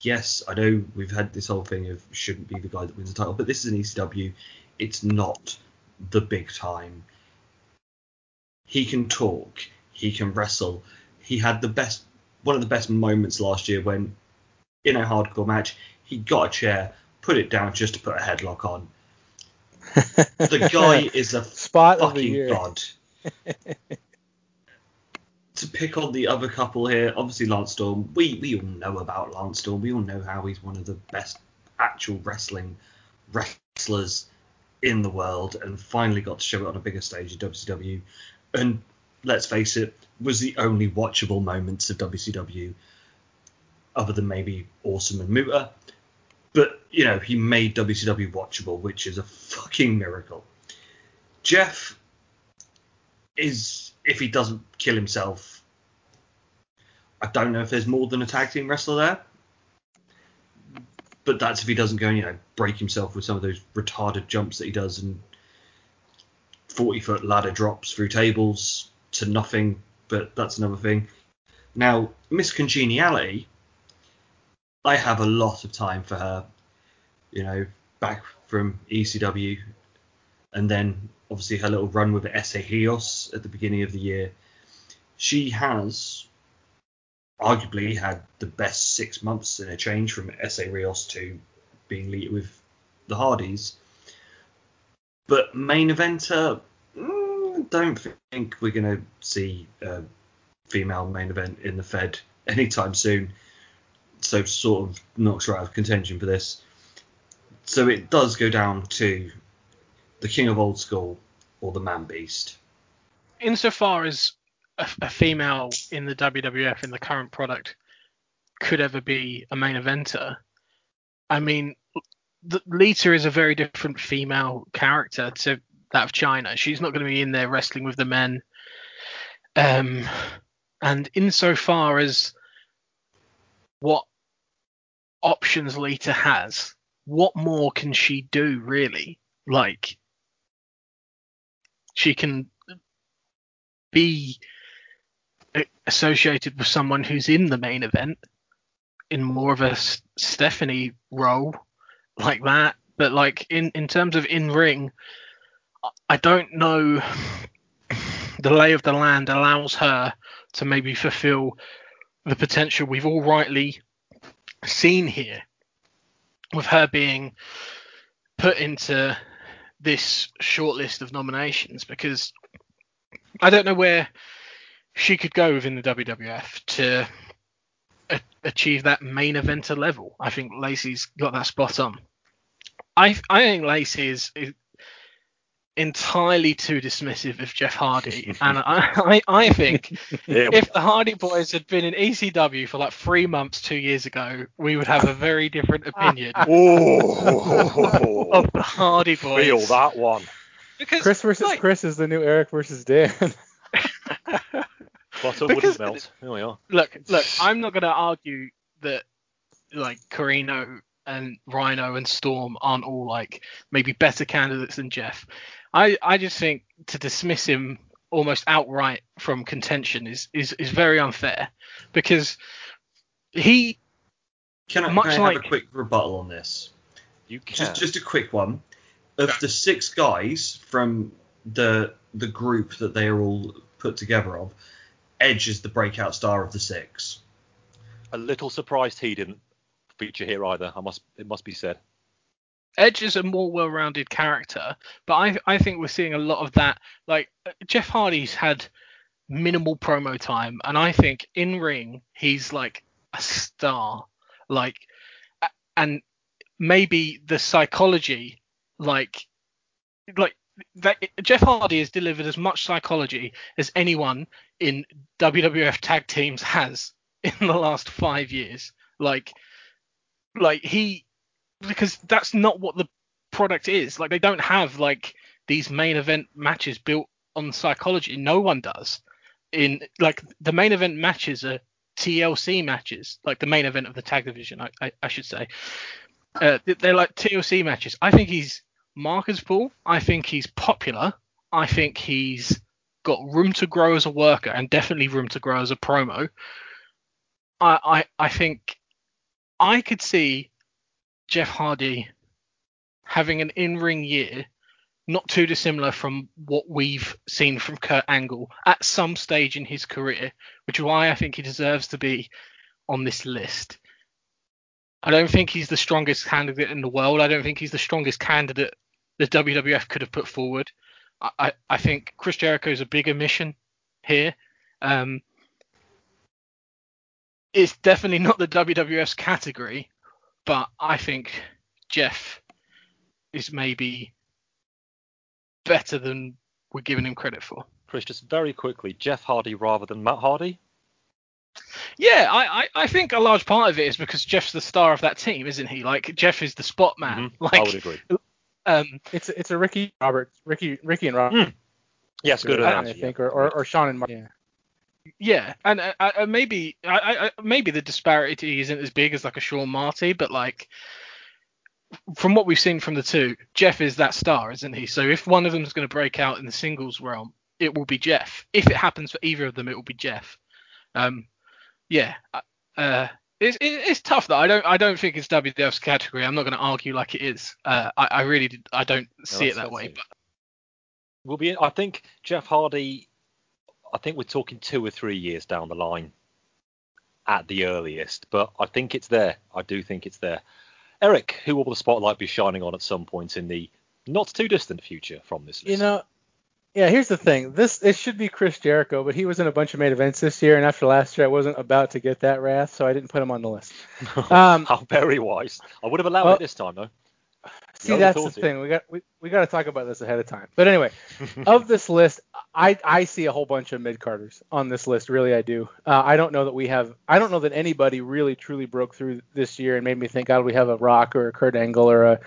D: Yes, I know we've had this whole thing of shouldn't be the guy that wins the title, but this is an ECW. It's not the big time. He can talk. He can wrestle. He had the best, one of the best moments last year when, in a hardcore match, he got a chair, put it down just to put a headlock on. The guy is a
B: Spot
D: fucking god. to pick on the other couple here, obviously Lance Storm. We we all know about Lance Storm. We all know how he's one of the best actual wrestling wrestlers in the world, and finally got to show it on a bigger stage in WCW. And let's face it, was the only watchable moments of WCW, other than maybe Awesome and Muta. But you know, he made WCW watchable, which is a fucking miracle. Jeff is if he doesn't kill himself. I don't know if there's more than a tag team wrestler there. But that's if he doesn't go and, you know, break himself with some of those retarded jumps that he does and 40 foot ladder drops through tables to nothing, but that's another thing. Now, Miss Congeniality, I have a lot of time for her. You know, back from ECW and then obviously her little run with Rios at the beginning of the year. She has arguably had the best six months in a change from Essa Rios to being lead with the Hardys. But main eventer, mm, don't think we're going to see a female main event in the Fed anytime soon. So sort of knocks her out of contention for this. So it does go down to the King of Old School or the Man Beast.
E: insofar as a, a female in the WWF in the current product could ever be a main eventer, I mean, the, Lita is a very different female character to that of Chyna. She's not going to be in there wrestling with the men. Um, and insofar as what options Lita has, what more can she do really? Like, she can be associated with someone who's in the main event in more of a Stephanie role like that. But like in in terms of in ring, I don't know. The lay of the land allows her to maybe fulfill the potential we've all rightly seen here, with her being put into this short list of nominations because I don't know where she could go within the WWF to a- achieve that main eventer level. I think Lacey's got that spot on. I I think Lacey is, is entirely too dismissive of Jeff Hardy, and I, I I think
A: Here we
E: if the Hardy Boys had been in ECW for like three months two years ago, we would have a very different opinion
A: Oh,
E: of the Hardy Boys.
A: feel that one.
E: Because
B: Chris versus
E: like,
B: Chris is the new Eric versus Dan.
A: Butter
E: Because-
A: wouldn't melt. Here we are.
E: look, look, I'm not going to argue that like Corino and Rhino and Storm aren't all like maybe better candidates than Jeff. I I just think to dismiss him almost outright from contention is is is very unfair because he
D: Can I,
E: Much
D: can I have a quick rebuttal on this?
A: You can.
D: Just just a quick one. Of the six guys from the the group that they are all put together of, Edge is the breakout star of the six.
A: a little surprised he didn't feature here either. I must. It must be said.
E: Edge is a more well-rounded character, but I I think we're seeing a lot of that. Like Jeff Hardy's had minimal promo time, and I think in ring he's like a star. Like, and maybe the psychology, like, like that Jeff Hardy has delivered as much psychology as anyone in WWF tag teams has in the last five years. Like, like he because that's not what the product is. Like they don't have like these main event matches built on psychology. No one does. In like the main event matches are TLC matches, like the main event of the tag division, I, I, I should say. Uh, they're like TLC matches. I think he's marketable. I think he's popular. I think he's got room to grow as a worker and definitely room to grow as a promo. I I, I think I could see Jeff Hardy having an in-ring year not too dissimilar from what we've seen from Kurt Angle at some stage in his career, which is why I think he deserves to be on this list. I don't think he's the strongest candidate in the world. I don't think he's the strongest candidate the WWF could have put forward. I, I, think Chris Jericho is a bigger mission here. Um, it's definitely not the WWF's category, but I think Jeff is maybe better than we're giving him credit for.
A: Chris, just very quickly, Jeff Hardy rather than Matt Hardy.
E: Yeah, I, I, I think a large part of it is because Jeff's the star of that team, isn't he? Like Jeff is the spot man.
A: Mhm,
E: Like
A: I would agree.
E: Um
B: it's it's a Ricky Roberts, Ricky Ricky and Robert.
A: Yes, good
B: I,
A: analogy.
B: think, or, or or Shawn and Mark. Yeah.
E: yeah, and uh, uh, maybe I, I, I- maybe the disparity isn't as big as like a Shawn Marty, but like from what we've seen from the two, Jeff is that star, isn't he? So if one of them is going to break out in the singles realm, it will be Jeff. If it happens for either of them, it will be Jeff. Um, yeah, uh, it's it, it's tough though. I don't I don't think it's WWF's category. I'm not going to argue like it is. Uh, I, I really did, I don't see it that way.
A: that's Will be. I think Jeff Hardy. I think we're talking two or three years down the line, at the earliest. But I think it's there. I do think it's there. Eric, who will the spotlight be shining on at some point in the not too distant future from this list?
B: You know, yeah. Here's the thing. This it should be Chris Jericho, but he was in a bunch of main events this year, and after last year, I wasn't about to get that wrath, so I didn't put him on the list. Um,
A: How very wise. I would have allowed
B: well-
A: it this time though.
B: See,
A: You
B: that's the
A: it.
B: thing. We got we, we got to talk about this ahead of time. But anyway, of this list, I I see a whole bunch of mid carders on this list. Really, I do. Uh, I don't know that we have. I don't know that anybody really truly broke through this year and made me think, God, we have a Rock or a Kurt Angle or a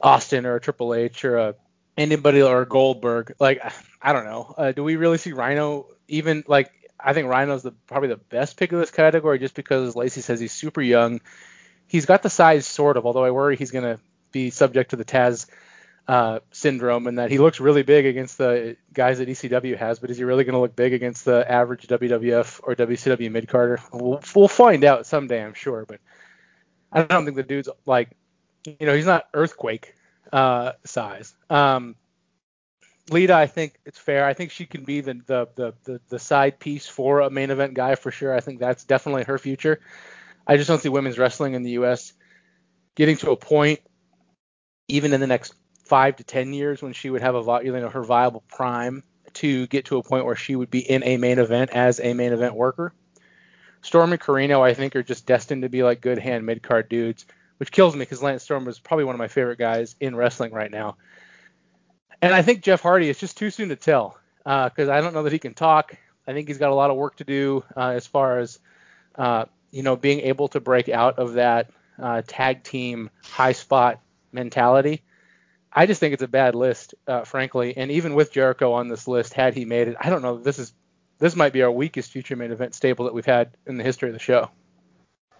B: Austin or a Triple H or a anybody or Goldberg. Like I don't know. Uh, do we really see Rhino even like? I think Rhino's the probably the best pick of this category just because Lacey says he's super young. He's got the size sort of, although I worry he's gonna be subject to the Taz uh, syndrome and that he looks really big against the guys that ECW has, but is he really going to look big against the average WWF or WCW mid carder? We'll, we'll find out someday, I'm sure, but I don't think the dude's like, you know, he's not earthquake uh, size. Um, Lita, I think it's fair. I think she can be the, the the the the side piece for a main event guy for sure. I think that's definitely her future. I just don't see women's wrestling in the U.S. getting to a point, even in the next five to ten years, when she would have a you know her viable prime to get to a point where she would be in a main event as a main event worker. Storm and Corino, I think, are just destined to be like good hand mid card dudes, which kills me because Lance Storm is probably one of my favorite guys in wrestling right now. And I think Jeff Hardy is just too soon to tell because I don't know that he can talk. I think he's got a lot of work to do uh, as far as uh, you know being able to break out of that uh, tag team high spot mentality. I just think it's a bad list, uh, frankly. And even with Jericho on this list, had he made it, I don't know. This is this might be our weakest future main event staple that we've had in the history of the show.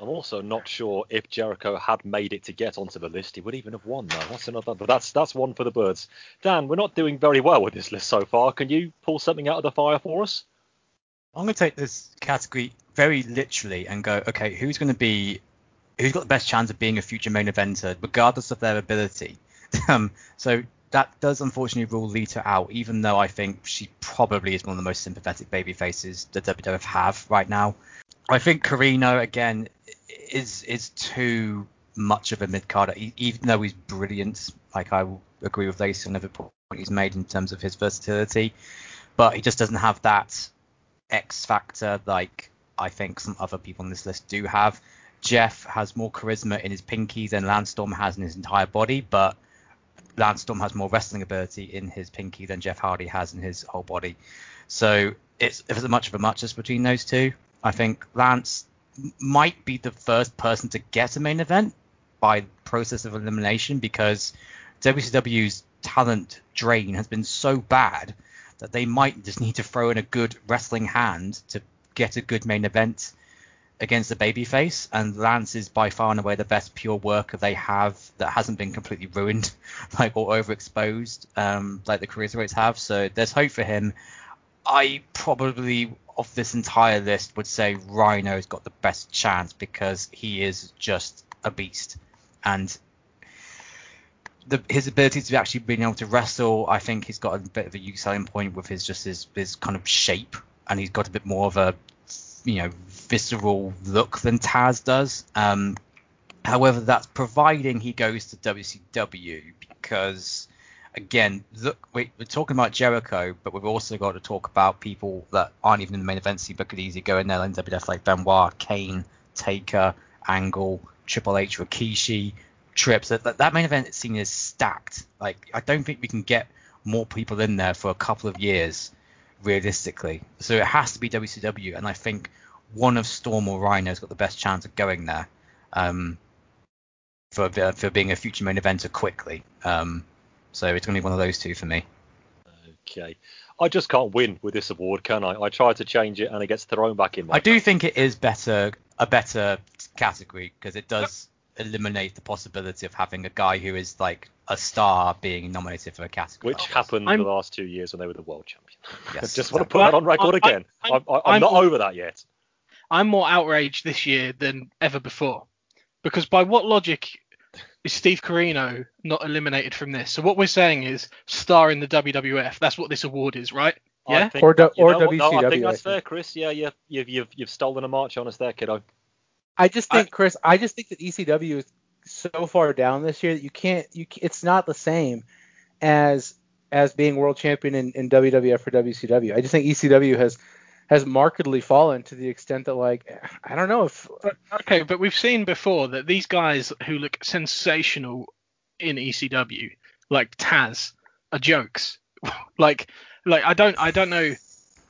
A: I'm also not sure if Jericho had made it to get onto the list, he would even have won. Though that's another, but that's that's one for the birds. Dan, we're not doing very well with this list so far. Can you pull something out of the fire for us?
C: I'm going to take this category very literally and go, okay, who's going to be, who's got the best chance of being a future main eventer, regardless of their ability. um, so that does unfortunately rule Lita out, even though I think she probably is one of the most sympathetic baby faces the WWF have right now. I think Carino again is is too much of a mid carder, even though he's brilliant. Like I agree with Lacey on every point he's made in terms of his versatility, but he just doesn't have that X factor like I think some other people on this list do have. Jeff has more charisma in his pinky than Lance Storm has in his entire body, but Lance Storm has more wrestling ability in his pinky than Jeff Hardy has in his whole body. So it's if it's much of a muchness between those two. I think Lance might be the first person to get a main event by process of elimination because WCW's talent drain has been so bad that they might just need to throw in a good wrestling hand to get a good main event against a babyface, and Lance is by far and away the best pure worker they have that hasn't been completely ruined, like or overexposed, um, like the cruiserweights have. So there's hope for him. I probably of this entire list would say Rhino's got the best chance because he is just a beast, and the, his ability to actually being able to wrestle, I think he's got a bit of a unique selling point with his just his his kind of shape, and he's got a bit more of a you know visceral look than Taz does. Um, however, that's providing he goes to WCW because, again, look, we, are talking about Jericho, but we've also got to talk about people that aren't even in the main event scene but could easily go in there in WWF like Benoit, Kane, Taker, Angle, Triple H, Rikishi, Trips. That, that main event scene is stacked. Like, I don't think we can get more people in there for a couple of years realistically. So it has to be WCW, and I think one of Storm or Rhino's got the best chance of going there um, for for being a future main eventer quickly. Um, so it's going to be one of those two for me.
A: Okay. I just can't win with this award, can I? I tried to change it and it gets thrown back in. My.
C: I do think it is better a better category because it does eliminate the possibility of having a guy who is like a star being nominated for a category.
A: Which happened
E: I'm,
A: the last two years when they were the world champion.
C: Yes,
A: Just want to put that on record
E: I,
A: again.
E: I,
A: I'm, I'm, I'm not over that yet.
E: I'm more outraged this year than ever before. Because by what logic is Steve Corino not eliminated from this? So what we're saying is star in the WWF. That's what this award is, right? Yeah.
B: Or do- or
A: know what? No, I
B: WCW,
A: think
B: I
A: that's fair, Chris. Yeah, yeah, you've you've you've stolen a march on us there, kiddo.
B: I just think, Chris, I just think that ECW is so far down this year that you can't, you, it's not the same as as being world champion in, in WWF or WCW. I just think ECW has has markedly fallen to the extent that like I don't know if
E: okay, but we've seen before that these guys who look sensational in ECW, like Taz, are jokes. like, like I don't, I don't know.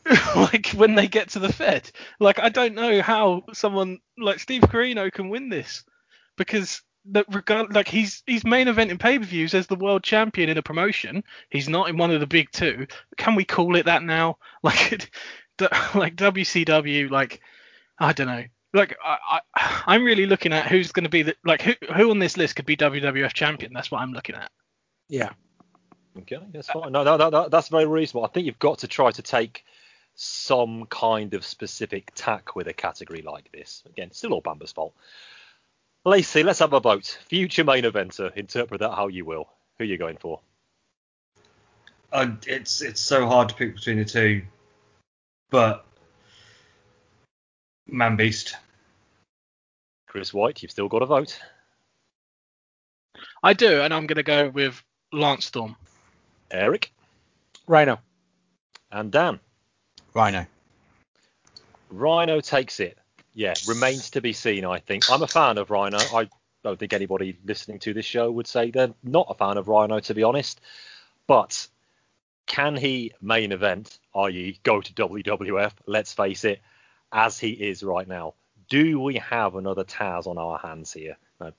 E: like when they get to the Fed, like I don't know how someone like Steve Corino can win this because that regard like he's he's main event in pay per views as the world champion in a promotion. He's not in one of the big two. Can we call it that now? Like, it, like WCW, like I don't know. Like I, I I'm really looking at who's going to be the like who who on this list could be WWF champion. That's what I'm looking at.
B: yeah.
A: Okay, that's fine. No, no, no, no, that's very reasonable. I think you've got to try to take some kind of specific tack with a category like this. Again, still all Bamba's fault. Lacey, let's have a vote. Future main eventer. Interpret that how you will. Who are you going for?
D: Uh, it's it's so hard to pick between the two, but Man Beast.
A: Chris White, you've still got a vote.
E: I do, and I'm going to go with Lance Storm.
A: Eric
B: Rhino.
A: And Dan.
C: Rhino.
A: Rhino takes it. Yeah, remains to be seen, I think. I'm a fan of Rhino. I don't think anybody listening to this show would say they're not a fan of Rhino, to be honest. But can he main event, i.e., go to WWF, let's face it, as he is right now? Do we have another Taz on our hands here? No.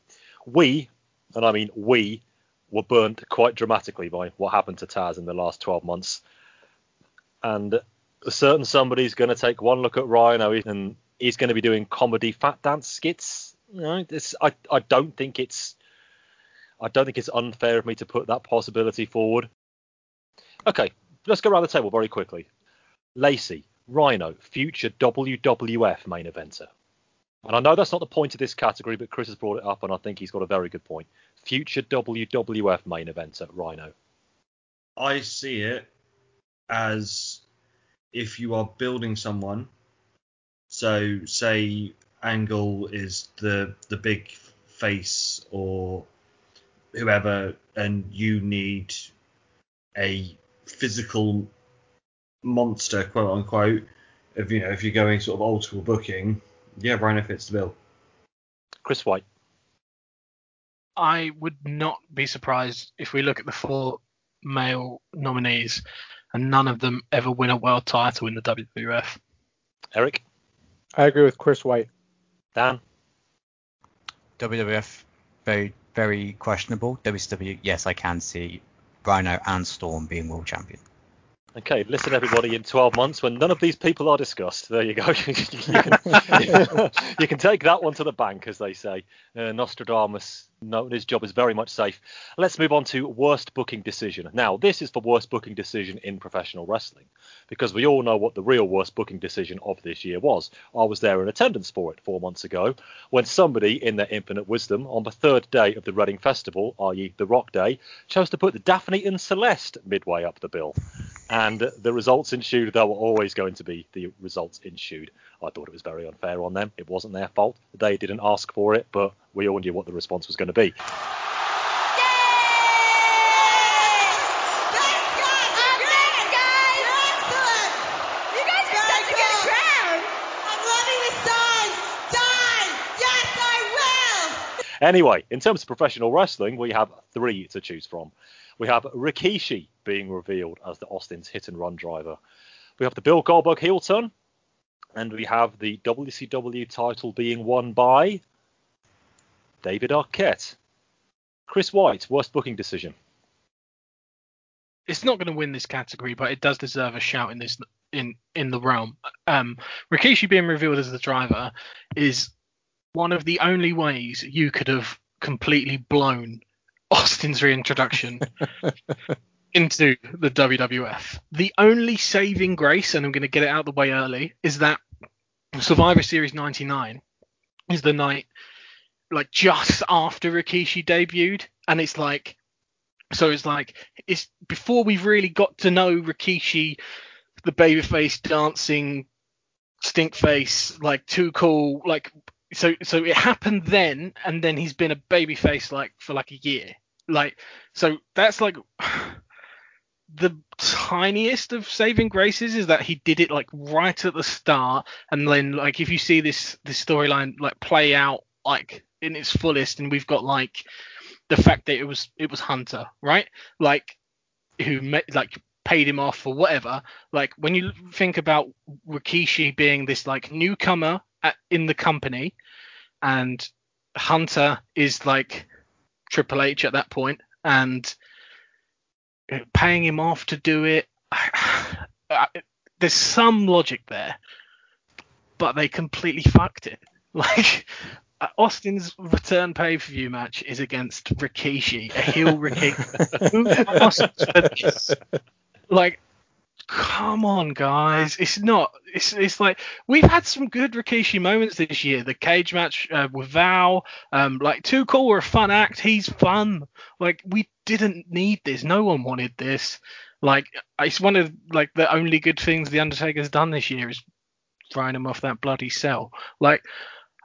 A: We, and I mean we, were burnt quite dramatically by what happened to Taz in the last 12 months. And a certain somebody's going to take one look at Rhino and he's going to be doing comedy fat dance skits. You know, this, I, I don't think it's I don't think it's unfair of me to put that possibility forward. Okay, let's go around the table very quickly. Lacey, Rhino, future WWF main eventer. And I know that's not the point of this category, but Chris has brought it up, and I think he's got a very good point. Future WWF main eventer, Rhino.
D: I see it as if you are building someone. So say Angle is the the big face or whoever, and you need a physical monster, quote unquote. If you know if you're going sort of old school booking, yeah, Rhino fits the bill.
A: Chris White.
E: I would not be surprised if we look at the four male nominees and none of them ever win a world title in the WWF.
A: Eric.
B: I agree with Chris White.
A: Dan.
C: WWF very very questionable. WCW yes I can see Rhino and Storm being world champion.
A: Okay, listen everybody. In 12 months, when none of these people are discussed, there you go. you, can, you can take that one to the bank, as they say. Uh, Nostradamus, no, his job is very much safe. Let's move on to worst booking decision. Now, this is for worst booking decision in professional wrestling, because we all know what the real worst booking decision of this year was. I was there in attendance for it four months ago, when somebody, in their infinite wisdom, on the third day of the Reading Festival, i.e., the Rock Day, chose to put the Daphne and Celeste midway up the bill and the results ensued. There were always going to be the results ensued. I thought it was very unfair on them. It wasn't their fault. They didn't ask for it, but we all knew what the response was going to be. Anyway, in terms of professional wrestling, we have three to choose from. We have Rikishi being revealed as the Austin's hit and run driver. We have the Bill Goldberg heel turn, and we have the WCW title being won by David Arquette. Chris White, worst booking decision.
E: It's not going to win this category, but it does deserve a shout in this in in the realm. Um, Rikishi being revealed as the driver is one of the only ways you could have completely blown Austin's reintroduction into the WWF. The only saving grace, and I'm going to get it out of the way early, is that Survivor Series 99 is the night like just after Rikishi debuted, and it's like so it's like it's before we've really got to know Rikishi, the babyface dancing stink face, like too cool, like so so it happened then, and then he's been a babyface like for like a year, like so that's like the tiniest of saving graces is that he did it like right at the start, and then like if you see this this storyline like play out like in its fullest, and we've got like the fact that it was it was Hunter, right? Like who met, like paid him off or whatever. Like when you think about Rikishi being this like newcomer at, in the company, and Hunter is like Triple H at that point, and paying him off to do it. There's some logic there, but they completely fucked it. Like Austin's return pay per view match is against Rikishi, a heel Rikishi. Who asked for this? Like, come on, guys. It's not. It's it's like we've had some good Rikishi moments this year. The cage match uh, with Val, um, like Too Cool were a fun act. He's fun. Like we didn't need this. No one wanted this. Like it's one of like the only good things the Undertaker's done this year is throwing him off that bloody cell. Like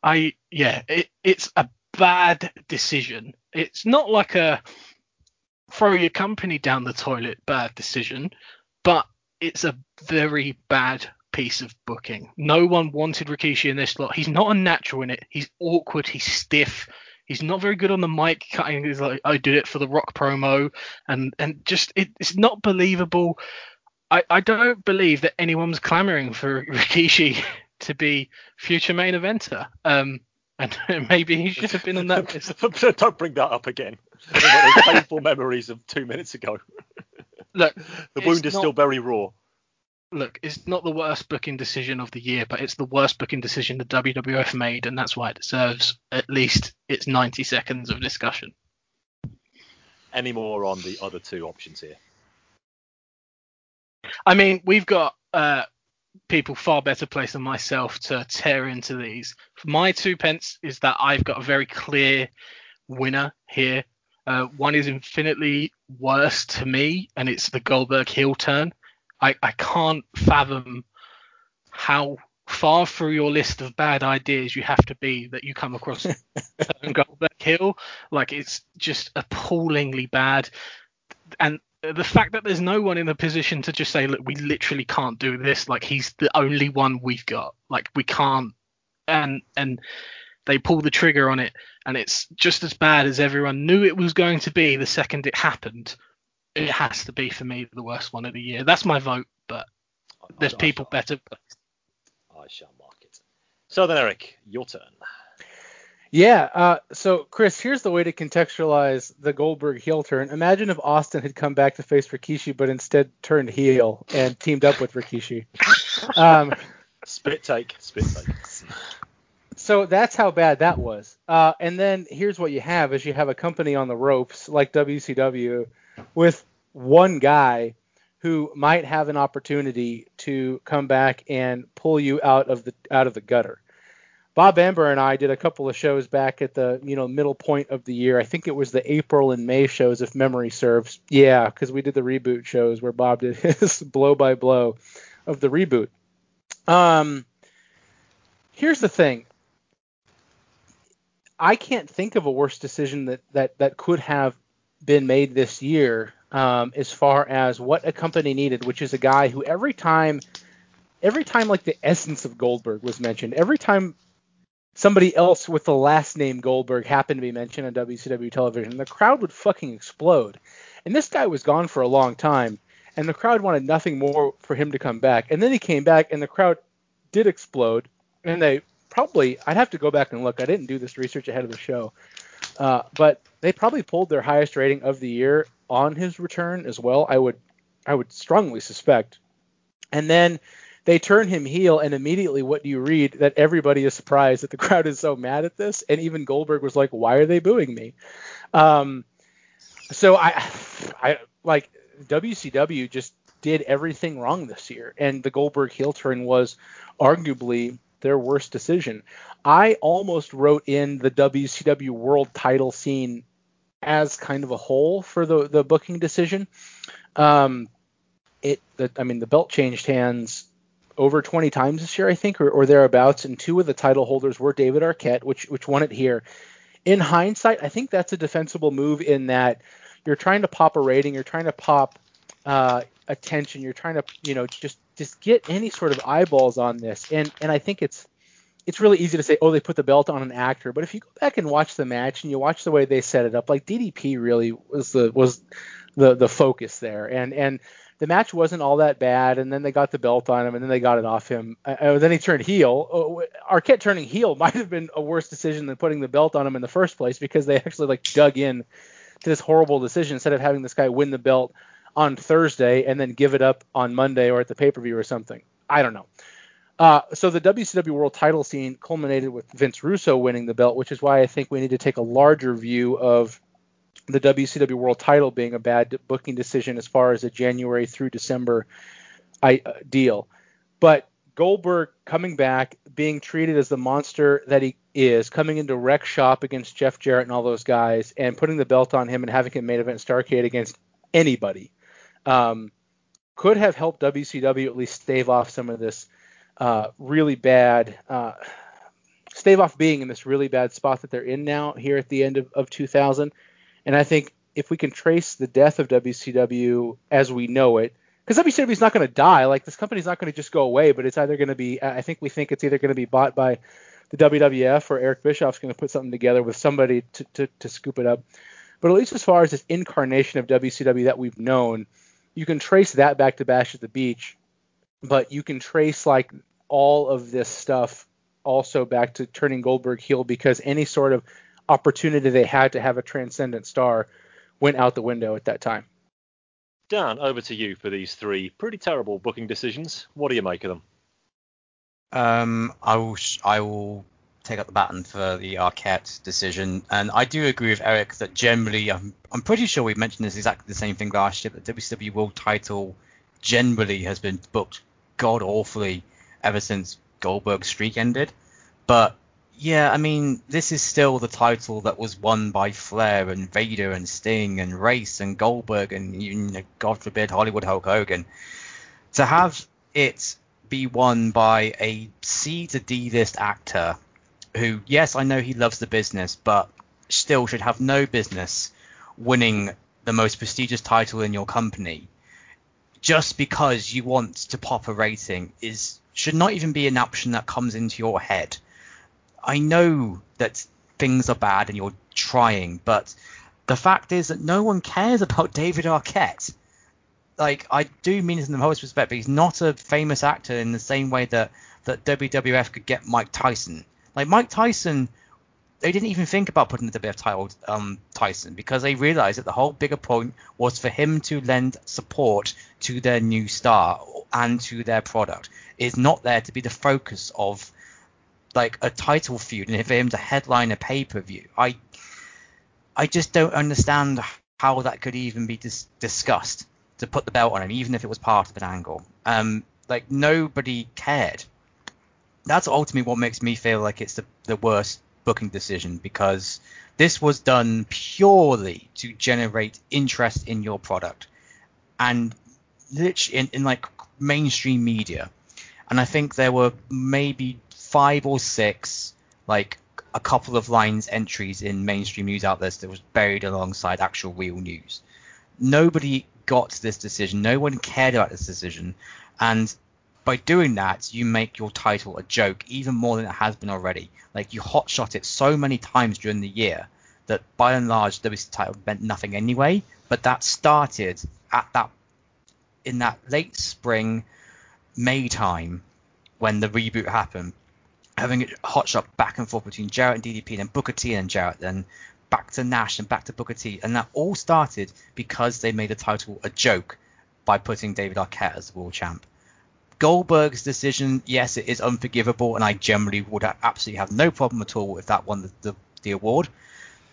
E: I yeah, it, it's a bad decision. It's not like a throw your company down the toilet bad decision, but it's a very bad piece of booking. No one wanted Rikishi in this slot. He's not unnatural in it. He's awkward. He's stiff. He's not very good on the mic cutting. He's like, I did it for the Rock promo, and and just it, it's not believable. I, I don't believe that anyone's clamoring for Rikishi to be future main eventer. Um, and maybe he should have been on that list.
A: Don't bring that up again. Painful memories of two minutes ago.
E: Look,
A: The wound is
E: not-
A: still very raw.
E: look, it's not the worst booking decision of the year, but it's the worst booking decision the WWF made, and that's why it deserves at least its 90 seconds of discussion.
A: Any more on the other two options here?
E: I mean, we've got uh, people far better placed than myself to tear into these. My two pence is that I've got a very clear winner here. Uh, one is infinitely worse to me, and it's the Goldberg heel turn. I, I can't fathom how far through your list of bad ideas you have to be that you come across Goldberg heel. Like it's just appallingly bad. And the fact that there's no one in a position to just say, look, we literally can't do this. Like he's the only one we've got. Like we can't. And and they pull the trigger on it, and it's just as bad as everyone knew it was going to be the second it happened. It has to be for me the worst one of the year. That's my vote, but there's
A: I- I
E: people
A: shall-
E: better.
A: I shall mark it. So then, Eric, your turn.
B: Yeah. Uh, so, Chris, here's the way to contextualize the Goldberg heel turn. Imagine if Austin had come back to face Rikishi, but instead turned heel and teamed up with Rikishi. Um,
A: Spit take, spit take.
B: so that's how bad that was. Uh, and then here's what you have: is you have a company on the ropes like WCW with one guy who might have an opportunity to come back and pull you out of the out of the gutter. Bob Amber and I did a couple of shows back at the you know middle point of the year. I think it was the April and May shows, if memory serves. Yeah, because we did the reboot shows where Bob did his blow by blow of the reboot. Um, here's the thing. I can't think of a worse decision that that that could have been made this year um, as far as what a company needed, which is a guy who every time, every time like the essence of Goldberg was mentioned, every time somebody else with the last name Goldberg happened to be mentioned on WCW television, the crowd would fucking explode. And this guy was gone for a long time, and the crowd wanted nothing more for him to come back. And then he came back, and the crowd did explode, and they probably I'd have to go back and look. I didn't do this research ahead of the show, uh, but they probably pulled their highest rating of the year on his return as well. I would I would strongly suspect. And then they turn him heel, and immediately what do you read? That everybody is surprised that the crowd is so mad at this, and even Goldberg was like, "Why are they booing me?" Um, so I, I like WCW just did everything wrong this year, and the Goldberg heel turn was arguably their worst decision. I almost wrote in the WCW World Title scene as kind of a whole for the the booking decision. Um, it, the, I mean, the belt changed hands over 20 times this year, I think, or, or thereabouts, and two of the title holders were David Arquette, which which won it here. In hindsight, I think that's a defensible move in that you're trying to pop a rating, you're trying to pop uh, attention, you're trying to, you know, just just get any sort of eyeballs on this, and and I think it's it's really easy to say, oh, they put the belt on an actor, but if you go back and watch the match and you watch the way they set it up, like DDP really was the was the the focus there, and and the match wasn't all that bad, and then they got the belt on him, and then they got it off him. Uh, then he turned heel. Oh, Arquette turning heel might have been a worse decision than putting the belt on him in the first place because they actually like dug in to this horrible decision instead of having this guy win the belt on Thursday and then give it up on Monday or at the pay per view or something. I don't know. Uh, so the WCW World Title scene culminated with Vince Russo winning the belt, which is why I think we need to take a larger view of the WCW World Title being a bad booking decision as far as a January through December I, uh, deal. But Goldberg coming back, being treated as the monster that he is, coming into Rec Shop against Jeff Jarrett and all those guys, and putting the belt on him and having him main event Starcade against anybody, um, could have helped WCW at least stave off some of this uh, really bad, uh, stave off being in this really bad spot that they're in now here at the end of, of 2000. And I think if we can trace the death of WCW as we know it because WCW is not going to die. Like this company's not going to just go away, but it's either going to be. I think we think it's either going to be bought by the WWF or Eric Bischoff's going to put something together with somebody to, to, to scoop it up. But at least as far as this incarnation of WCW that we've known, you can trace that back to Bash at the Beach, but you can trace like all of this stuff also back to turning Goldberg heel because any sort of opportunity they had to have a transcendent star went out the window at that time.
A: Dan, over to you for these three pretty terrible booking decisions. What do you make of them?
C: Um, I will I will take up the baton for the Arquette decision, and I do agree with Eric that generally I'm I'm pretty sure we've mentioned this exactly the same thing last year. That WCW World Title generally has been booked god awfully ever since Goldberg's streak ended, but yeah, I mean, this is still the title that was won by Flair and Vader and Sting and Race and Goldberg and even, God forbid, Hollywood Hulk Hogan. To have it be won by a C to D list actor who, yes, I know he loves the business, but still should have no business winning the most prestigious title in your company just because you want to pop a rating is should not even be an option that comes into your head. I know that things are bad and you're trying, but the fact is that no one cares about David Arquette. Like I do mean this in the most respect, but he's not a famous actor in the same way that that WWF could get Mike Tyson. Like Mike Tyson, they didn't even think about putting the WWF title um, Tyson because they realized that the whole bigger point was for him to lend support to their new star and to their product. It's not there to be the focus of like a title feud and for him to headline a pay per view. I I just don't understand how that could even be dis- discussed to put the belt on him, even if it was part of an angle. Um, like nobody cared. That's ultimately what makes me feel like it's the, the worst booking decision because this was done purely to generate interest in your product and literally in, in like mainstream media. And I think there were maybe five or six like a couple of lines entries in mainstream news outlets that was buried alongside actual real news. Nobody got this decision. No one cared about this decision, and by doing that, you make your title a joke even more than it has been already. Like you hotshot it so many times during the year that by and large the title meant nothing anyway. But that started at that in that late spring, May time when the reboot happened having it hot shot back and forth between Jarrett and DDP, and then Booker T and Jarrett, then back to Nash and back to Booker T, and that all started because they made the title a joke by putting David Arquette as the world champ. Goldberg's decision, yes, it is unforgivable, and I generally would absolutely have no problem at all if that won the, the, the award.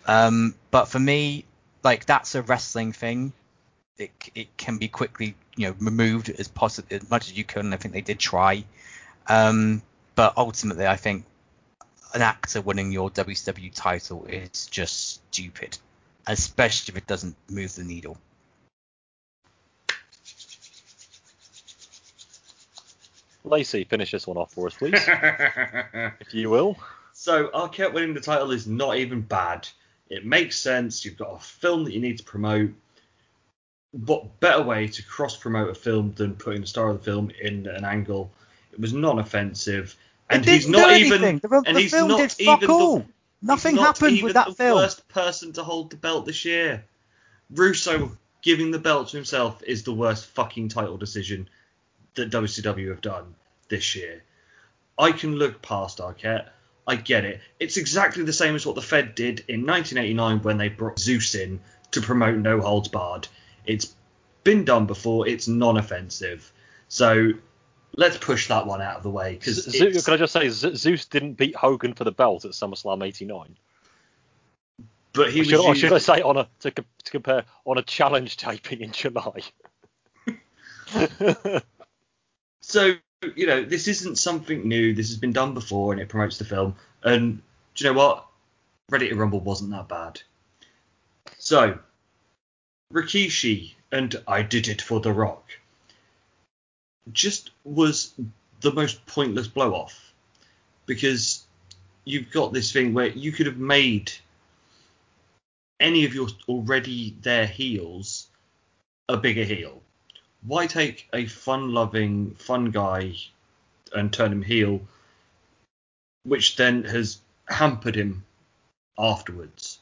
C: Um, but for me, like that's a wrestling thing. It, it can be quickly you know removed as possible as much as you can. I think they did try. Um, but ultimately, I think an actor winning your WCW title is just stupid, especially if it doesn't move the needle.
A: Lacey, finish this one off for us, please, if you will.
D: So Arquette winning the title is not even bad. It makes sense. You've got a film that you need to promote. What better way to cross promote a film than putting the star of the film in an angle? It was non-offensive, and
C: it
D: he's not
C: do
D: even.
C: anything. The,
D: and
C: the
D: he's
C: film
D: not
C: did
D: even
C: fuck all.
D: the,
C: Nothing
D: he's not
C: happened with that
D: the
C: film.
D: worst person to hold the belt this year. Russo giving the belt to himself is the worst fucking title decision that WCW have done this year. I can look past Arquette. I get it. It's exactly the same as what the Fed did in 1989 when they brought Zeus in to promote No Holds Barred. It's been done before. It's non-offensive. So let's push that one out of the way because
A: Zeus, can I just say Z- Zeus didn't beat Hogan for the belt at SummerSlam '89?
D: but he
A: Or
D: was
A: should, or should I say on a to, to compare on a challenge taping in July?
D: So, you know, this isn't something new. This has been done before and it promotes the film. And do you know what? Ready to Rumble wasn't that bad. So, Rikishi and I Did It for The Rock just was the most pointless blow off because you've got this thing where you could have made any of your already there heels a bigger heel Why take a fun-loving, fun guy and turn him heel, which then has hampered him afterwards?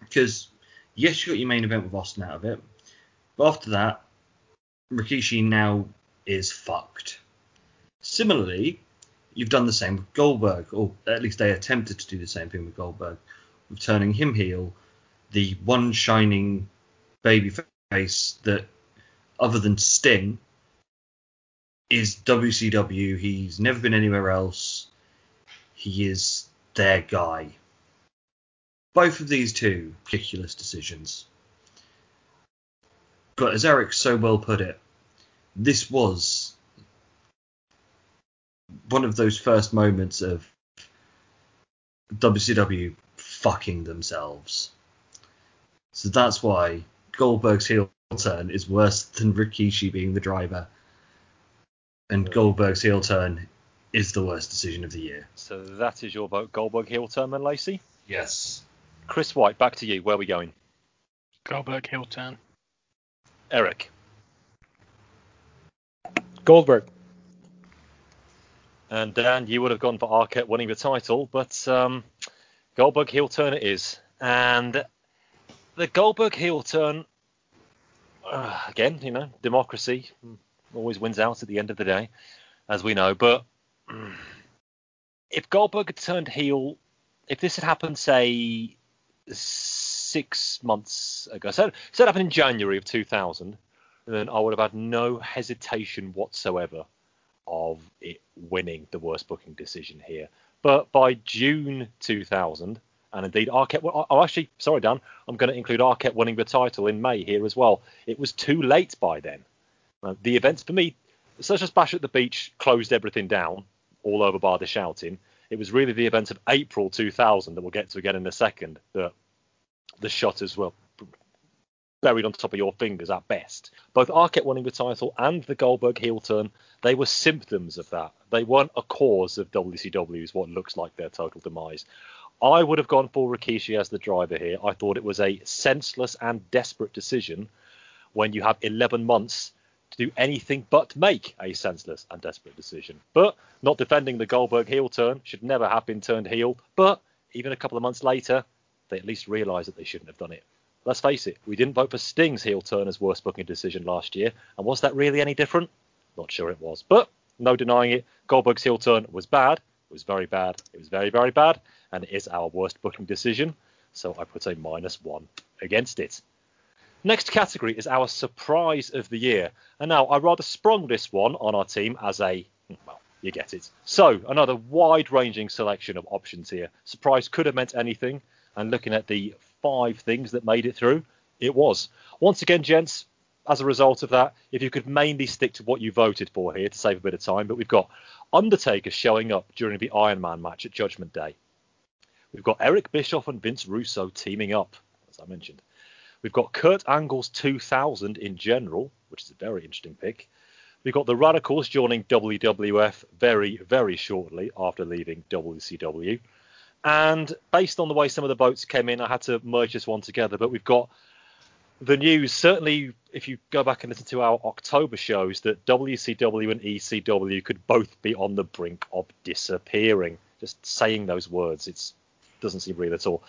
D: Because yes, you got your main event with Austin out of it, but after that, Rikishi now is fucked. Similarly, you've done the same with Goldberg, or at least they attempted to do the same thing with Goldberg, with turning him heel, the one shining baby face that, other than Sting, is WCW. He's never been anywhere else. He is their guy. Both of these two ridiculous decisions. But as Eric so well put it, this was one of those first moments of WCW fucking themselves. So that's why Goldberg's heel turn is worse than Rikishi being the driver. And Goldberg's heel turn is the worst decision of the year.
A: So that is your vote, Goldberg heel turn, then, Lacey.
D: Yes.
A: Chris White, back to you. Where are we going?
E: Goldberg heel turn.
A: Eric.
B: Goldberg.
A: And Dan, you would have gone for Arquette winning the title, but um, Goldberg heel turn it is. And the Goldberg heel turn, uh, again, you know, democracy always wins out at the end of the day, as we know. But mm, if Goldberg had turned heel, if this had happened, say, six months ago, so, so it happened in January of 2000, then I would have had no hesitation whatsoever of it winning the worst booking decision here. But by June 2000, and indeed Arquette, oh, actually, sorry, Dan, I'm going to include Arquette winning the title in May here as well. It was too late by then. Uh, the events for me, such as Bash at the Beach closed everything down, all over by the shouting. It was really the event of April 2000 that we'll get to again in a second that the shutters were buried on top of your fingers at best. Both Arquette winning the title and the Goldberg heel turn, they were symptoms of that. They weren't a cause of WCW's what looks like their total demise. I would have gone for Rikishi as the driver here. I thought it was a senseless and desperate decision when you have 11 months to do anything but make a senseless and desperate decision. But not defending the Goldberg heel turn should never have been turned heel. But even a couple of months later, they at least realised that they shouldn't have done it. Let's face it, we didn't vote for Sting's heel turn as worst booking decision last year, and was that really any different? Not sure it was, but no denying it. Goldberg's heel turn was bad. It was very bad. It was very, very bad, and it is our worst booking decision. So I put a minus one against it. Next category is our surprise of the year. And now I rather sprung this one on our team as a, well, you get it. So another wide ranging selection of options here. Surprise could have meant anything. And looking at the five things that made it through, it was. Once again, gents, as a result of that, if you could mainly stick to what you voted for here to save a bit of time, but we've got Undertaker showing up during the Iron Man match at Judgment Day. We've got Eric Bischoff and Vince Russo teaming up, as I mentioned. We've got Kurt Angle's 2000 in general, which is a very interesting pick. We've got the Radicalz joining WWF very, very shortly after leaving WCW. And based on the way some of the votes came in, I had to merge this one together. But we've got the news, certainly if you go back and listen to our October shows, that WCW and ECW could both be on the brink of disappearing. Just saying those words, it doesn't seem real at all.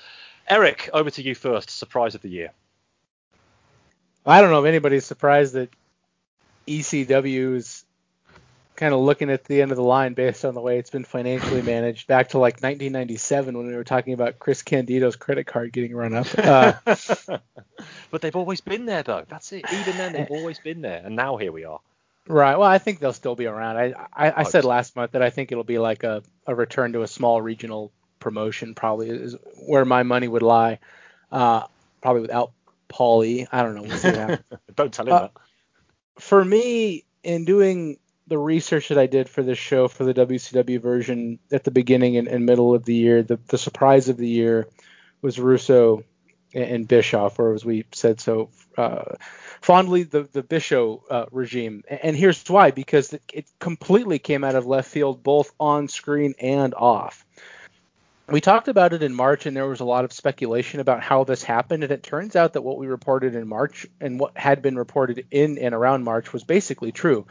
A: Eric, over to you first. Surprise of the year.
B: I don't know if anybody's surprised that ECW is kind of looking at the end of the line based on the way it's been financially managed back to like 1997 when we were talking about Chris Candido's credit card getting run up. Uh,
A: but they've always been there though. That's it. Even then, they've always been there, and now here we are.
B: Right. Well, I think they'll still be around. I I, I said last month that I think it'll be like a, a return to a small regional promotion. Probably is where my money would lie. Uh, probably without Paulie. I don't know. We'll
A: don't tell him
B: uh,
A: that.
B: For me, in doing the research that I did for this show for the WCW version at the beginning and, and middle of the year, the, the surprise of the year was Russo and, and Bischoff, or as we said so uh, fondly, the the Bischoff uh, regime. And, here's why: because it completely came out of left field, both on screen and off. We talked about it in March, and there was a lot of speculation about how this happened. And it turns out that what we reported in March and what had been reported in and around March was basically true.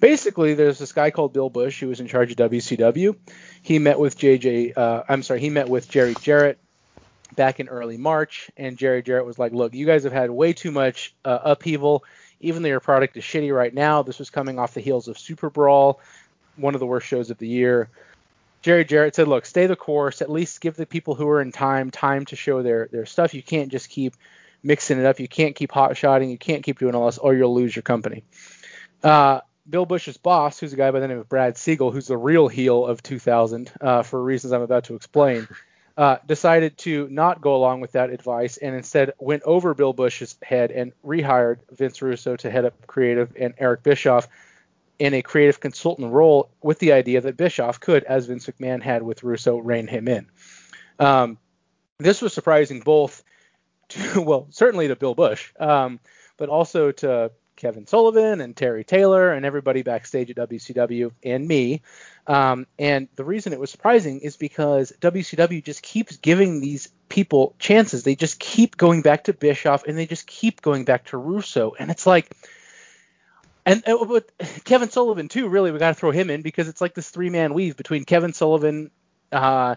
B: Basically, there's this guy called Bill Busch who was in charge of WCW. He met with JJ, uh, I'm sorry, he met with Jerry Jarrett back in early March, and Jerry Jarrett was like, "Look, you guys have had way too much uh, upheaval. Even though your product is shitty right now, this was coming off the heels of Super Brawl, one of the worst shows of the year." Jerry Jarrett said, "Look, stay the course. At least give the people who are in time time to show their their stuff. You can't just keep mixing it up. You can't keep hot shotting. You can't keep doing all this, or you'll lose your company." Uh, Bill Busch's boss, who's a guy by the name of Brad Siegel, who's the real heel of 2000 uh, for reasons I'm about to explain, uh, decided to not go along with that advice and instead went over Bill Busch's head and rehired Vince Russo to head up creative and Eric Bischoff in a creative consultant role with the idea that Bischoff could, as Vince McMahon had with Russo, rein him in. Um, this was surprising both to, well, certainly to Bill Busch, um, but also to Kevin Sullivan and Terry Taylor and everybody backstage at WCW and me. Um, and the reason it was surprising is because WCW just keeps giving these people chances. They just keep going back to Bischoff and they just keep going back to Russo. And it's like, and uh, with Kevin Sullivan too, really, we got to throw him in because it's like this three-man weave between Kevin Sullivan, uh,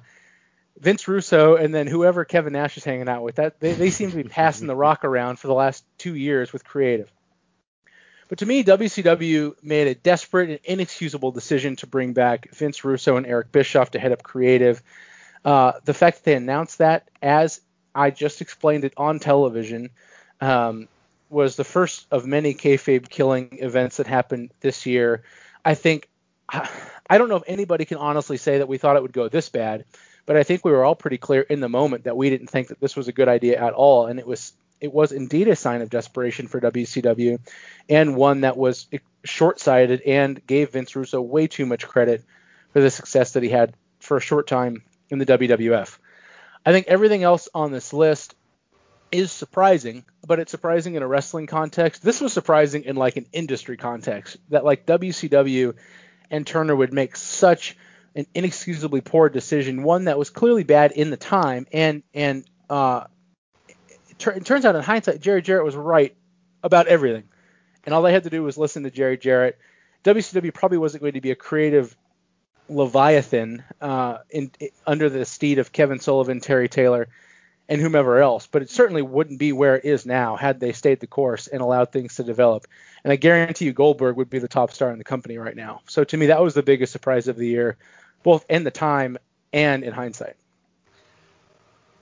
B: Vince Russo, and then whoever Kevin Nash is hanging out with. That they, they seem to be passing the rock around for the last two years with creative. But to me, WCW made a desperate and inexcusable decision to bring back Vince Russo and Eric Bischoff to head up creative. Uh, the fact that they announced that, as I just explained it on television, um, was the first of many kayfabe killing events that happened this year. I think I don't know if anybody can honestly say that we thought it would go this bad, but I think we were all pretty clear in the moment that we didn't think that this was a good idea at all, and it was it was indeed a sign of desperation for WCW, and one that was short-sighted and gave Vince Russo way too much credit for the success that he had for a short time in the WWF. I think everything else on this list is surprising, but it's surprising in a wrestling context. This was surprising in like an industry context that like WCW and Turner would make such an inexcusably poor decision, one that was clearly bad in the time, and and uh, it turns out in hindsight, Jerry Jarrett was right about everything, and all they had to do was listen to Jerry Jarrett. WCW probably wasn't going to be a creative leviathan uh, in, in, under the steed of Kevin Sullivan, Terry Taylor, and whomever else, but it certainly wouldn't be where it is now had they stayed the course and allowed things to develop. And I guarantee you, Goldberg would be the top star in the company right now. So to me, that was the biggest surprise of the year, both in the time and in hindsight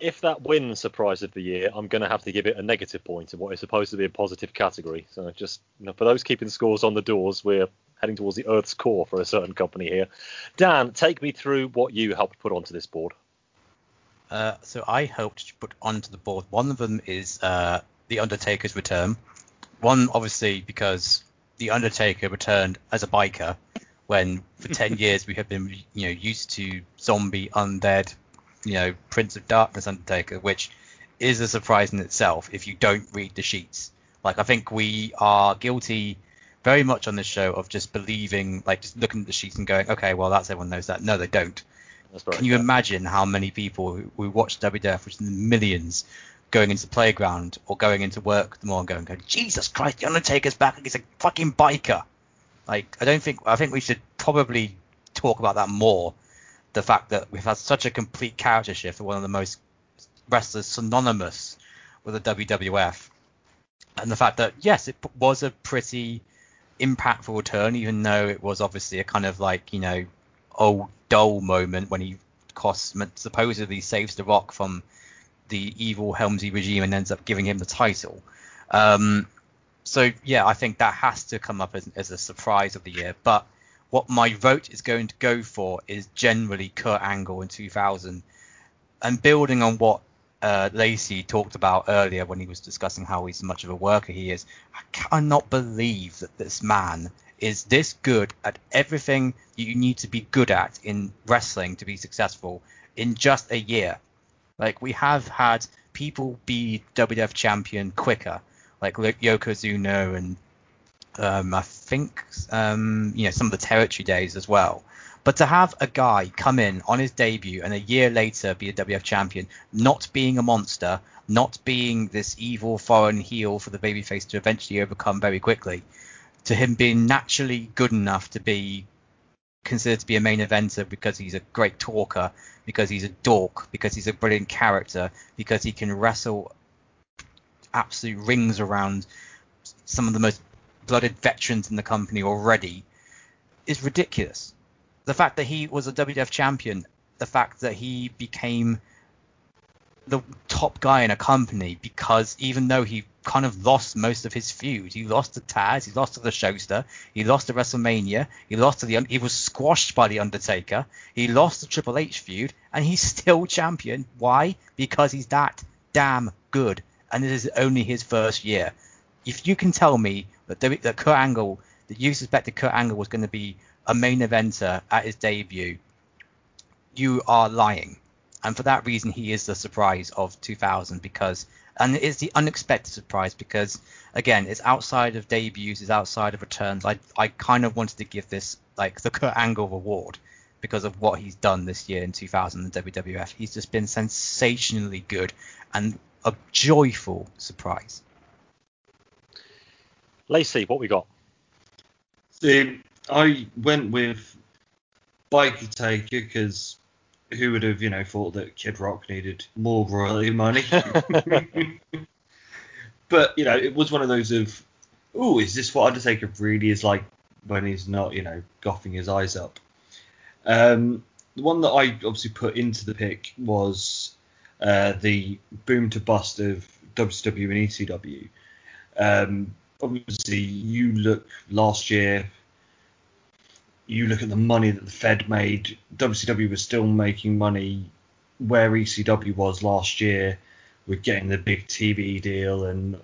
A: if that wins surprise of the year, I'm going to have to give it a negative point in what is supposed to be a positive category. So just you know, for those keeping scores on the doors, we're heading towards the Earth's core for a certain company here. Dan, take me through what you helped put onto this board.
C: Uh, so I helped to put onto the board. One of them is uh, the Undertaker's return. One obviously because the Undertaker returned as a biker when for 10 years we have been you know used to zombie undead you know, Prince of Darkness Undertaker, which is a surprise in itself if you don't read the sheets. Like I think we are guilty very much on this show of just believing, like just looking at the sheets and going, okay, well that's everyone knows that. No, they don't. Can you imagine how many people who, who watch WWF, which is millions, going into the playground or going into work the morning going, going, Jesus Christ, the Undertaker's back. He's a fucking biker. Like I don't think I think we should probably talk about that more the fact that we've had such a complete character shift for one of the most wrestlers synonymous with the WWF, and the fact that yes, it was a pretty impactful return, even though it was obviously a kind of like you know old dull moment when he costs supposedly saves the Rock from the evil Helmsy regime and ends up giving him the title. Um, so yeah, I think that has to come up as, as a surprise of the year. But what my vote is going to go for is generally Kurt Angle in 2000. And building on what uh, Lacey talked about earlier when he was discussing how he's much of a worker he is, I cannot believe that this man is this good at everything you need to be good at in wrestling to be successful in just a year. Like we have had people be WWF champion quicker, like Yokozuna and um, I think um, you know some of the territory days as well. But to have a guy come in on his debut and a year later be a WF champion, not being a monster, not being this evil foreign heel for the babyface to eventually overcome very quickly, to him being naturally good enough to be considered to be a main eventer because he's a great talker, because he's a dork, because he's a brilliant character, because he can wrestle absolute rings around some of the most blooded veterans in the company already is ridiculous. The fact that he was a WWF champion, the fact that he became the top guy in a company because even though he kind of lost most of his feud, he lost to Taz, he lost to the Showster, he lost to WrestleMania, he lost to the he was squashed by the Undertaker, he lost the Triple H feud, and he's still champion. Why? Because he's that damn good, and this is only his first year. If you can tell me that that Kurt Angle, that you suspected Kurt Angle was going to be a main eventer at his debut, you are lying and for that reason he is the surprise of 2000 because and it's the unexpected surprise because again it's outside of debuts it's outside of returns. I i kind of wanted to give this like the kurt angle award because of what he's done this year in 2000 in wwf he's just been sensationally good and a joyful surprise.
A: Lacey what we got?
D: The, I went with Biker Taker because who would have, you know, thought that Kid Rock needed more royalty money? but you know, it was one of those of, oh, is this what Undertaker really is like when he's not, you know, goffing his eyes up? Um, the one that I obviously put into the pick was uh, the boom to bust of WCW and ECW. Um, obviously, you look last year you look at the money that the Fed made, WCW was still making money where ECW was last year with getting the big TV deal and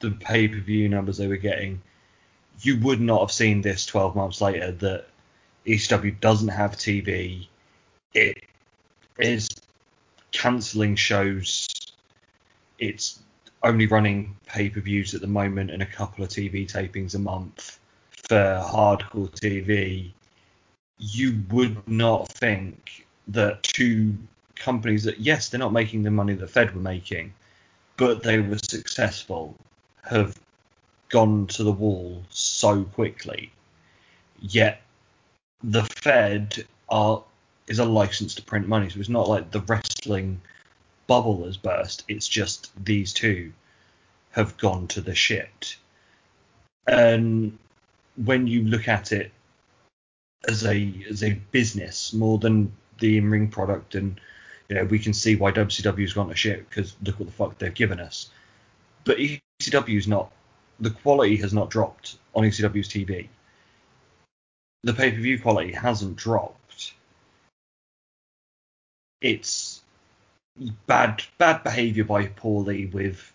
D: the pay per view numbers they were getting. You would not have seen this 12 months later that ECW doesn't have TV. It is cancelling shows. It's only running pay per views at the moment and a couple of TV tapings a month for hardcore TV, you would not think that two companies that yes, they're not making the money that Fed were making, but they were successful, have gone to the wall so quickly. Yet the Fed are is a license to print money, so it's not like the wrestling bubble has burst. It's just these two have gone to the shit. And when you look at it as a as a business more than the in ring product, and you know we can see why WCW's gone to shit because look what the fuck they've given us. But ECW's not the quality has not dropped on ECW's TV. The pay per view quality hasn't dropped. It's bad bad behavior by Paulie with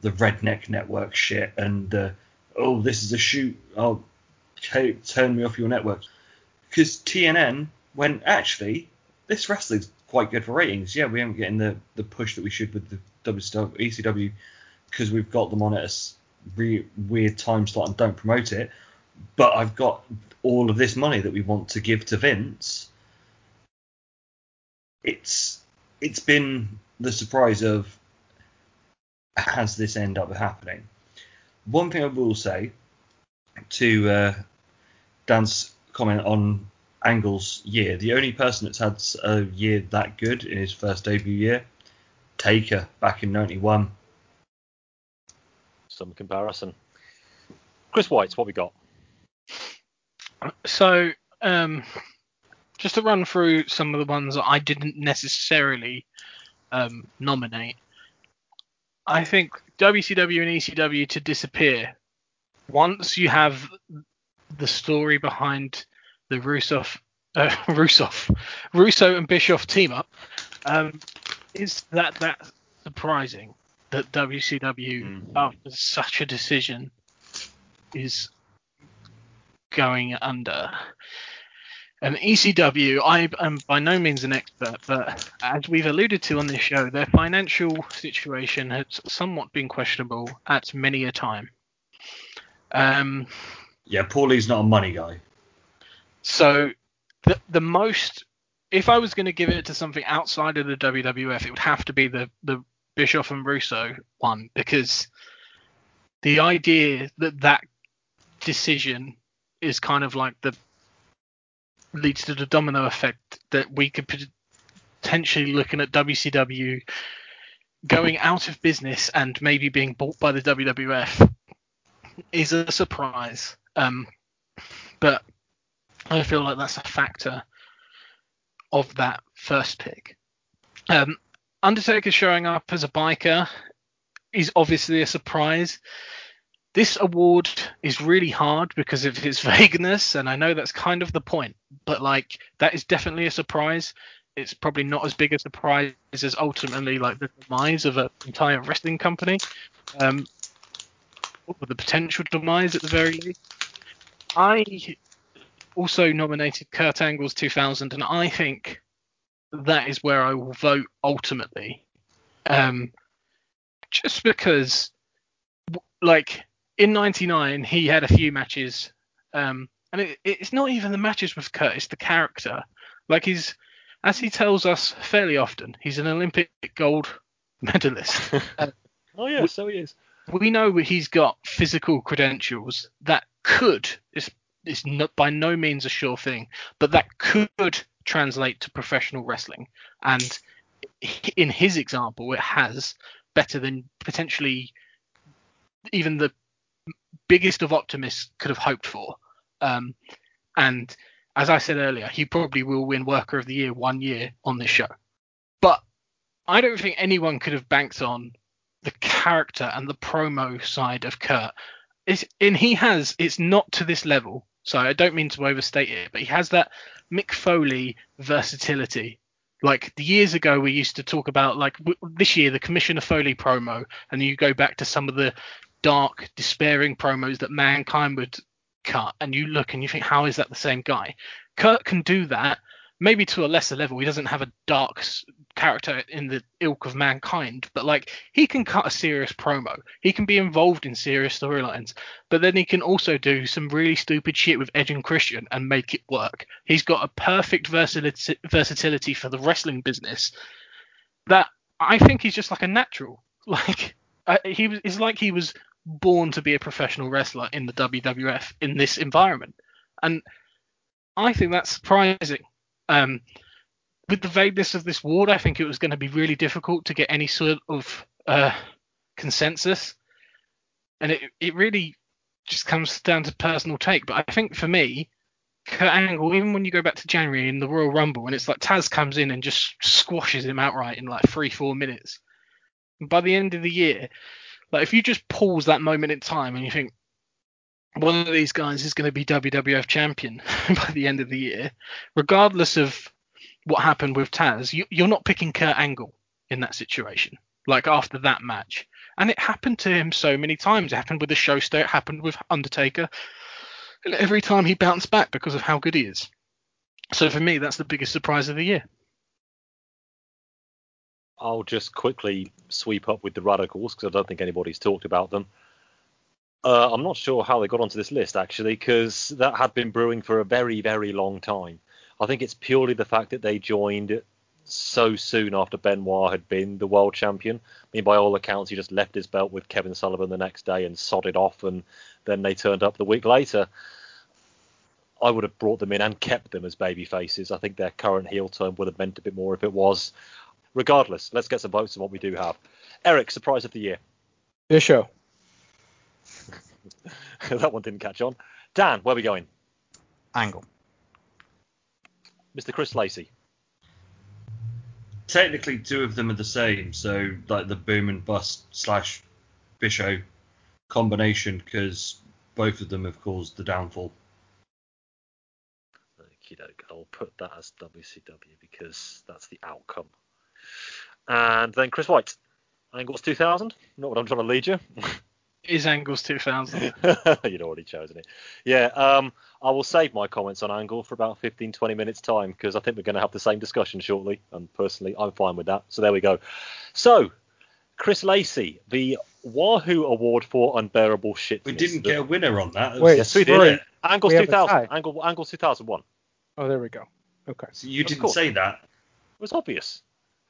D: the redneck network shit and uh, oh, this is a shoot. Oh, turn me off your network. Because TNN went, actually, this wrestling's quite good for ratings. Yeah, we aren't getting the, the push that we should with the WCW, ECW because we've got them on at a re- weird time slot and don't promote it. But I've got all of this money that we want to give to Vince. It's it's been the surprise of has this end up happening? One thing I will say to uh, Dan's comment on Angle's year, the only person that's had a year that good in his first debut year, Taker back in '91.
A: Some comparison. Chris White, what we got?
E: So, um, just to run through some of the ones that I didn't necessarily um, nominate. I think WCW and ECW to disappear once you have the story behind the Russo, uh, Russo, Russo and Bischoff team up. Um, is that that surprising that WCW
A: Mm.
E: after such a decision is going under? And ECW, I am by no means an expert, but as we've alluded to on this show, their financial situation has somewhat been questionable at many a time. Um,
D: Yeah, Paulie's not a money guy.
E: so the the most if I was going to give it to something outside of the WWF, it would have to be the the Bischoff and Russo one because the idea that that decision is kind of like the leads to the domino effect that we could potentially looking at WCW going out of business and maybe being bought by the WWF is a surprise. Um, but I feel like that's a factor of that first pick. Um, Undertaker showing up as a biker is obviously a surprise. This award is really hard because of its vagueness, and I know that's kind of the point, but like that is definitely a surprise. It's probably not as big a surprise as ultimately like the demise of an entire wrestling company, um, or the potential demise at the very least. I also nominated Kurt Angle's 2000, and I think that is where I will vote ultimately. Um, just because, like, in '99, he had a few matches, um, and it, it's not even the matches with Kurt; it's the character. Like he's, as he tells us fairly often, he's an Olympic gold medalist.
A: Oh yeah, so he is.
E: we know he's got physical credentials that could it's it's not by no means a sure thing but that could translate to professional wrestling and in his example it has better than potentially even the biggest of optimists could have hoped for um, and as i said earlier he probably will win worker of the year one year on this show but i don't think anyone could have banked on the character and the promo side of Kurt. It's, and he has, it's not to this level. So I don't mean to overstate it, but he has that Mick Foley versatility. Like the years ago, we used to talk about like w- this year the Commissioner Foley promo, and you go back to some of the dark, despairing promos that Mankind would cut, and you look and you think, how is that the same guy? Kurt can do that, maybe to a lesser level. He doesn't have a dark character in the ilk of mankind, but like he can cut a serious promo. He can be involved in serious storylines, but then he can also do some really stupid shit with Edge and Christian and make it work. He's got a perfect versatility, versatility for the wrestling business that I think he's just like a natural. Like uh, he was, it's like he was born to be a professional wrestler in the WWF in this environment, and I think that's surprising. Um, with the vagueness of this ward, I think it was going to be really difficult to get any sort of uh, consensus, and it it really just comes down to personal take. But I think for me, Kurt Angle, even when you go back to January in the Royal Rumble, and it's like Taz comes in and just squashes him outright in like three four minutes. And by the end of the year, like if you just pause that moment in time and you think one of these guys is going to be WWF champion by the end of the year, regardless of what happened with Taz, you, you're not picking Kurt Angle in that situation. Like after that match, and it happened to him so many times. It happened with the Showster. It happened with Undertaker. And every time he bounced back because of how good he is. So for me, that's the biggest surprise of the year.
A: I'll just quickly sweep up with the Radicalz because I don't think anybody's talked about them. Uh, I'm not sure how they got onto this list actually because that had been brewing for a very, very long time. I think it's purely the fact that they joined so soon after Benoit had been the world champion. I mean, by all accounts, he just left his belt with Kevin Sullivan the next day and sodded off, and then they turned up the week later. I would have brought them in and kept them as baby faces. I think their current heel turn would have meant a bit more if it was. Regardless, let's get some votes on what we do have. Eric, surprise of the year.
B: This show.
A: that one didn't catch on. Dan, where are we going?
C: Angle.
A: Mr. Chris Lacey.
D: Technically, two of them are the same, so like the boom and bust slash Bisho combination, because both of them have caused the downfall.
A: Okie doke. I'll put that as WCW because that's the outcome. And then Chris White. Angles 2000. Not what I'm trying to lead you.
E: Is Angles 2000?
A: You'd already chosen it. Yeah, um, I will save my comments on Angle for about 15, 20 minutes time because I think we're going to have the same discussion shortly. And personally, I'm fine with that. So there we go. So, Chris Lacey, the Wahoo Award for Unbearable Shit.
D: We didn't get a winner on that.
B: Wait,
A: Yes, we
D: split.
A: did. Angles
B: We
A: 2000. Angle, Angles 2001.
B: Oh, there we go. Okay.
D: So you
A: Of
D: didn't
A: course.
D: say that.
A: It was obvious.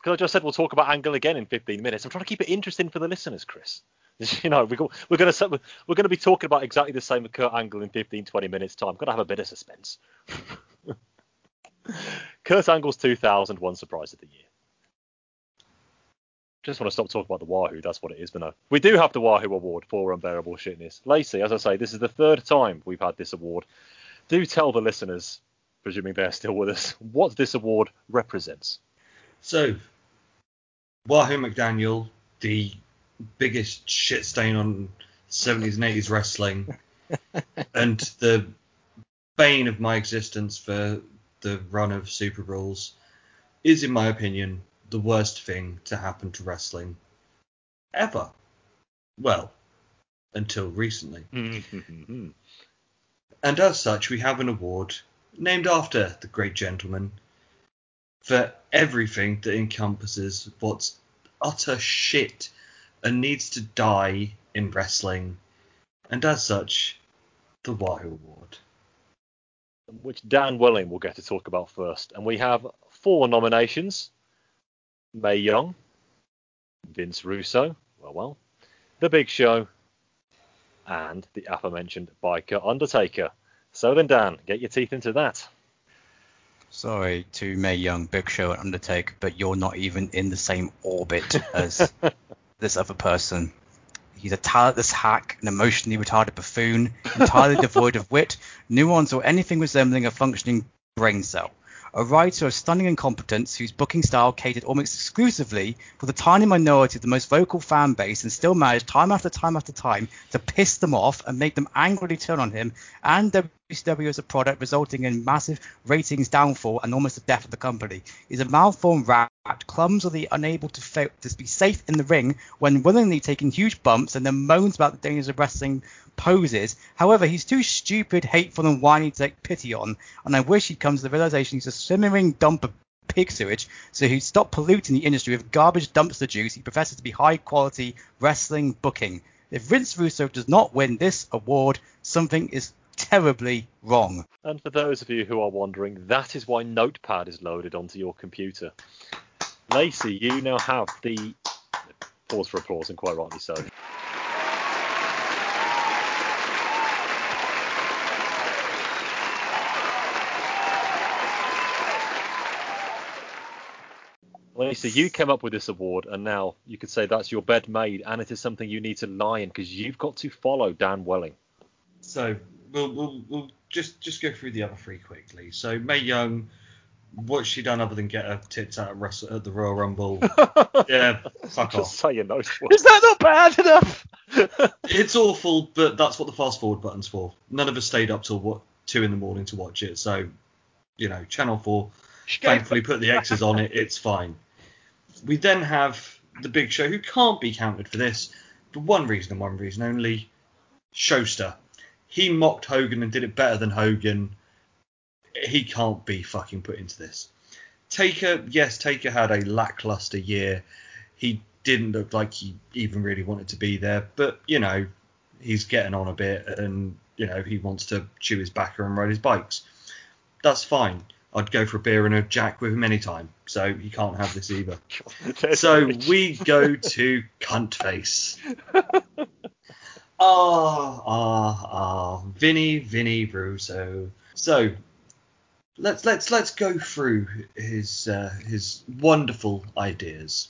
A: Because I just said we'll talk about Angle again in 15 minutes. I'm trying to keep it interesting for the listeners, Chris. You know, we we're going to we're going to be talking about exactly the same with Kurt Angle in 15, 20 minutes time. Got to have a bit of suspense. Kurt Angle's 2001 surprise of the year. Just want to stop talking about the Wahoo. That's what it is. But no, we do have the Wahoo Award for unbearable shitness. Lacey, as I say, this is the third time we've had this award. Do tell the listeners, presuming they're still with us, what this award represents.
D: So, Wahoo McDaniel, the biggest shit stain on 70s and 80s wrestling, and the bane of my existence for the run of Super Bowls, is, in my opinion, the worst thing to happen to wrestling ever. Well, until recently. Mm-hmm. And as such, we have an award named after the great gentleman for everything that encompasses what's utter shit and needs to die in wrestling. And as such, the Wahoo Award.
A: which Dan Welling will get to talk about first. And we have four nominations Mae Young, Vince Russo, well, well, The Big Show, and the aforementioned Biker Undertaker. So then, Dan, get your teeth into that.
C: Sorry to Mae Young, Big Show, and Undertaker, but you're not even in the same orbit as this other person. He's a talentless hack, an emotionally retarded buffoon, entirely devoid of wit, nuance, or anything resembling a functioning brain cell. A writer of stunning incompetence whose booking style catered almost exclusively for the tiny minority of the most vocal fan base and still managed time after time after time to piss them off and make them angrily turn on him and WCW as a product, resulting in massive ratings downfall and almost the death of the company. He's a malformed rat, clumsily unable to, fa- to be safe in the ring when willingly taking huge bumps and then moans about the dangers of wrestling poses. However, he's too stupid, hateful, and whiny to take pity on, and I wish he'd come to the realization he's a swimming dump of pig sewage, so he'd stop polluting the industry with garbage dumpster juice he professes to be high quality wrestling booking. If Vince Russo does not win this award, something is terribly wrong.
A: And for those of you who are wondering, that is why Notepad is loaded onto your computer. Lacey, you now have the pause for applause, and quite rightly so. Lacey, you came up with this award, and now you could say that's your bed made, and it is something you need to lie in because you've got to follow Dan Welling.
D: So we'll, we'll, we'll just just go through the other three quickly. So Mae Young, what's she done other than get her tits out at, wrestle, at the Royal Rumble? yeah, fuck
A: Just
D: off.
A: say your nose
E: Is that not bad enough?
D: It's awful, but that's what the fast forward button's for. None of us stayed up till what two in the morning to watch it, so you know, Channel Four
E: She gave-
D: thankfully put the X's on it. It's fine. We then have the Big Show, who can't be counted for this for one reason and one reason only: Showster. He mocked Hogan and did it better than Hogan. He can't be fucking put into this. Taker, yes, Taker had a lackluster year. He didn't look like he even really wanted to be there, but you know, he's getting on a bit, and you know, he wants to chew his backer and ride his bikes. That's fine. I'd go for a beer and a jack with him anytime, so he can't have this either. So we go to cunt face. Ah, ah, ah, Vinny, Vinny Russo. So let's let's let's go through his uh, his wonderful ideas.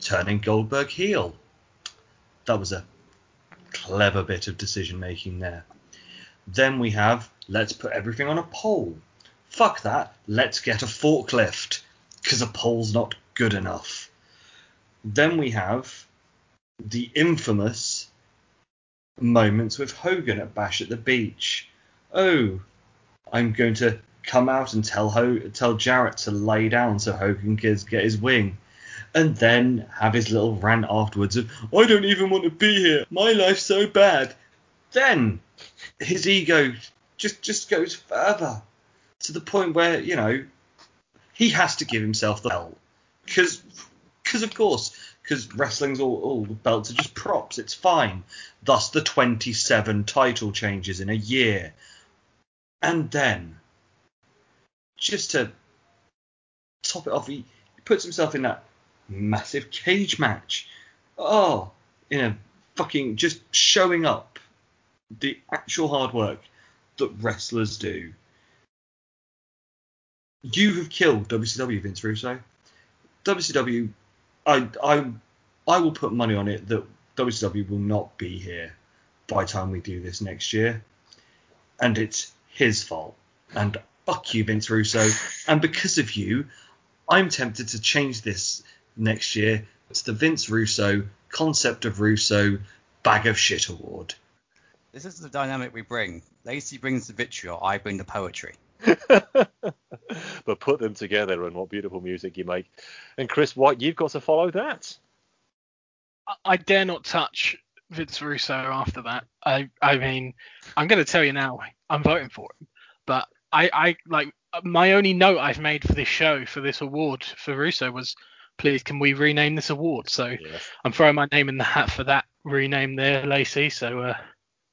D: Turning Goldberg heel. That was a clever bit of decision making there. Then we have let's put everything on a pole. Fuck that. Let's get a forklift because a pole's not good enough. Then we have the infamous moments with Hogan at Bash at the Beach. Oh, I'm going to come out and tell Ho- tell Jarrett to lay down so Hogan can get his wing. And then have his little rant afterwards of, I don't even want to be here. My life's so bad. Then his ego just just goes further to the point where, you know, he has to give himself the belt. Because, of course, because wrestling's all, all the belts are just props. It's fine. Thus the 27 title changes in a year. And then just to top it off, he puts himself in that massive cage match. Oh, you know, fucking just showing up the actual hard work that wrestlers do. You have killed WCW, Vince Russo. WCW, I, I, I will put money on it that WCW will not be here by the time we do this next year. And it's his fault. And fuck you, Vince Russo. And because of you, I'm tempted to change this next year to the Vince Russo Concept of Russo Bag of Shit Award.
C: This is the dynamic we bring. Lacey brings the vitriol, I bring the poetry.
A: but put them together and what beautiful music you make. And Chris White, you've got to follow that.
E: I- dare not touch Vince Russo after that. I I mean, I'm going to tell you now, I'm voting for him. But I I like my only note I've made for this show for this award for Russo was, please can we rename this award? So
A: Yes.
E: I'm throwing my name in the hat for that rename there, Lacey. So uh,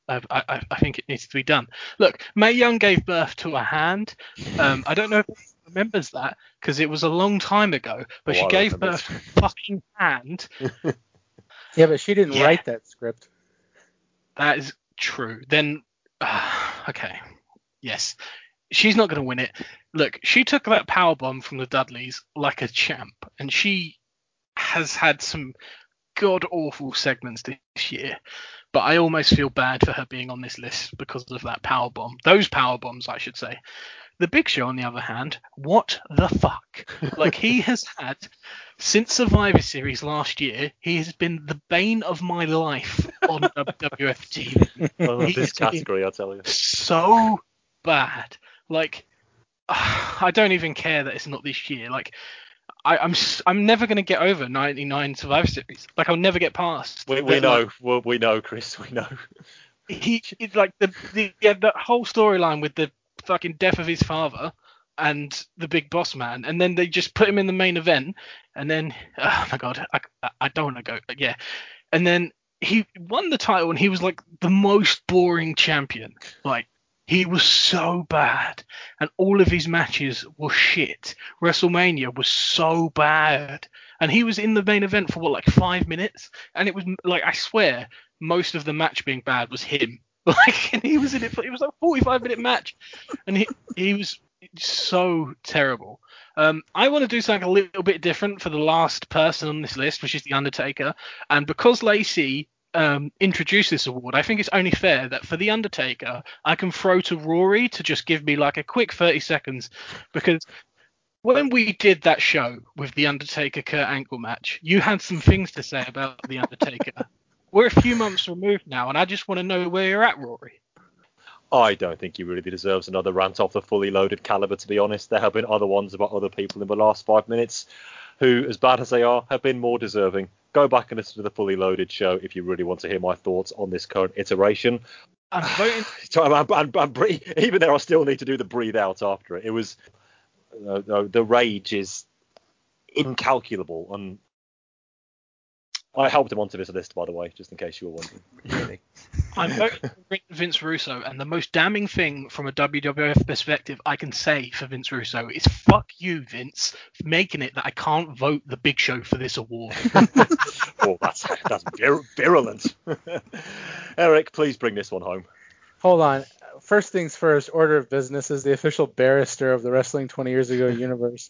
E: I, I, I think it needs to be done. Look, Mae Young gave birth to a hand. Um, I don't know if anyone remembers that because it was a long time ago, but
A: Oh,
E: she
A: I
E: gave
A: remember
E: birth to a fucking hand.
B: Yeah, but she didn't
E: Yeah.
B: write that script.
E: That is true. Then, uh, okay, yes, she's not going to win it. Look, she took that power bomb from the Dudleys like a champ, and she has had some god awful segments this year. But I almost feel bad for her being on this list because of that power bomb. Those power bombs, I should say. The Big Show, on the other hand, what the fuck? Like he has had since Survivor Series last year, he has been the bane of my life on WWF TV.
A: I love
E: He's
A: this category, I tell you.
E: So bad. Like I don't even care that it's not this year. Like I, I'm s- I'm never gonna get over 99 Survivor Series. Like I'll never get past.
A: We, we know,
E: like,
A: we, know, Chris, we know.
E: he it's like the the yeah, the whole storyline with the fucking death of his father and the big boss man, and then they just put him in the main event, and then oh my god, I I- I don't want to go yeah, and then he won the title and he was like the most boring champion, like. He was so bad, and all of his matches were shit. WrestleMania was so bad, and he was in the main event for what, like five minutes, and it was like I swear, most of the match being bad was him. Like, and he was in it for it was like a 45 minute match, and he he was so terrible. Um, I want to do something a little bit different for the last person on this list, which is the Undertaker, and because Lacey um, introduced this award, I think it's only fair that for the Undertaker, I can throw to Rory to just give me like a quick 30 seconds, because when we did that show with the Undertaker Kurt Angle match, you had some things to say about the Undertaker. We're a few months removed now, and I just want to know where you're at, Rory.
A: I don't think he really deserves another rant off the fully loaded caliber, to be honest. There have been other ones about other people in the last five minutes who, as bad as they are, have been more deserving. Go back and listen to the fully loaded show if you really want to hear my thoughts on this current iteration.
E: I'm voting.
A: So I'm, I'm, I'm even there, I still need to do the breathe out after it. It was uh, no, the rage is incalculable, and I helped him onto this list, by the way, just in case you were wondering.
C: Really.
E: I'm voting for Vince Russo, and the most damning thing from a WWF perspective I can say for Vince Russo is "fuck you, Vince," for making it that I can't vote the Big Show for this award.
A: oh, that's that's vir- virulent. Eric, please bring this one home.
B: Hold on. First things first, order of business is the official barrister of the Wrestling 20 Years Ago universe.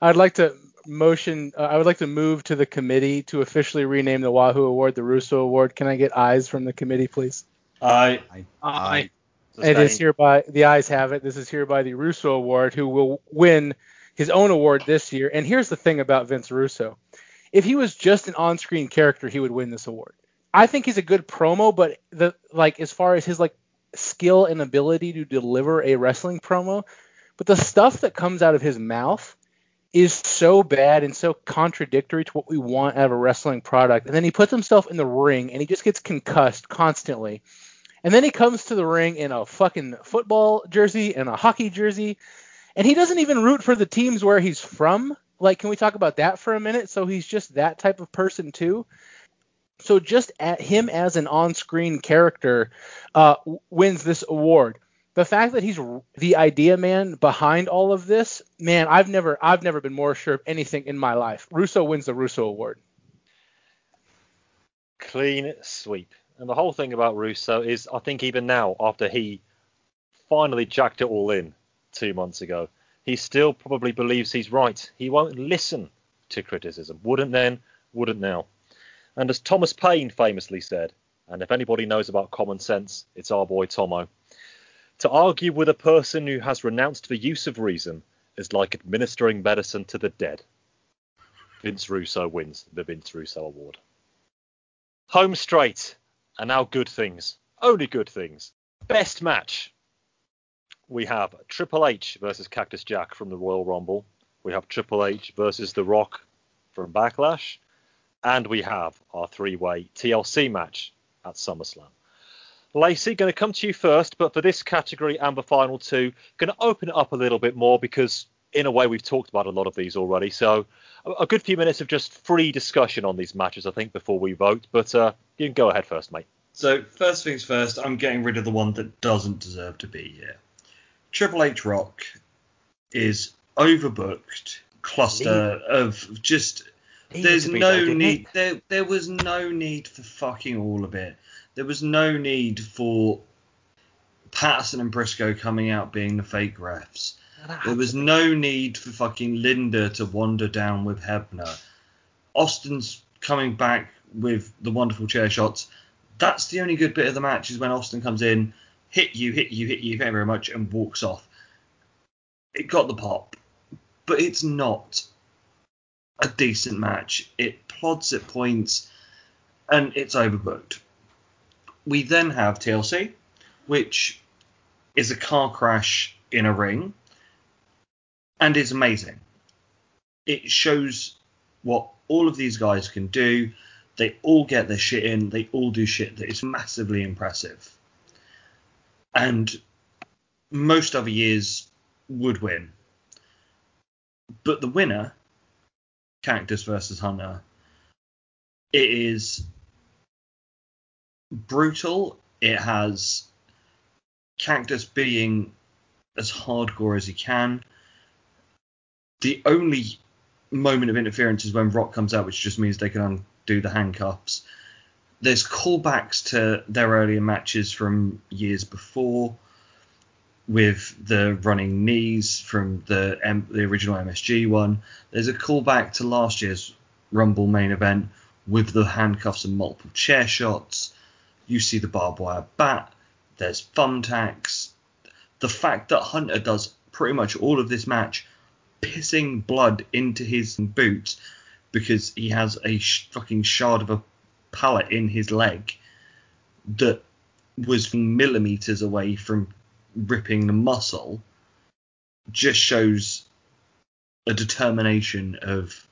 B: I'd like to motion, uh, I would like to move to the committee to officially rename the Wahoo Award the Russo Award. Can I get ayes from the committee, please?
D: I
E: I,
B: It is
A: Sustained.
B: hereby, the ayes have it. This is hereby the Russo Award, who will win his own award this year. And here's the thing about Vince Russo if he was just an on screen character, he would win this award. I think he's a good promo, but the like as far as his like skill and ability to deliver a wrestling promo, but the stuff that comes out of his mouth is so bad and so contradictory to what we want out of a wrestling product. And then he puts himself in the ring and he just gets concussed constantly. And then he comes to the ring in a fucking football jersey and a hockey jersey. And he doesn't even root for the teams where he's from. Like, can we talk about that for a minute? So he's just that type of person too. So just at him as an on-screen character uh, wins this award. The fact that he's the idea man behind all of this, man, I've never I've never been more sure of anything in my life. Russo wins the Russo Award.
A: Clean sweep. And the whole thing about Russo is, I think even now, after he finally jacked it all in two months ago, he still probably believes he's right. He won't listen to criticism. Wouldn't then, wouldn't now. And as Thomas Paine famously said, and if anybody knows about common sense, it's our boy Tomo. To argue with a person who has renounced the use of reason is like administering medicine to the dead. Vince Russo wins the Vince Russo Award. Home straight, and now good things. Only good things. Best match. We have Triple H versus Cactus Jack from the Royal Rumble. We have Triple H versus The Rock from Backlash. And we have our three way TLC match at SummerSlam. Lacey, going to come to you first, but for this category and the final two, going to open it up a little bit more because, in a way, we've talked about a lot of these already. So, a, good few minutes of just free discussion on these matches, I think, before we vote. But uh, you can go ahead first, mate.
D: So first things first, I'm getting rid of the one that doesn't deserve to be here. Triple H Rock is overbooked cluster of just there's no
A: didn't
D: need there there was no need for fucking all of it. There was no need for Patterson and Brisco coming out being the fake refs. There was no need for fucking Linda to wander down with Hebner. Austin's coming back with the wonderful chair shots. That's the only good bit of the match is when Austin comes in, hit you, hit you, hit you, very, very much, and walks off. It got the pop, but it's not a decent match. It plods at points, and it's overbooked. We then have TLC, which is a car crash in a ring and is amazing. It shows what all of these guys can do. They all get their shit in. They all do shit that is massively impressive. And most other years would win. But the winner, Cactus versus Hunter, it is brutal. It has Cactus being as hardcore as he can. The only moment of interference is when Rock comes out, which just means they can undo the handcuffs. There's callbacks to their earlier matches from years before, with the running knees from the M- the original MSG one. There's a callback to last year's Rumble main event with the handcuffs and multiple chair shots. You see the barbed wire bat. There's thumbtacks. The fact that Hunter does pretty much all of this match pissing blood into his boots because he has a fucking shard of a pallet in his leg that was millimeters away from ripping the muscle just shows a determination of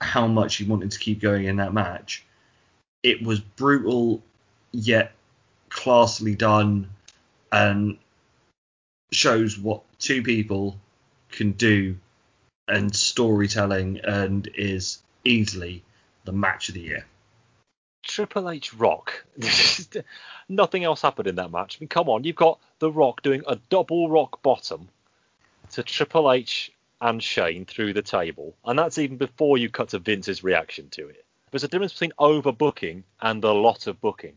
D: how much he wanted to keep going in that match. It was brutal yet classily done and shows what two people can do and storytelling and is easily the match of the year.
A: Triple H Rock. Nothing else happened in that match. I mean, come on, you've got The Rock doing a double rock bottom to Triple H and Shane through the table, and that's even before you cut to Vince's reaction to it. There's a difference between overbooking and a lot of booking.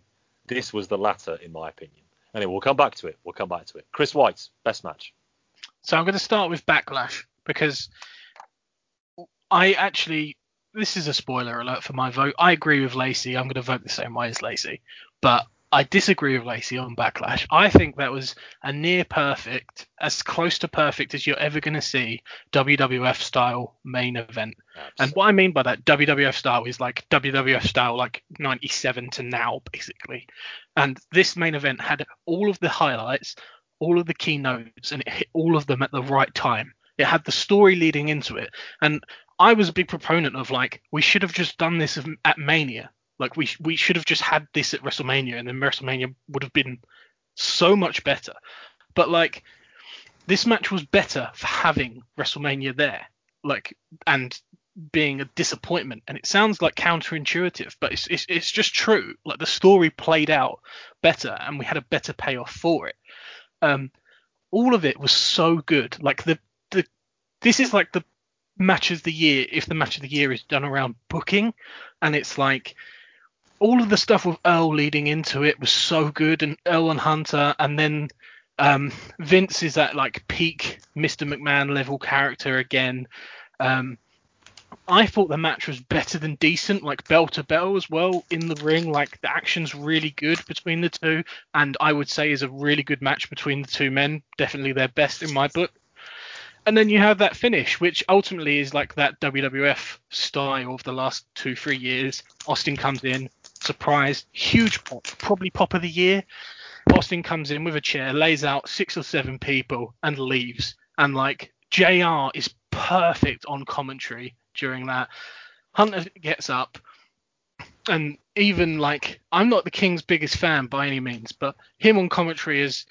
A: This was the latter, in my opinion. Anyway, we'll come back to it. We'll come back to it. Chris White's best match.
E: So I'm going to start with Backlash because I actually, this is a spoiler alert for my vote. I agree with Lacey. I'm going to vote the same way as Lacey, but I disagree with Lacey on Backlash. I think that was a near perfect, as close to perfect as you're ever going to see WWF style main event. And what I mean by that WWF style is like WWF style, like 97 to now, basically. And this main event had all of the highlights, all of the keynotes, and it hit all of them at the right time. It had the story leading into it. And I was a big proponent of like, we should have just done this at Mania. Like, we, we should have just had this at WrestleMania, and then WrestleMania would have been so much better. But like, this match was better for having WrestleMania there. Like, and being a disappointment and it sounds like counterintuitive but it's, it's it's just true like the story played out better and we had a better payoff for it um all of it was so good. Like the the this is like the match of the year if the match of the year is done around booking, and it's like all of the stuff with Earl leading into it was so good, and Earl and Hunter, and then um, Vince is at like peak Mr. McMahon level character again. Um, I thought the match was better than decent, like bell to bell as well in the ring. Like the action's really good between the two, and I would say is a really good match between the two men. Definitely their best in my book. And then you have that finish, which ultimately is like that WWF style of the last two, three years. Austin comes in, surprise, huge pop, probably pop of the year. Austin comes in with a chair, lays out six or seven people, and leaves. And like JR is perfect on commentary during that. Hunter gets up, and even like I'm not the King's biggest fan by any means, but him on commentary is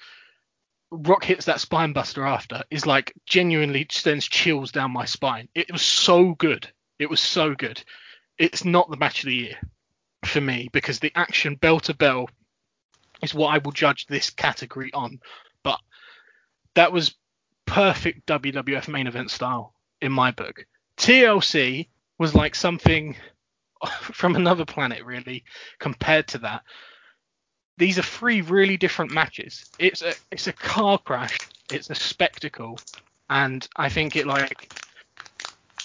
E: Rock hits that spine buster after is like genuinely sends chills down my spine. It was so good. It was so good. It's not the match of the year for me because the action bell to bell is what I will judge this category on. But that was perfect WWF main event style in my book. TLC was like something from another planet, really, compared to that. These are three really different matches. It's a it's a car crash. It's a spectacle, and I think it like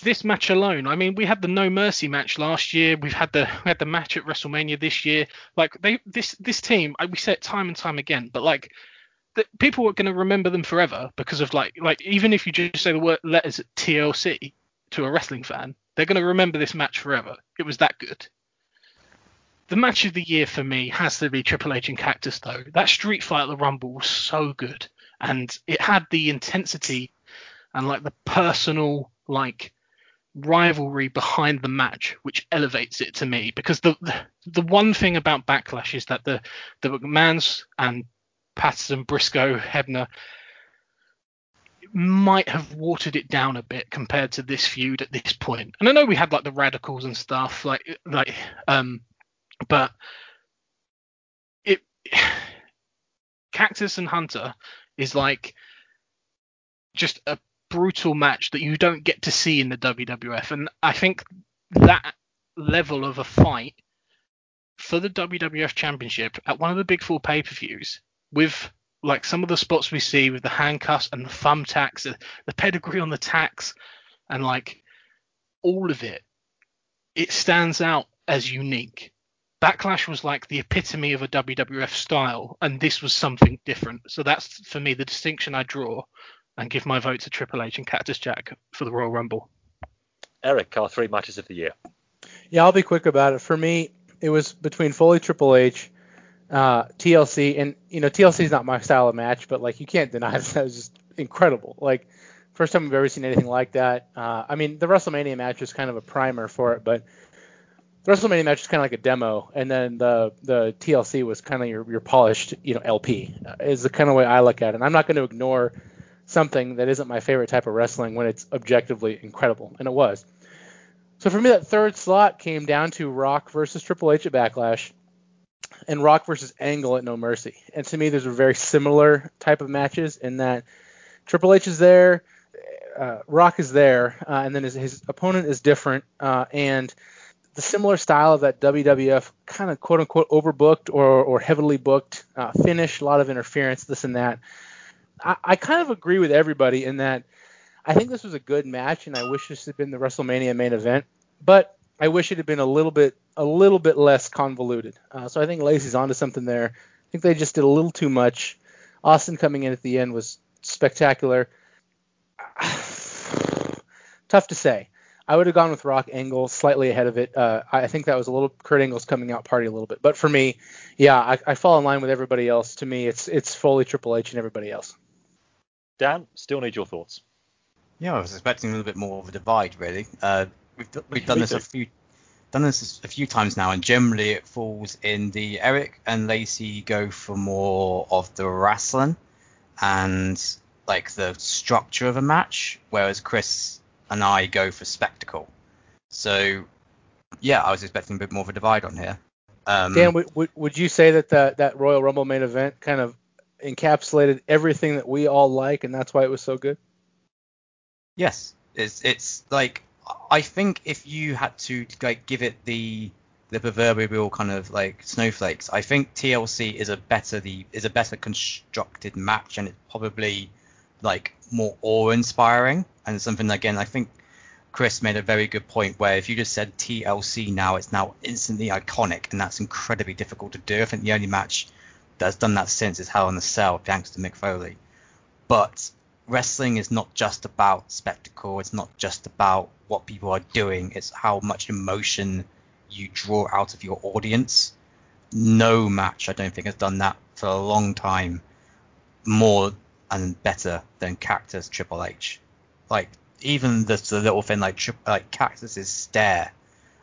E: this match alone. I mean, we had the No Mercy match last year. We've had the we had the match at WrestleMania this year. Like they this this team, we say it time and time again, but like the, people are going to remember them forever because of like like even if you just say the word letters TLC to a wrestling fan, they're going to remember this match forever. It was that good. The match of the year for me has to be Triple H and Cactus though. That street fight at the Rumble was so good, and it had the intensity and like the personal like rivalry behind the match, which elevates it to me. Because the the, one thing about Backlash is that the the McMahons and Patterson, Brisco, Hebner might have watered it down a bit compared to this feud at this point. And I know we had like the Radicalz and stuff, like like um, but it Cactus and Hunter is like just a brutal match that you don't get to see in the WWF, and I think that level of a fight for the WWF Championship at one of the big four pay per views with like some of the spots we see with the handcuffs and the thumbtacks, the, the pedigree on the tacks, and like all of it, it stands out as unique. Backlash was like the epitome of a WWF style, and this was something different. So that's for me the distinction I draw, and give my vote to Triple H and Cactus Jack for the Royal Rumble.
A: Eric, our three matches of the year.
B: Yeah, I'll be quick about it. For me, it was between Foley Triple H, uh, TLC, and you know TLC is not my style of match, but like you can't deny that, that was just incredible. Like first time I've ever seen anything like that. Uh, I mean the WrestleMania match was kind of a primer for it, but the WrestleMania match is kind of like a demo, and then the the TLC was kind of your your polished you know LP. Uh, is the kind of way I look at it. And I'm not going to ignore something that isn't my favorite type of wrestling when it's objectively incredible, and it was. So for me, that third slot came down to Rock versus Triple H at Backlash and Rock versus Angle at No Mercy. And to me, those are very similar type of matches in that Triple H is there, uh, Rock is there, uh, and then his, his, opponent is different. Uh, and the similar style of that WWF kind of quote unquote overbooked or, or heavily booked uh, finish, a lot of interference, this and that. I, I kind of agree with everybody in that I think this was a good match, and I wish this had been the WrestleMania main event. But I wish it had been a little bit a little bit less convoluted. Uh, so I think Lacey's onto something there. I think they just did a little too much. Austin coming in at the end was spectacular. Tough to say. I would have gone with Rock Angle slightly ahead of it. Uh, I think that was a little Kurt Angle's coming out party a little bit. But for me, yeah, I, I fall in line with everybody else. To me, it's it's Foley, Triple H, and everybody else.
A: Dan, still need your thoughts.
C: Yeah, I was expecting a little bit more of a divide, really. Uh, we've we've done this a few done this a few times now, and generally it falls in the Eric and Lacey go for more of the wrestling and like the structure of a match, whereas Chris and I go for spectacle. So yeah, I was expecting a bit more of a divide on here. Um,
B: Dan, would, would, would you say that the, that Royal Rumble main event kind of encapsulated everything that we all like, and that's why it was so good?
C: Yes, it's it's like I think if you had to like give it the the proverbial kind of like snowflakes, I think TLC is a better the is a better constructed match, and it's probably like more awe inspiring and something again I think Chris made a very good point where if you just said TLC now, it's now instantly iconic, and that's incredibly difficult to do. I think the only match that's done that since is Hell in a Cell, thanks to Mick Foley. But wrestling is not just about spectacle. It's not just about what people are doing. It's how much emotion you draw out of your audience. No match, I don't think, has done that for a long time more and better than Cactus Triple H. Like even the, the little thing like like Cactus's stare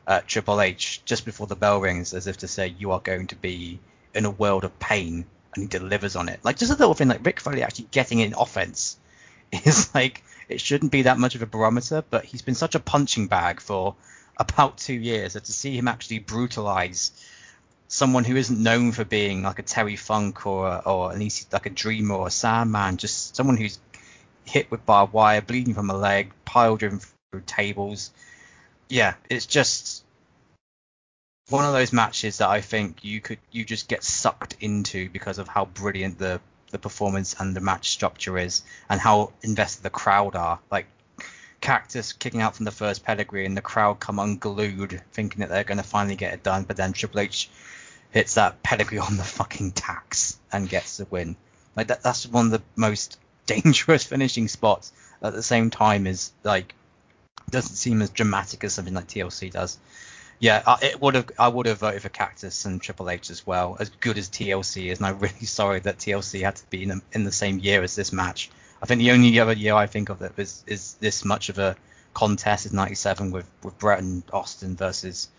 C: at Triple H just before the bell rings, as if to say you are going to be in a world of pain, and he delivers on it. Like just a little thing like Rick Foley actually getting in offense is like it shouldn't be that much of a barometer, but he's been such a punching bag for about two years that to see him actually brutalize someone who isn't known for being like a Terry Funk or or an easy like a Dreamer or a Sandman, just someone who's hit with barbed wire, bleeding from a leg, pile driven through tables. Yeah, it's just one of those matches that I think you could you just get sucked into because of how brilliant the the performance and the match structure is and how invested the crowd are. Like Cactus kicking out from the first pedigree and the crowd come unglued thinking that they're going to finally get it done, but then Triple H hits that pedigree on the fucking tacks and gets the win. Like that, that's one of the most dangerous finishing spots at the same time is like doesn't seem as dramatic as something like TLC does. Yeah, I, it would have. I would have voted for Cactus and Triple H as well, as good as TLC is, and I'm really sorry that TLC had to be in, in the same year as this match. I think the only other year I think of that is, is this much of a contest is '97 with with Bret and Austin versus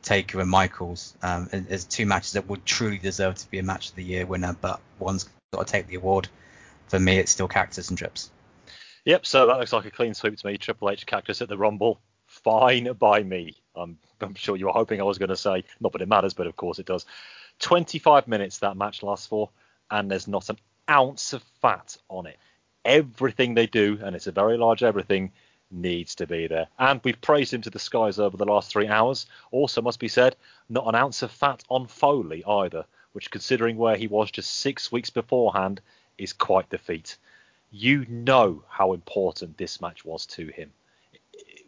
C: Taker and Michaels. Um, as two matches that would truly deserve to be a match of the year winner, but one's got to take the award. For me, it's still Cactus and Trips.
A: Yep, so that looks like a clean sweep to me. Triple H Cactus at the Rumble. Fine by me. I'm, I'm sure you were hoping I was going to say, not that it matters, but of course it does. 25 minutes that match lasts for, and there's not an ounce of fat on it. Everything they do, and it's a very large everything, needs to be there. And we've praised him to the skies over the last three hours. Also, must be said, not an ounce of fat on Foley either, which, considering where he was just six weeks beforehand, is quite the feat. You know how important this match was to him. It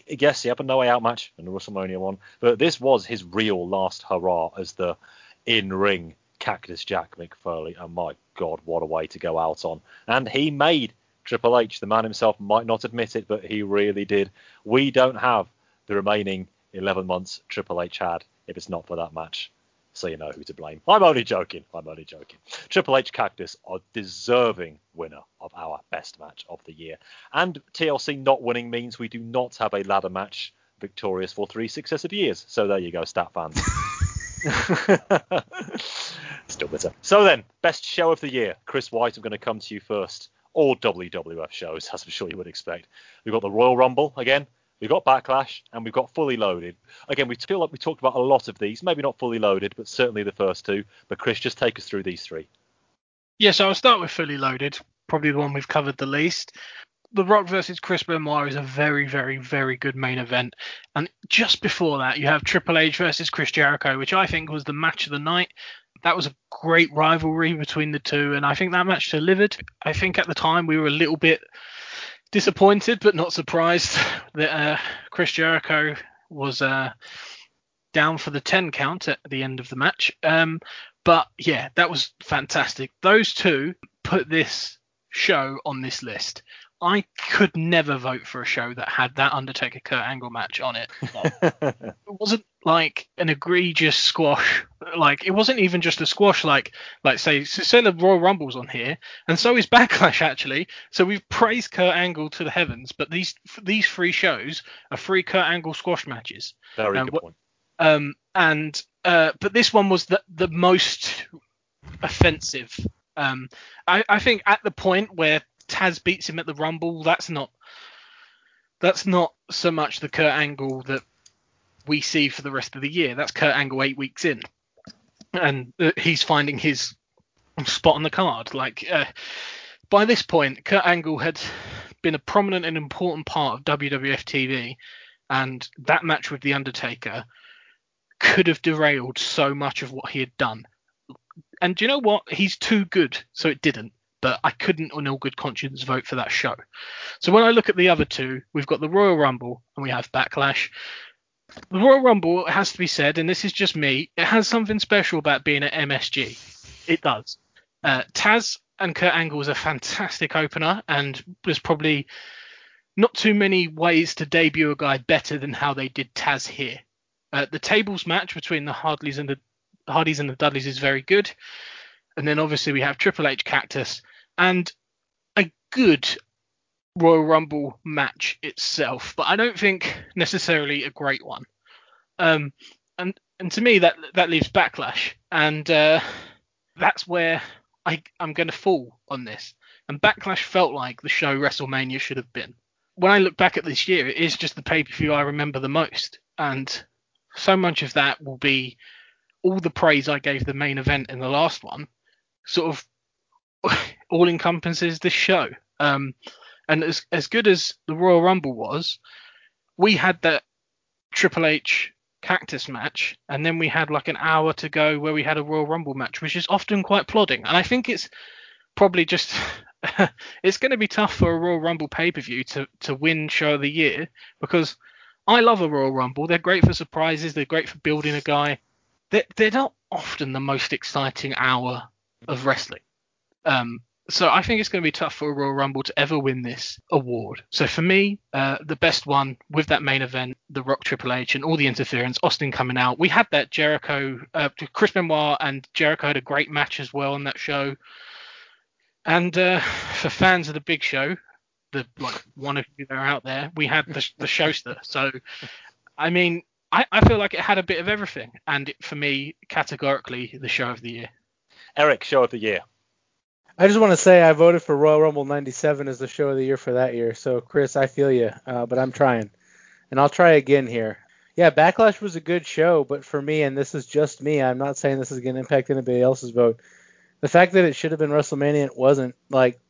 A: yes, he had a No Way Out match and the WrestleMania one, but this was his real last hurrah as the in-ring Cactus Jack Mick Foley, and my God, what a way to go out on! And he made Triple H. The man himself might not admit it, but he really did. We don't have the remaining 11 months Triple H had if it's not for that match. So you know who to blame. I'm only joking. I'm only joking. Triple H Cactus are deserving winner of our best match of the year. And TLC not winning means we do not have a ladder match victorious for three successive years. So there you go, stat fans. Still bitter. So then, best show of the year. Chris White, I'm going to come to you first. All WWF shows, as I'm sure you would expect. We've got the Royal Rumble again. We've got Backlash and we've got Fully Loaded. Again, we feel like we talked about a lot of these, maybe not Fully Loaded, but certainly the first two. But Chris, just take us through these three.
E: Yeah, so I'll start with Fully Loaded, probably the one we've covered the least. The Rock versus Chris Benoit is a very, very, very good main event. And just before that, you have Triple H versus Chris Jericho, which I think was the match of the night. That was a great rivalry between the two, and I think that match delivered. I think at the time we were a little bit disappointed, but not surprised that uh, Chris Jericho was uh, down for the 10 count at the end of the match. Um, but yeah, that was fantastic. Those two put this show on this list. I could never vote for a show that had that Undertaker Kurt Angle match on it. it wasn't like an egregious squash. Like it wasn't even just a squash. Like like say say the Royal Rumble's on here, and so is Backlash actually. So we've praised Kurt Angle to the heavens, but these these three shows are three Kurt Angle squash matches.
A: Very
E: Um,
A: good point.
E: Um, and uh, but this one was the the most offensive. Um, I, I think at the point where Taz beats him at the Rumble, that's not that's not so much the Kurt Angle that we see for the rest of the year. That's Kurt Angle eight weeks in, and uh, he's finding his spot on the card. Like uh, by this point, Kurt Angle had been a prominent and important part of WWF TV, and that match with The Undertaker could have derailed so much of what he had done. And do you know what? He's too good, so it didn't. But I couldn't, on all good conscience, vote for that show. So when I look at the other two, we've got the Royal Rumble and we have Backlash. The Royal Rumble it has to be said, and this is just me, it has something special about being at MSG. It does. Uh, Taz and Kurt Angle was a fantastic opener, and there's probably not too many ways to debut a guy better than how they did Taz here. Uh, the tables match between the Hardys and the Hardys and the Dudleys is very good, and then obviously we have Triple H Cactus and a good Royal Rumble match itself, but I don't think necessarily a great one. Um, and and to me that that leaves Backlash, and uh, that's where I I'm going to fall on this. And Backlash felt like the show WrestleMania should have been. When I look back at this year, it is just the pay per view I remember the most, and so much of that will be all the praise I gave the main event in the last one, sort of all encompasses this show. Um, and as as good as the Royal Rumble was, we had that Triple H Cactus match, and then we had like an hour to go where we had a Royal Rumble match, which is often quite plodding. And I think it's probably just it's going to be tough for a Royal Rumble pay per view to to win show of the year because I love a Royal Rumble. They're great for surprises. They're great for building a guy. They're, they're not often the most exciting hour of wrestling. Um, so I think it's going to be tough for Royal Rumble to ever win this award. So for me, uh, the best one with that main event, The Rock, Triple H, and all the interference, Austin coming out. We had that Jericho, uh, Chris Benoit and Jericho had a great match as well on that show. And uh, for fans of the Big Show, the like one of you that are out there, we had the the showster. So, I mean, I, I feel like it had a bit of everything, and it, for me, categorically, the show of the year.
A: Eric, show of the year.
B: I just want to say I voted for Royal Rumble 97 as the show of the year for that year. So, Chris, I feel you, uh, but I'm trying. And I'll try again here. Yeah, Backlash was a good show, but for me, and this is just me, I'm not saying this is going to impact anybody else's vote. The fact that it should have been WrestleMania it wasn't, like,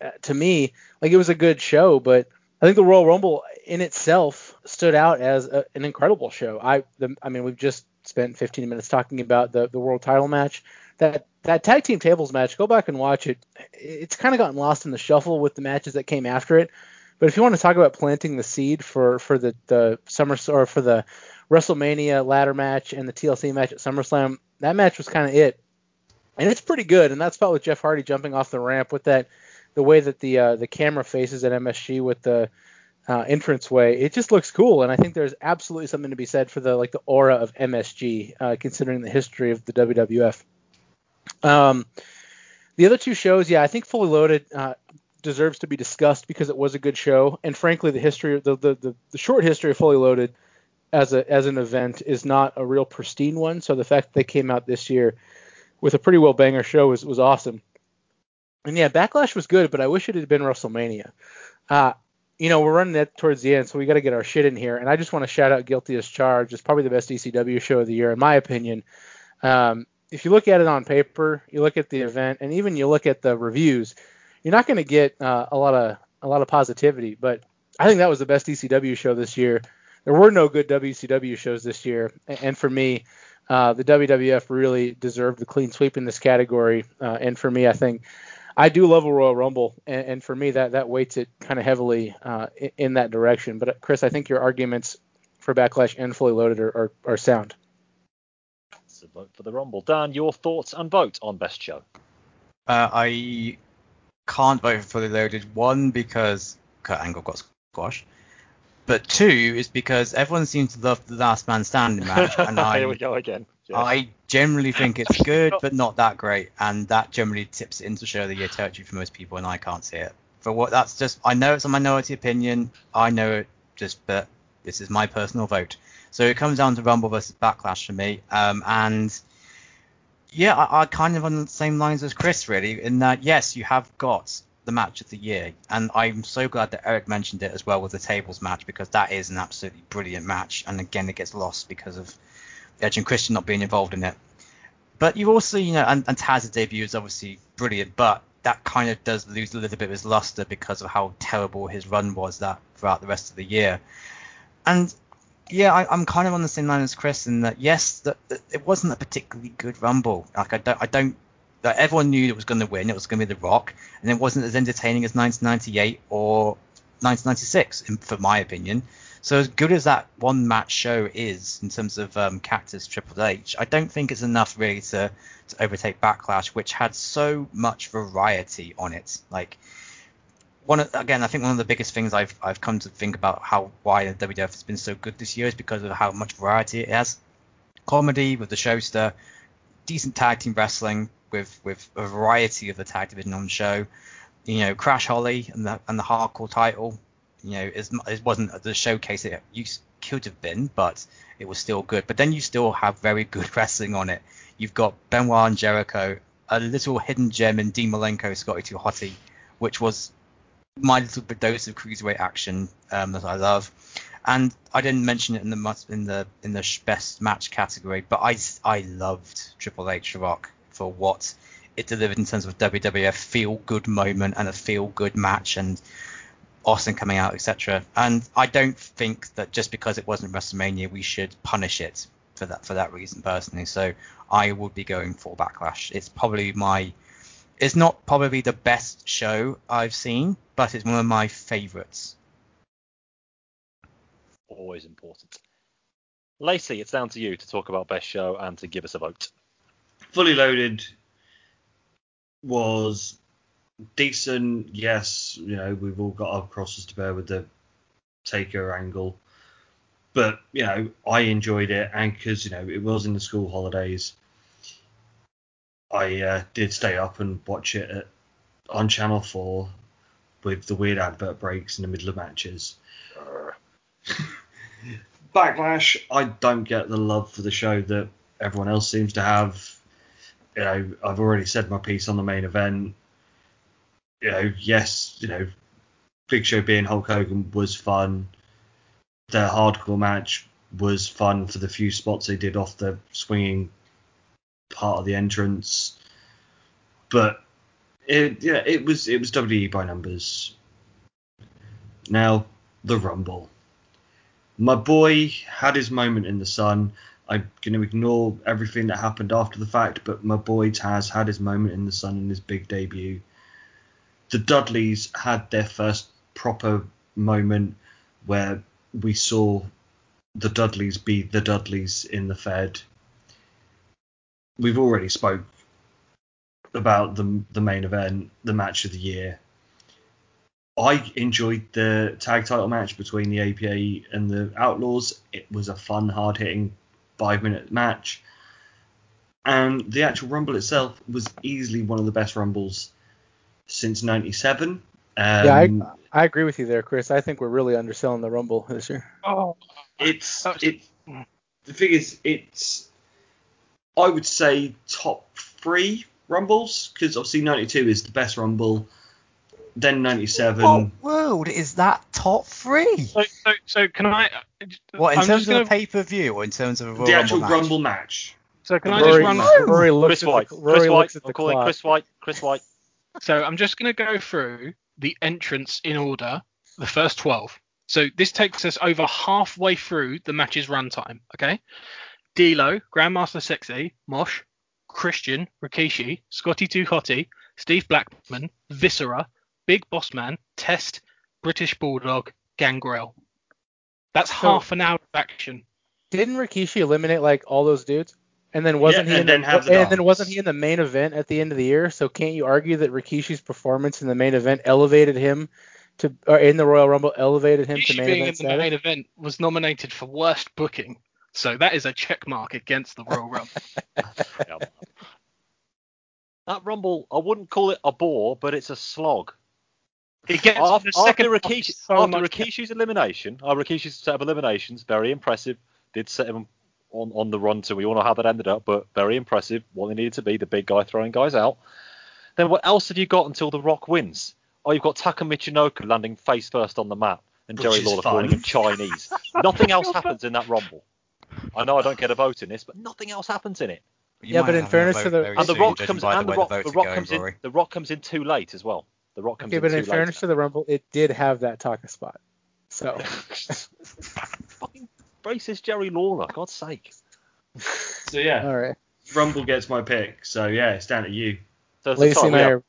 B: uh, to me, like, it was a good show, but I think the Royal Rumble in itself stood out as a, an incredible show. I, the, I mean, we've just spent 15 minutes talking about the, the world title match. That that tag team tables match, go back and watch it. It's kind of gotten lost in the shuffle with the matches that came after it. But if you want to talk about planting the seed for for the the summer or for the WrestleMania ladder match and the TLC match at SummerSlam, that match was kind of it. And it's pretty good. And that spot with Jeff Hardy jumping off the ramp with that the way that the uh, the camera faces at MSG with the uh, entranceway, it just looks cool. And I think there's absolutely something to be said for the like the aura of MSG, uh, considering the history of the WWF. Um, the other two shows, yeah, I think Fully Loaded uh, deserves to be discussed because it was a good show, and frankly, the history, the, the the, the short history of Fully Loaded as a as an event is not a real pristine one. So the fact that they came out this year with a pretty well banger show was was awesome. And yeah, Backlash was good, but I wish it had been WrestleMania. Uh, you know, we're running that towards the end, so we got to get our shit in here. And I just want to shout out Guilty as Charged. It's probably the best ECW show of the year, in my opinion. Um, if you look at it on paper, you look at the event, and even you look at the reviews, you're not going to get uh, a lot of a lot of positivity. But I think that was the best ECW show this year. There were no good WCW shows this year, and for me, uh, the WWF really deserved the clean sweep in this category. Uh, and for me, I think I do love a Royal Rumble, and, and for me, that that weights it kind of heavily uh, in, in, that direction. But Chris, I think your arguments for Backlash and Fully Loaded are, are, are sound
A: vote for the Rumble. Dan, your thoughts and vote on Best Show?
C: Uh, I can't vote for Fully Loaded. One, because Kurt Angle got squashed. But two is because everyone seems to love the Last Man Standing match, and I
A: here we go again.
C: Yeah. I generally think it's good, but not that great, and that generally tips it into show the year territory for most people, and I can't see it. For what that's just, I know it's a minority opinion. I know it just, but this is my personal vote. So it comes down to Rumble versus Backlash for me. Um, and yeah, I, I kind of on the same lines as Chris really, in that yes, you have got the match of the year, and I'm so glad that Eric mentioned it as well with the tables match because that is an absolutely brilliant match. And again, it gets lost because of Edge and Christian not being involved in it. But you also, you know, and, and Taz's debut is obviously brilliant, but that kind of does lose a little bit of his luster because of how terrible his run was that throughout the rest of the year. And yeah, I, I'm kind of on the same line as Chris in that yes, that, that it wasn't a particularly good Rumble. Like I don't, I don't. Like everyone knew it was going to win. It was going to be The Rock, and it wasn't as entertaining as 1998 or 1996, in, for my opinion. So as good as that one match show is in terms of um, Cactus Triple H, I don't think it's enough really to, to overtake Backlash, which had so much variety on it. Like one of, again, I think one of the biggest things I've I've come to think about how why WWF has been so good this year is because of how much variety it has. Comedy with the showster, decent tag team wrestling with with a variety of the tag division on show. You know, Crash Holly and the and the hardcore title. You know, it wasn't the showcase it used could have been, but it was still good. But then you still have very good wrestling on it. You've got Benoit and Jericho, a little hidden gem in Dean Malenko, Scotty 2 Hotty, which was my little bit dose of cruiserweight action um, that I love. And I didn't mention it in the in the in the best match category, but I I loved Triple H Rock for what it delivered in terms of WWF feel good moment and a feel good match and Austin coming out, etc. And I don't think that just because it wasn't WrestleMania, we should punish it for that for that reason personally. So I would be going for Backlash. It's probably my it's not probably the best show I've seen, but it's one of my favorites.
A: Always important. Lacey, it's down to you to talk about best show and to give us a vote.
D: Fully loaded was decent. Yes, you know we've all got our crosses to bear with the taker angle, but you know I enjoyed it, and because you know it was in the school holidays, I uh, did stay up and watch it at, on Channel Four with the weird advert breaks in the middle of matches. Backlash, I don't get the love for the show that everyone else seems to have. You know, I've already said my piece on the main event. You know, yes, you know, Big Show being Hulk Hogan was fun. The hardcore match was fun for the few spots they did off the swinging part of the entrance. But it, yeah, it was it was WWE by numbers. Now the Rumble. My boy had his moment in the sun. I'm going to ignore everything that happened after the fact, but my boy Taz had his moment in the sun in his big debut. The Dudleys had their first proper moment where we saw the Dudleys be the Dudleys in the Fed. We've already spoke about the the main event, the match of the year. I enjoyed the tag title match between the APA and the Outlaws. It was a fun, hard hitting five minute match. And the actual Rumble itself was easily one of the best Rumbles since 97. Um,
B: yeah, I, I agree with you there, Chris. I think we're really underselling the Rumble this year.
E: Oh,
D: it's it. The thing is, it's I would say top three Rumbles because obviously 92 is the best Rumble. Then 97.
C: What world is that top three?
E: so, so, so can I?
C: Uh, what in
E: I'm
C: terms
E: just
C: of
E: gonna,
C: a pay per view or in terms of a Royal
D: the actual
C: Rumble match?
D: Rumble match.
E: So can I just run?
B: Rory looks
A: Chris
B: at
A: White.
B: the,
A: Chris White.
B: looks at
A: I'm calling. Chris White. Chris White.
E: So I'm just going to go through the entrance in order, the first 12. So this takes us over halfway through the match's runtime. Okay. D'Lo, Grandmaster Sexy, Mosh, Christian, Rikishi, Scotty 2 Hotty, Steve Blackman, Viscera, Big Boss Man, Test, British Bulldog, Gangrel. That's half an hour of action.
B: Didn't Rikishi eliminate like all those dudes? And then wasn't
D: Yeah,
B: he
D: and
B: in
D: then
B: the,
D: the
B: and then wasn't he in the main event at the end of the year? So can't you argue that Rikishi's performance in the main event elevated him to or in the Royal Rumble elevated him to
E: Rikishi
B: main
E: being in the
B: status?
E: main event was nominated for worst booking. So that is a check mark against the Royal Rumble.
A: Yeah. That Rumble, I wouldn't call it a bore, but it's a slog.
E: It gets
A: After,
E: the second
A: after,
E: half
A: Rikishi,
E: so
A: after Rikishi's elimination, uh, Rikishi's set of eliminations, very impressive. Did set him on, on the run to, we all know how that ended up, but very impressive. What they needed to be, the big guy throwing guys out. Then what else have you got until The Rock wins? Oh, you've got Taka Michinoku landing face first on the mat and
D: Which
A: Jerry Lawler
D: fun.
A: calling him Chinese. nothing else happens in that Rumble. I know I don't get a vote in this, but nothing else happens in it.
C: You
B: Yeah, but in fairness to the-
A: And the Rock comes
C: by
A: and
C: the
A: the Rock,
C: the
A: the Rock
C: are going,
A: comes in the Rock comes in too late as well. The Rock comes
B: Okay,
A: in
B: but in fairness
A: late.
B: to the Rumble, it did have that talking spot. So
A: Fucking racist Jerry Lawler, God's sake.
D: So yeah,
B: all right,
D: Rumble gets my pick. So yeah, it's down to you.
A: So
B: Lacey and I are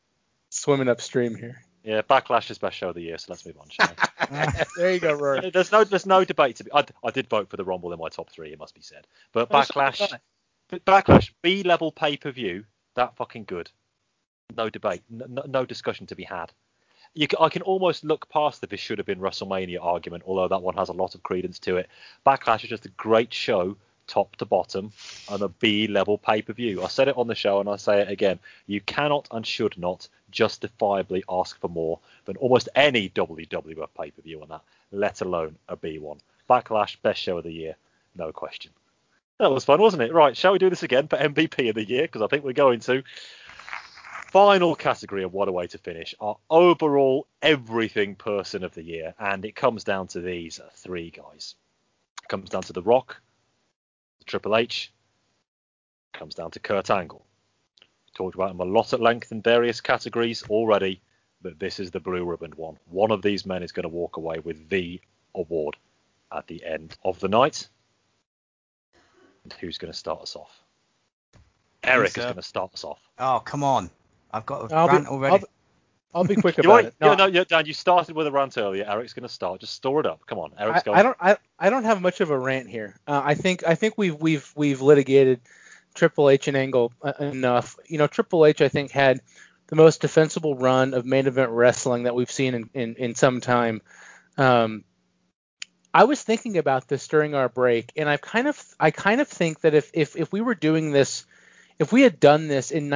B: swimming upstream here.
A: Yeah, Backlash is best show of the year, so let's move on. Shall we?
B: there you go, Rory.
A: there's no there's no debate to be. I, I did vote for the Rumble in my top three, it must be said. But
E: Oh,
A: Backlash, Backlash B level pay per view, that fucking good. No debate, no, no, no discussion to be had. You can, I can almost look past the this should have been WrestleMania argument, although that one has a lot of credence to it. Backlash is just a great show, top to bottom, and a B level pay per view. I said it on the show and I say it again. You cannot and should not justifiably ask for more than almost any WWF pay per view on that, let alone a B one. Backlash, best show of the year, no question. That was fun, wasn't it? Right, shall we do this again for MVP of the year? Because I think we're going to. Final category of what a way to finish. Our overall everything person of the year, and it comes down to these three guys. It comes down to The Rock, Triple H, comes down to Kurt Angle. Talked about him a lot at length in various categories already, but this is the blue ribbon one. One of these men is going to walk away with the award at the end of the night. And who's going to start us off? Eric
C: sir.
A: is going to start us off.
C: Oh, come on. I've got a
B: I'll be,
C: rant already.
B: I'll, be- I'll be quick about it.
A: yeah, no, yeah, Dan, you started with a rant earlier. Eric's going to start. Just store it up. Come on, Eric's
B: I,
A: going.
B: I don't I, I don't have much of a rant here. Uh, I think I think we've we've we've litigated Triple H and Angle uh, enough. You know, Triple H I think had the most defensible run of main event wrestling that we've seen in in, in some time. Um, I was thinking about this during our break, and I kind of I kind of think that if if if we were doing this, if we had done this in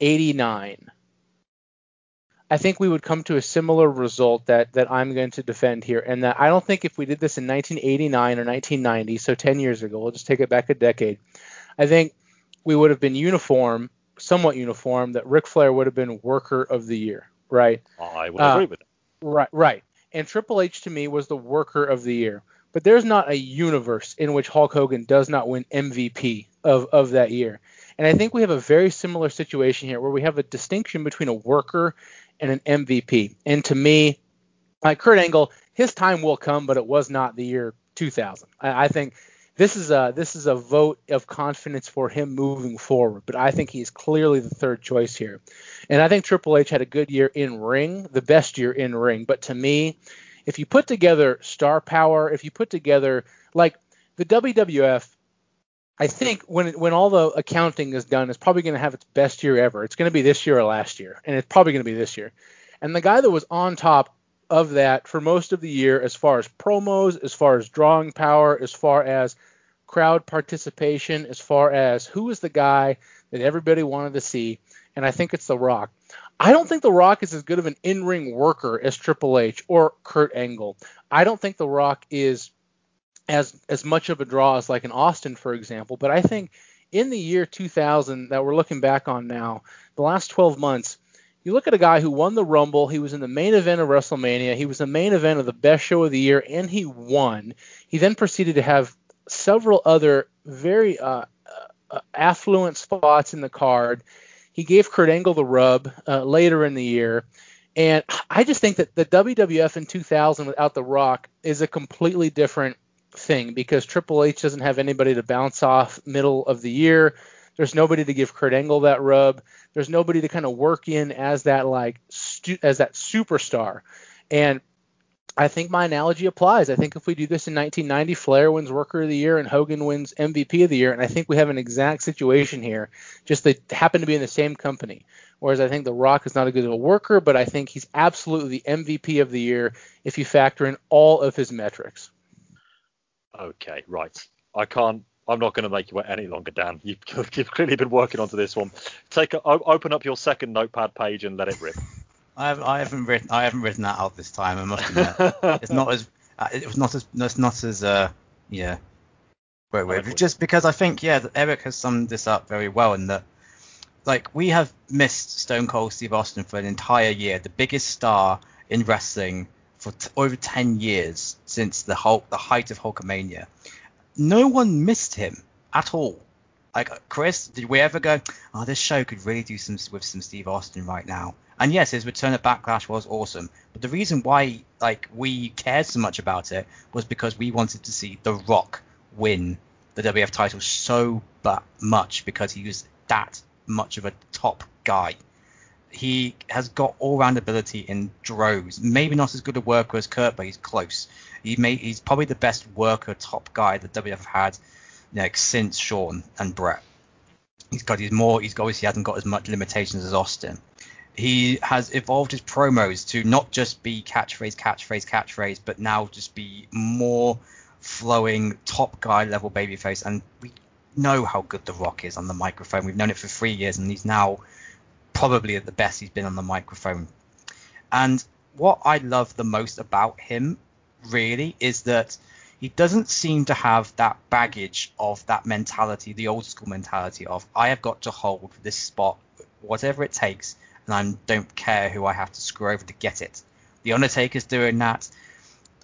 B: 1989. I think we would come to a similar result that that I'm going to defend here, and that I don't think if we did this in 1989 or 1990, so 10 years ago, we'll just take it back a decade. I think we would have been uniform, somewhat uniform, that Ric Flair would have been Worker of the Year, right?
A: I would
B: Uh,
A: agree with it.
B: Right, right. And Triple H to me was the Worker of the Year, but there's not a universe in which Hulk Hogan does not win MVP of of that year. And I think we have a very similar situation here where we have a distinction between a worker and an MVP. And to me, like Kurt Angle, his time will come, but it was not the year 2000. I, I think this is a this is a vote of confidence for him moving forward. But I think he's clearly the third choice here. And I think Triple H had a good year in ring, the best year in ring. But to me, if you put together star power, if you put together like the WWF I think when when all the accounting is done, it's probably going to have its best year ever. It's going to be this year or last year, and it's probably going to be this year. And the guy that was on top of that for most of the year, as far as promos, as far as drawing power, as far as crowd participation, as far as who is the guy that everybody wanted to see, and I think it's The Rock. I don't think The Rock is as good of an in-ring worker as Triple H or Kurt Angle. I don't think The Rock is as as much of a draw as like an Austin, for example. But I think in the year 2000 that we're looking back on now, the last 12 months, you look at a guy who won the Rumble. He was in the main event of WrestleMania. He was the main event of the best show of the year, and he won. He then proceeded to have several other very uh, uh, affluent spots in the card. He gave Kurt Angle the rub uh, later in the year. And I just think that the WWF in 2000 without The Rock is a completely different thing because Triple H doesn't have anybody to bounce off middle of the year. There's nobody to give Kurt Angle that rub. There's nobody to kind of work in as that like stu- as that superstar. And I think my analogy applies. I think if we do this in 1990, Flair wins Worker of the Year and Hogan wins MVP of the Year, and I think we have an exact situation here. Just they happen to be in the same company. Whereas I think The Rock is not a good a worker, but I think he's absolutely the MVP of the year if you factor in all of his metrics.
A: Okay, right. I can't. I'm not going to make you wait any longer, Dan. You've, you've clearly been working onto this one. Take a, open up your second notepad page and let it rip.
C: I, have, I haven't written I haven't written that out this time. I must admit, it's not as uh, it was not as it's not as uh yeah. Wait, wait. Just because I think yeah, Eric has summed this up very well in that like we have missed Stone Cold Steve Austin for an entire year, the biggest star in wrestling for t- over 10 years since the Hulk, the height of Hulkamania. No one missed him at all. Like uh, Chris, did we ever go? Oh, this show could really do some with some Steve Austin right now. And yes, his return at Backlash was awesome. But the reason why like we cared so much about it was because we wanted to see The Rock win the WF title so much because he was that much of a top guy. He has got all-round ability in droves. Maybe not as good a worker as Kurt, but he's close. He may, he's probably the best worker top guy that WF had you know, since Shawn and Bret. He's got his more. He's obviously hasn't got as much limitations as Austin. He has evolved his promos to not just be catchphrase, catchphrase, catchphrase, but now just be more flowing top guy level babyface. And we know how good The Rock is on the microphone. We've known it for three years, and he's now probably at the best he's been on the microphone. And what I love the most about him, really, is that he doesn't seem to have that baggage of that mentality, the old school mentality of I have got to hold this spot, whatever it takes, and I don't care who I have to screw over to get it. The Undertaker's doing that.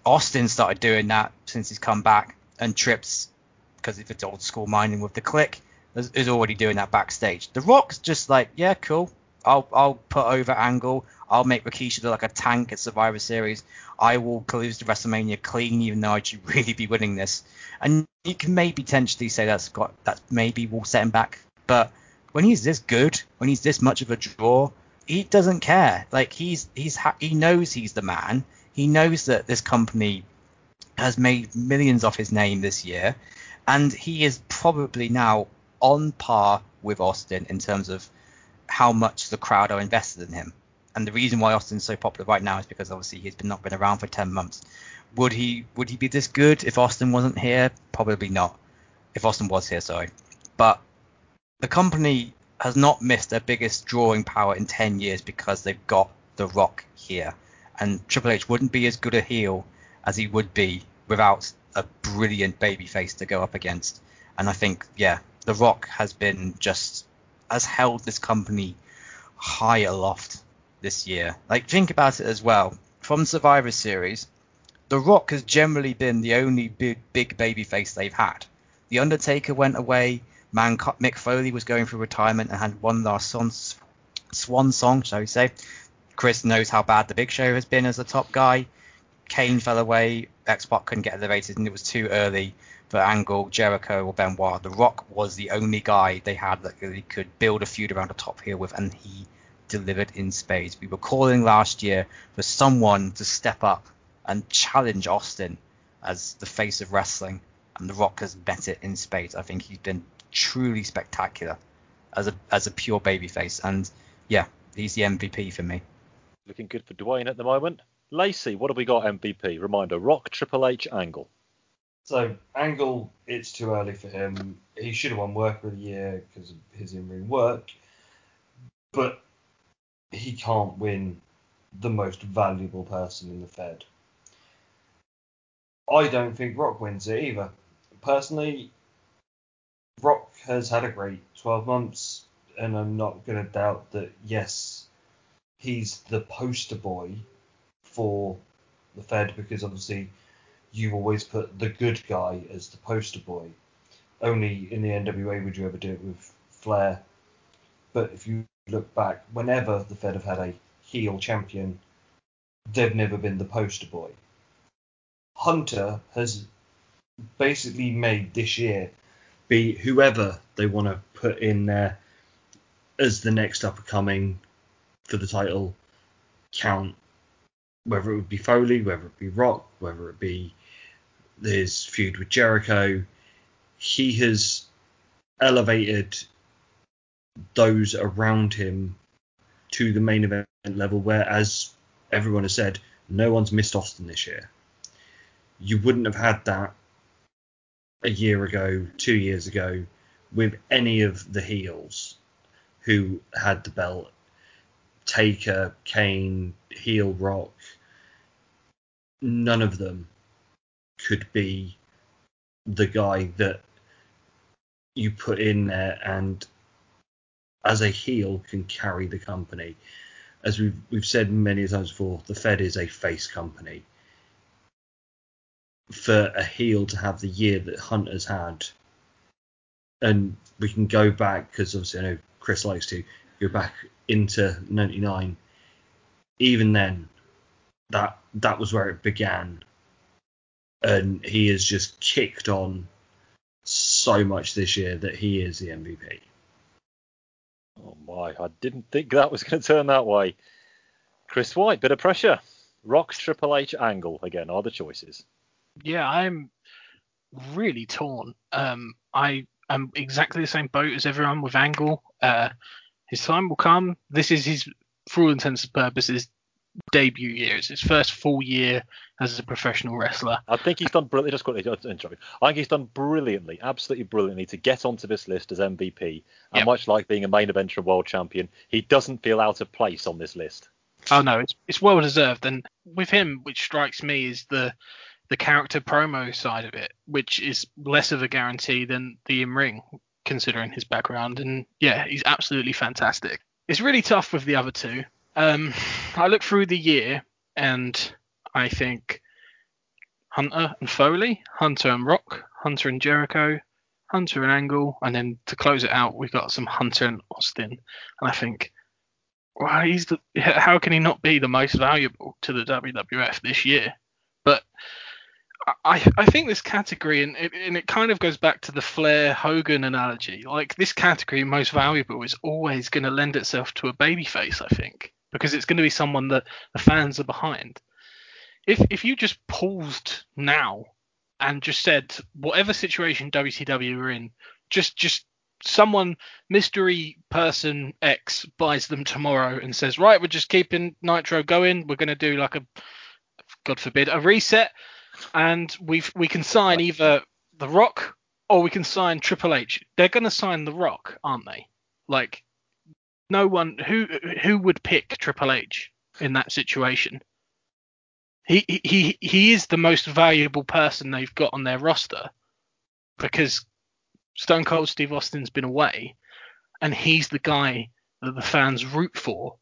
C: Austin started doing that since he's come back, and Trips, because if it's old school mining with the Kliq, is, is already doing that backstage. The Rock's just like, yeah, cool. I'll I'll put over Angle. I'll make Rikishi look like a tank at Survivor Series. I will lose the WrestleMania clean, even though I should really be winning this. And you can maybe potentially say that's got that maybe will set him back. But when he's this good, when he's this much of a draw, he doesn't care. Like he's he's ha- he knows he's the man. He knows that this company has made millions off his name this year, and he is probably now on par with Austin in terms of how much the crowd are invested in him. And the reason why Austin's so popular right now is because obviously he's been not been around for 10 months. Would he would he be this good if Austin wasn't here? Probably not. If Austin was here, sorry. But the company has not missed their biggest drawing power in 10 years because they've got The Rock here. And Triple H wouldn't be as good a heel as he would be without a brilliant babyface to go up against. And I think, yeah, The Rock has been just has held this company high aloft this year. Like think about it as well. From Survivor Series, The Rock has generally been the only big big baby face they've had. The Undertaker went away. Man, Mick Foley was going through retirement and had one last son, swan song, shall we say. Chris knows how bad the Big Show has been as a top guy. Kane fell away. X Pac couldn't get elevated, and it was too early for Angle, Jericho, or Benoit. The Rock was the only guy they had that really could build a feud around a top heel with, and he delivered in spades. We were calling last year for someone to step up and challenge Austin as the face of wrestling, and The Rock has met it in spades. I think he's been truly spectacular as a as a pure babyface, and yeah, he's the MVP for me.
A: Looking good for Dwayne at the moment. Lacey, what have we got MVP? Reminder: Rock, Triple H, Angle.
D: So Angle, it's too early for him. He should have won Worker of the Year because of his in-ring work, but he can't win the most valuable person in the Fed. I don't think Rock wins it either. Personally, Rock has had a great 12 months, and I'm not going to doubt that, yes, he's the poster boy for the Fed because obviously you always put the good guy as the poster boy. Only in the NWA would you ever do it with Flair. But if you look back, whenever the Fed have had a heel champion, they've never been the poster boy. Hunter has basically made this year be whoever they want to put in there as the next up and coming for the title count, whether it would be Foley, whether it be Rock, whether it be his feud with Jericho. He has elevated those around him to the main event level, where, as everyone has said, no one's missed Austin this year. You wouldn't have had that a year ago, two years ago, with any of the heels who had the belt. Taker, Kane, Heel Rock, none of them could be the guy that you put in there and as a heel can carry the company. As we've we've said many times before, the Fed is a face company. For a heel to have the year that Hunter's had and we can go back because obviously I know Chris likes to go back into '99. Even then, that that was where it began, and he has just kicked on so much this year that he is the MVP.
A: Oh my, I didn't think that was going to turn that way. Chris White, bit of pressure. Rock's Triple H Angle again are the choices.
E: Yeah, I'm really torn. Um, I am exactly the same boat as everyone with Angle. Uh, his time will come. This is his, for all intents and purposes, debut year. It's his first full year as a professional wrestler.
A: I think he's done brilliantly. Just quickly, just interrupt you. I think he's done brilliantly, absolutely brilliantly to get onto this list as MVP. And
E: Yep.
A: much like being a main eventer and world champion, he doesn't feel out of place on this list.
E: Oh no, it's it's well deserved. And with him, which strikes me is the the character promo side of it, which is less of a guarantee than the in ring, considering his background. And yeah, he's absolutely fantastic. It's really tough with the other two. Um, I look through the year and I think Hunter and Foley, Hunter and Rock, Hunter and Jericho, Hunter and Angle, and then to close it out, we've got some Hunter and Austin. And I think well, he's the, how can he not be the most valuable to the WWF this year? But I, I think this category, and it, and it kind of goes back to the Flair Hogan analogy. Like this category, most valuable, is always going to lend itself to a babyface. I think because it's going to be someone that the fans are behind. If if you just paused now and just said whatever situation WCW are in, just just someone mystery person X buys them tomorrow and says, right, we're just keeping Nitro going. We're going to do like a, God forbid, a reset, and we've we can sign either The Rock or we can sign Triple H. They're going to sign The Rock, aren't they? Like, no one who who would pick Triple H in that situation. He he he is the most valuable person they've got on their roster because Stone Cold Steve Austin's been away, and he's the guy that the fans root for.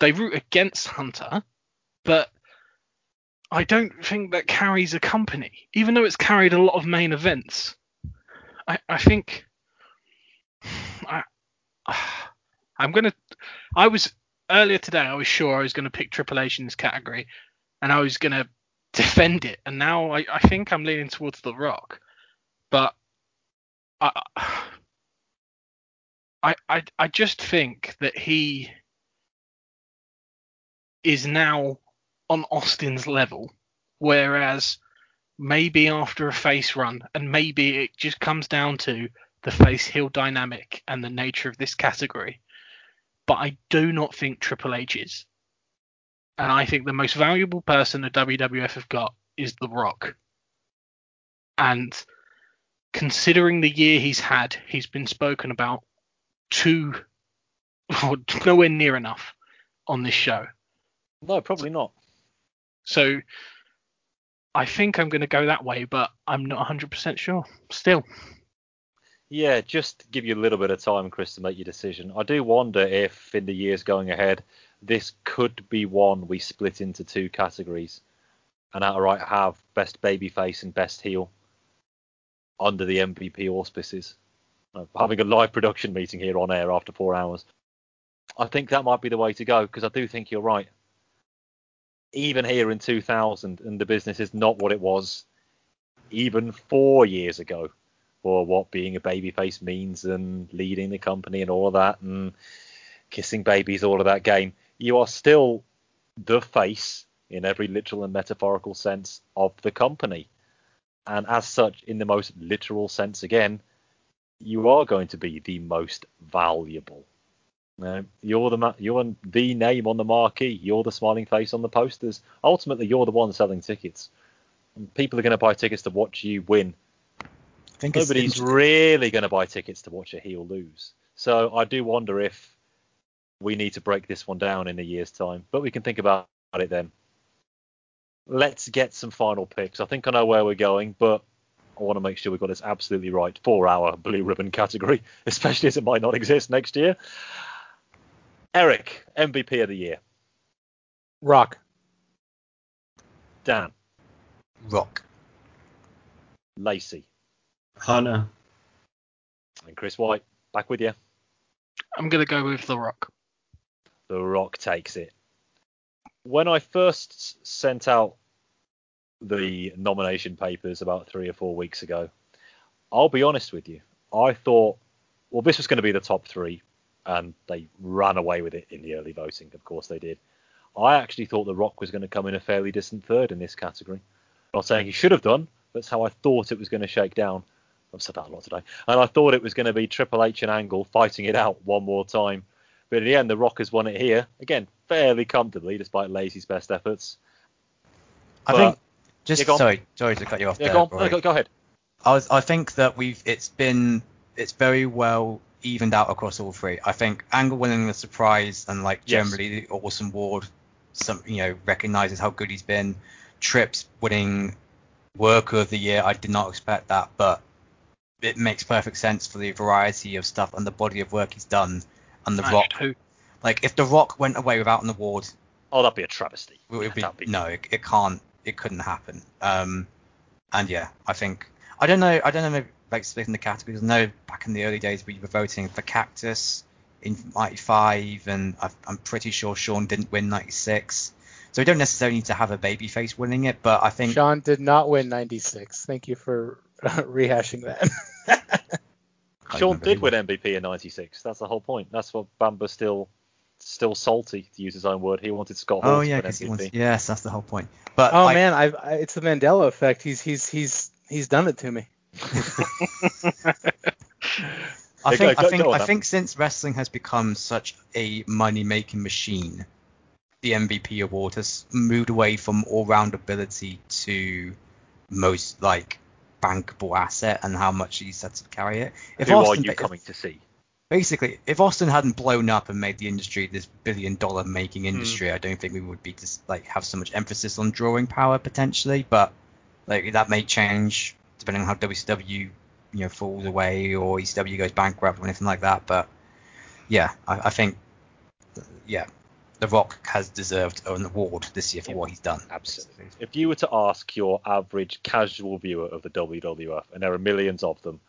E: They root against Hunter, but I don't think that carries a company, even though it's carried a lot of main events. I, I think I, I'm gonna. I was earlier today. I was sure I was gonna pick Triple H in this category, and I was gonna defend it. And now I, I think I'm leaning towards The Rock, but I, I, I, I just think that he is now on Austin's level, whereas maybe after a face run, and maybe it just comes down to the face heel dynamic and the nature of this category. But I do not think Triple H is. And I think the most valuable person the WWF have got is The Rock. And considering the year he's had, he's been spoken about too, or nowhere near enough on this show.
A: No, probably not.
E: So I think I'm going to go that way, but I'm not 100% sure still.
A: Yeah, just give you a little bit of time, Chris, to make your decision. I do wonder if in the years going ahead, this could be one we split into two categories and outright have best babyface and best heel under the MVP auspices. Uh, having a live production meeting here on air after four hours. I think that might be the way to go because I do think you're right. Even here in 2000, and the business is not what it was even four years ago for what being a babyface means and leading the company and all of that and kissing babies, all of that game. You are still the face in every literal and metaphorical sense of the company. And as such, in the most literal sense again, you are going to be the most valuable. You're the ma- you're the name on the marquee. You're the smiling face on the posters. Ultimately, you're the one selling tickets. And people are going to buy tickets to watch you win
C: think
A: nobody's really going to buy tickets to watch a heel lose. So I do wonder if we need to break this one down in a year's time, but we can think about it then. Let's get some final picks. I think I know where we're going, but I want to make sure we've got this absolutely right for our blue ribbon category, especially as it might not exist next year. Eric, MVP of the year.
B: Rock.
A: Dan,
C: Rock.
A: Lacey,
D: Hunter,
A: And Chris White, back with you.
E: I'm gonna go with The Rock.
A: The Rock takes it. When I first sent out the nomination papers about three or four weeks ago, I'll be honest with you. I thought, well, this was going to be the top three, and they ran away with it in the early voting. Of course, they did. I actually thought The Rock was going to come in a fairly distant third in this category. I'm not saying he should have done, but that's how I thought it was going to shake down. I've said that a lot today. And I thought it was going to be Triple H and Angle fighting it out one more time. But in the end, The Rock has won it here. Again, fairly comfortably, despite Lacey's best efforts.
C: I
A: But-
C: think just
A: Yeah,
C: sorry, sorry to cut you off
A: Yeah,
C: there.
A: go on. No, go, go ahead.
C: I was, I think that we've it's been it's very well evened out across all three. I think Angle winning the surprise and like
A: Yes.
C: generally the awesome Ward, some you know recognizes how good he's been. Trips winning Worker of the Year, I did not expect that, but it makes perfect sense for the variety of stuff and the body of work he's done. And the Rock, like if the Rock went away without an award,
A: Oh, that'd be a travesty.
C: it would be,
A: be-
C: no, it, it can't, it couldn't happen. Um, and yeah, I think I don't know, I don't know, maybe, like splitting the categories. I know back in the early days we were voting for Cactus in '95, and I, I'm pretty sure Shawn didn't win '96. So we don't necessarily need to have a babyface winning it, but I think
B: Shawn did not win 96. Thank you for rehashing that.
C: Shawn
A: did win MVP in '96. That's the whole point. That's what Bamba still, still salty to use his own word. He wanted Scott Hall
C: Oh
A: to
C: yeah,
A: win
C: because he
A: MVP.
C: wants. Yes, that's the whole point. But
B: oh
C: I,
B: man, I, I it's the Mandela effect. He's he's he's he's done it to me.
C: I think
A: go-
C: I think I think since wrestling has become such a money making machine, the MVP award has moved away from all round ability to most like bankable asset and how much he's had to carry it. If
A: Who are
C: Austin,
A: you
C: if-
A: coming to see?
C: basically, if Austin hadn't blown up and made the industry this billion dollar
A: Hmm.
C: making industry, I don't think we would be just like have so much emphasis on drawing power potentially. But like that may change depending on how WCW you know falls away or ECW goes bankrupt or anything like that. But yeah, I, I think yeah, The Rock has deserved an award this year for
A: Yeah.
C: what he's done.
A: Absolutely. If you were to ask your average casual viewer of the WWF, and there are millions of them,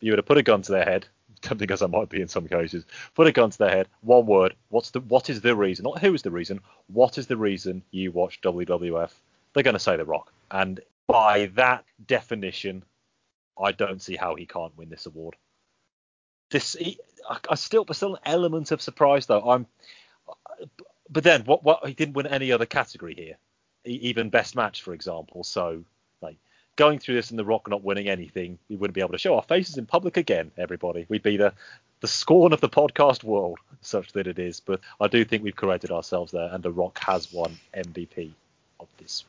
A: you were to put a gun to their head, as I might be in some cases, put a gun to their head, one word, what's the what is the reason? Not who is the reason, what is the reason you watch WWF? They're going to say The Rock. And by that definition, I don't see how he can't win this award. This, he, I, I still, there's still an element of surprise though. I'm, but then what? What he didn't win any other category here even best match, for example. So, like going through this and The Rock not winning anything, we wouldn't be able to show our faces in public again. Everybody, we'd be the the scorn of the podcast world, such that it is. But I do think we've corrected ourselves there, and The Rock has won MVP of this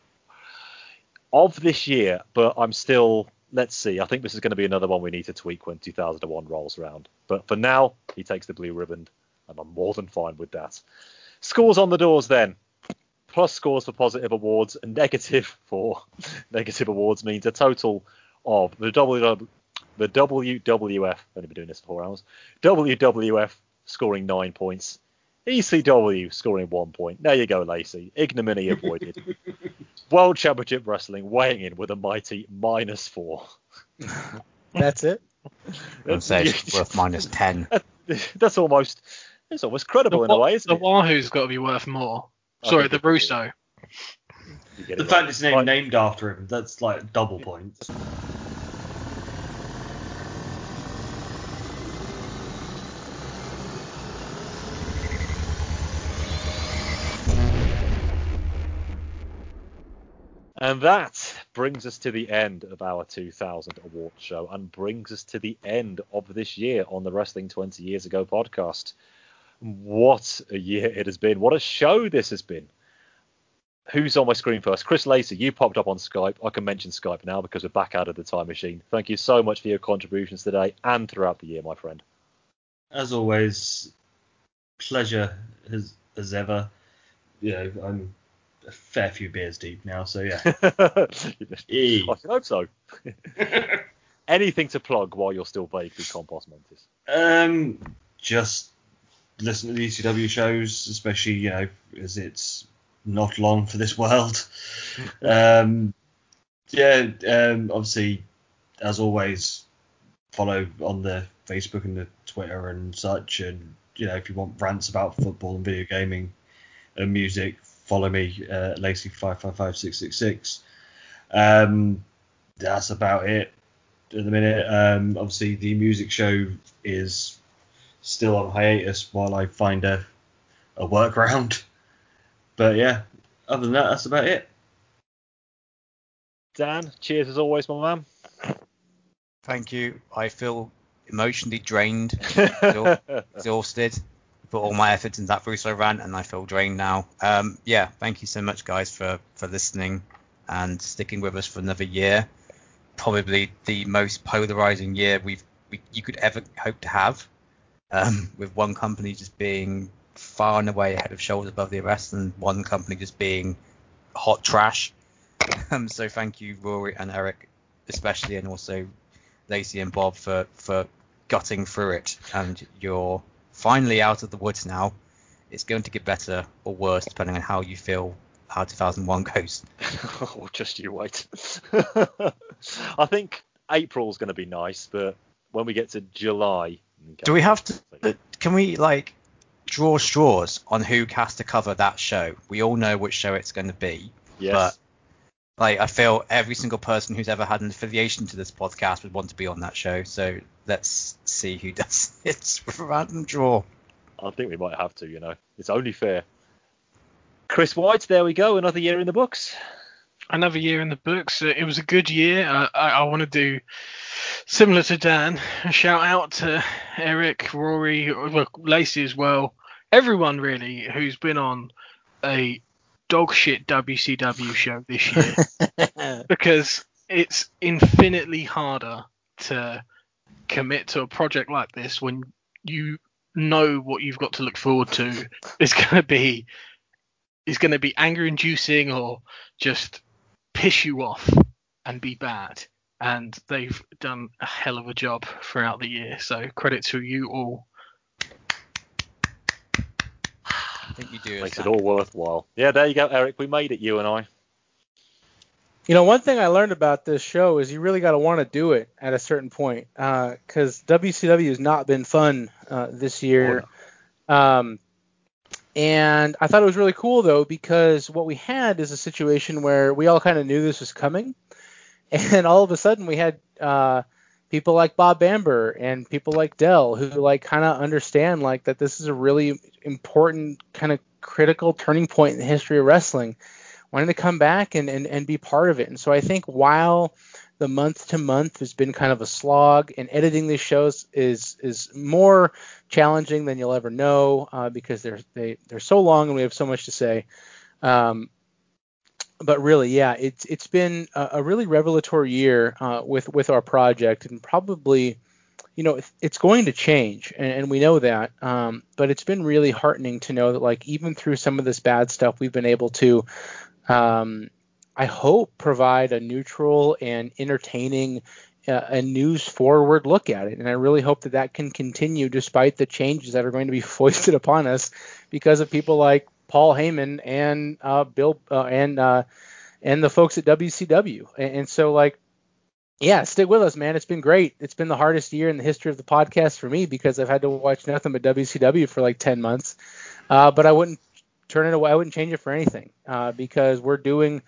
A: of this year. But I'm still. Let's see. I think this is going to be another one we need to tweak when 2001 rolls around. But for now, he takes the blue ribbon, and I'm more than fine with that. Scores on the doors then plus scores for positive awards and negative for negative awards means a total of the WW, the WWF. I've only been doing this for four hours. WWF scoring nine points. ECW scoring one point. There you go, Lacey. Ignominy avoided. World Championship Wrestling weighing in with a mighty minus four.
B: That's it.
C: I'd say it's worth minus ten.
A: That's almost it's almost credible in a way, isn't
E: the
A: it?
E: Wahoo's got to be worth more.
A: I
E: Sorry, the
A: it probably
E: Russo.
D: The
A: it
D: fact
A: right.
D: it's named,
A: Right.
D: named after him, that's like double points.
A: And that brings us to the end of our 2000 award show and brings us to the end of this year on the Wrestling 20 Years Ago podcast. What a year it has been. What a show this has been. Who's on my screen first? Chris Lacey, you popped up on Skype. I can mention Skype now because we're back out of the time machine. Thank you so much for your contributions today and throughout the year, my friend.
D: As always, pleasure as as ever. You know, I'm a fair few beers deep now, so yeah.
A: I hope so. Anything to plug while you're still vaguely compos mentis?
D: um, just listen to the ECW shows, especially you know as it's not long for this world. um, yeah, um, obviously, as always, follow on the Facebook and the Twitter and such. And you know, if you want rants about football and video gaming and music, follow me, uh, Lacey five five five six six six. Um, that's about it at the minute. Um, obviously, the music show is still on hiatus while I find a a workaround. But yeah, other than that, that's about it.
A: Dan, cheers as always, my man.
C: Thank you. I feel emotionally drained, exhausted. exhausted. Put all my effort into that Russo rant, and I feel drained now. Um, yeah, thank you so much, guys, for for listening and sticking with us for another year. Probably the most polarizing year we've we, you could ever hope to have, um, with one company just being far and away ahead of shoulders above the rest, and one company just being hot trash. Um, so thank you, Rory and Eric, especially, and also Lacey and Bob for for gutting through it, and you're finally out of the woods now. It's going to get better or worse depending on how you feel how 2001 goes.
A: oh, just you wait. I think April's going to be nice, but when we get to July,
C: Do we have to? Can we like draw straws on who has to cover that show? We all know which show it's going to be,
A: Yes.
C: but like I feel every single person who's ever had an affiliation to this podcast would want to be on that show. So let's see who does it with a random draw.
A: I think we might have to. You know, it's only fair. Chris White, there we go, another year in the books.
E: Another year in the books. Uh, It was a good year. Uh, I, I want to do similar to Dan. A shout out to Eric, Rory, well, Lacey as well. Everyone really who's been on a dog shit WCW show this year because it's infinitely harder to commit to a project like this when you know what you've got to look forward to is going to be is going to be anger inducing or just piss you off and be bad. And they've done a hell of a job throughout the year. So credit to you all.
C: I think you do.
A: Makes it all worthwhile. Yeah, there you go, Eric. We made it, you and I.
B: You know, one thing I learned about this show is you really got to want to do it at a certain point, because WCW has not been fun uh, this year. Um, and I thought it was really cool though because what we had is a situation where we all kind of knew this was coming, and all of a sudden we had uh, people like Bob Bamber and people like Dell who like kind of understand like that this is a really important kind of critical turning point in the history of wrestling wanting to come back and, and, and be part of it. And so I think while the month to month has been kind of a slog, and editing these shows is is more challenging than you'll ever know uh, because they're they they're so long and we have so much to say. Um, but really, yeah, it's it's been a, a really revelatory year uh, with with our project, and probably, you know, it's going to change, and, and we know that. Um, but it's been really heartening to know that, like, even through some of this bad stuff, we've been able to um, I hope provide a neutral and entertaining uh, a news forward look at it. And I really hope that that can continue despite the changes that are going to be foisted upon us because of people like Paul Heyman and uh, Bill uh, and uh, and the folks at WCW. And, and so like. Yeah, stick with us, man. It's been great. It's been the hardest year in the history of the podcast for me because I've had to watch nothing but WCW for like 10 months. Uh, but I wouldn't turn it away. I wouldn't change it for anything uh, because we're doing,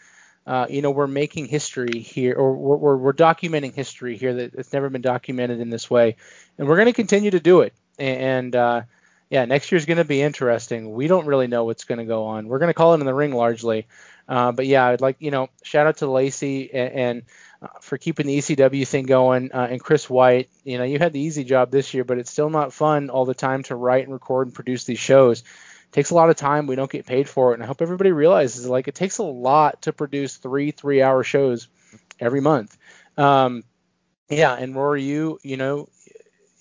B: uh, you know, we're making history here, or we're, we're, we're documenting history here that it's never been documented in this way, and we're going to continue to do it. And uh, yeah, next year's going to be interesting. We don't really know what's going to go on. We're going to call it in the ring largely, uh, but yeah, I'd like you know, shout out to Lacey and. and uh, for keeping the ECW thing going, uh, and Chris White. You know, you had the easy job this year, but it's still not fun all the time to write and record and produce these shows takes a lot of time. We don't get paid for it, and I hope everybody realizes like it takes a lot to produce three three hour shows every month. Um, yeah, and Rory, you you know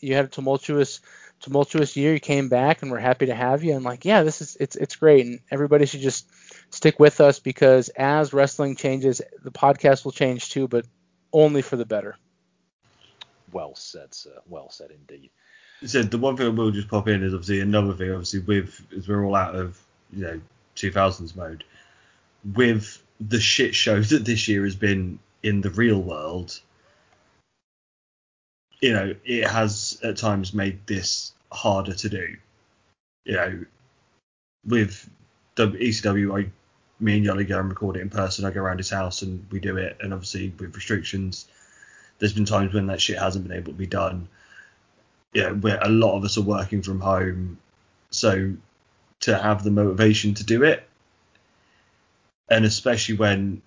B: you had a tumultuous tumultuous year. You came back, and we're happy to have you. And like, yeah, this is it's it's great, and everybody should just stick with us because as wrestling changes, the podcast will change too, but only for the better.
A: Well said, sir. Well said indeed.
D: So the one thing I will just pop in is obviously another thing. Obviously, with as we're all out of you know 2000s mode, with the shit show that this year has been in the real world, you know, it has at times made this harder to do. You know, with ECW, I, me and Yoli go and record it in person. I go around his house and we do it. And obviously with restrictions, there's been times when that shit hasn't been able to be done. Yeah, where a lot of us are working from home, so to have the motivation to do it, and especially when,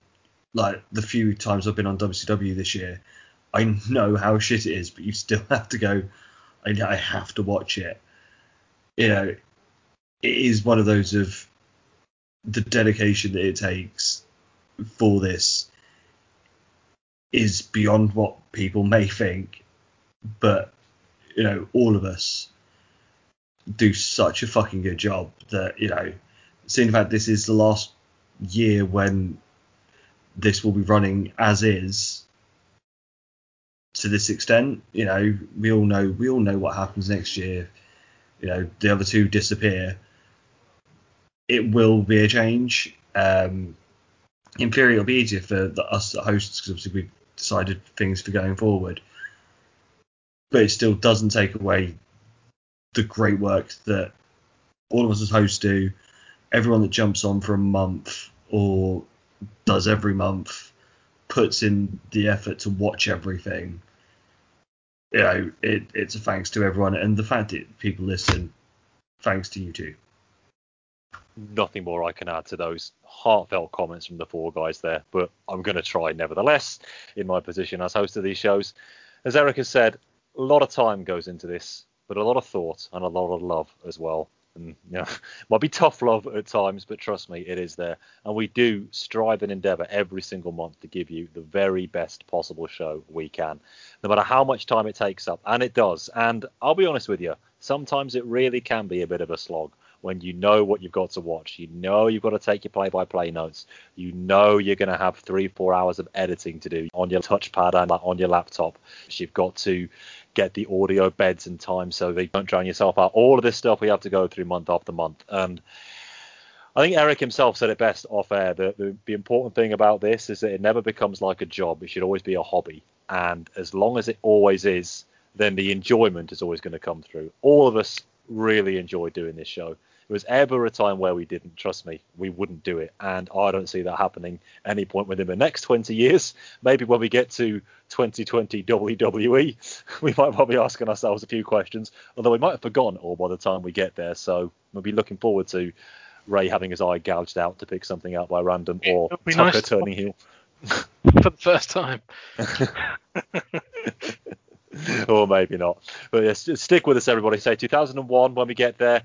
D: like the few times I've been on WCW this year, I know how shit it is, but you still have to go. I, I have to watch it. You know, it is one of those of the dedication that it takes for this is beyond what people may think, but you know, all of us do such a fucking good job that you know, seeing the fact this is the last year when this will be running as is to this extent, you know, we all know we all know what happens next year. You know, the other two disappear. It will be a change. Um, in theory, it'll be easier for the, us hosts because obviously we've decided things for going forward. But it still doesn't take away the great work that all of us as hosts do. Everyone that jumps on for a month or does every month puts in the effort to watch everything. You know, it, it's a thanks to everyone, and the fact that people listen, thanks to you too.
A: Nothing more I can add to those heartfelt comments from the four guys there, but I'm going to try nevertheless in my position as host of these shows. As Eric has said, a lot of time goes into this, but a lot of thought and a lot of love as well. And you know, might be tough love at times, but trust me, it is there. And we do strive and endeavour every single month to give you the very best possible show we can, no matter how much time it takes up, and it does. And I'll be honest with you, sometimes it really can be a bit of a slog when you know what you've got to watch. You know you've got to take your play-by-play notes. You know you're going to have three, four hours of editing to do on your touchpad and on your laptop. You've got to get the audio beds in time so they don't drown yourself out. All of this stuff we have to go through month after month. And I think Eric himself said it best off air. The, the, the important thing about this is that it never becomes like a job. It should always be a hobby. And as long as it always is, then the enjoyment is always going to come through. All of us really enjoy doing this show. There was ever a time where we didn't. Trust me, we wouldn't do it, and I don't see that happening any point within the next 20 years. Maybe when we get to 2020 WWE, we might well be asking ourselves a few questions. Although we might have forgotten all by the time we get there. So we'll be looking forward to Rey having his eye gouged out to pick something out by random, or Tucker
E: nice
A: turning heel.
E: for the first time.
A: or maybe not. But yes, just stick with us, everybody. Say 2001 when we get there.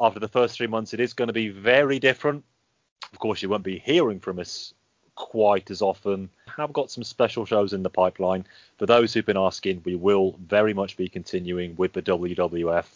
A: After the first three months, it is going to be very different. Of course, you won't be hearing from us quite as often. Have got some special shows in the pipeline. For those who've been asking, we will very much be continuing with the WWF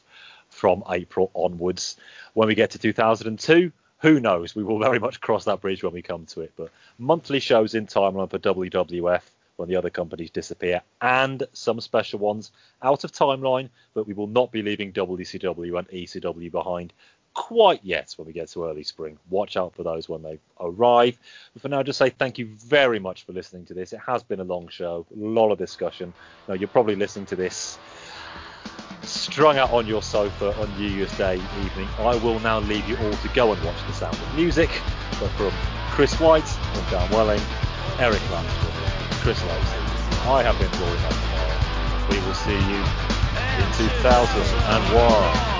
A: from April onwards. When we get to 2002, who knows? We will very much cross that bridge when we come to it. But monthly shows in timeline for WWF when the other companies disappear, and some special ones out of timeline, but we will not be leaving WCW and ECW behind quite yet when we get to early spring. Watch out for those when they arrive. But for now, just say thank you very much for listening to this. It has been a long show, a lot of discussion. Now, you're probably listening to this strung out on your sofa on New Year's Day evening. I will now leave you all to go and watch The Sound of Music. But from Chris White, from Dan Welling, Eric Lansford, Chris I have been Rory McNamara. We will see you in 2001.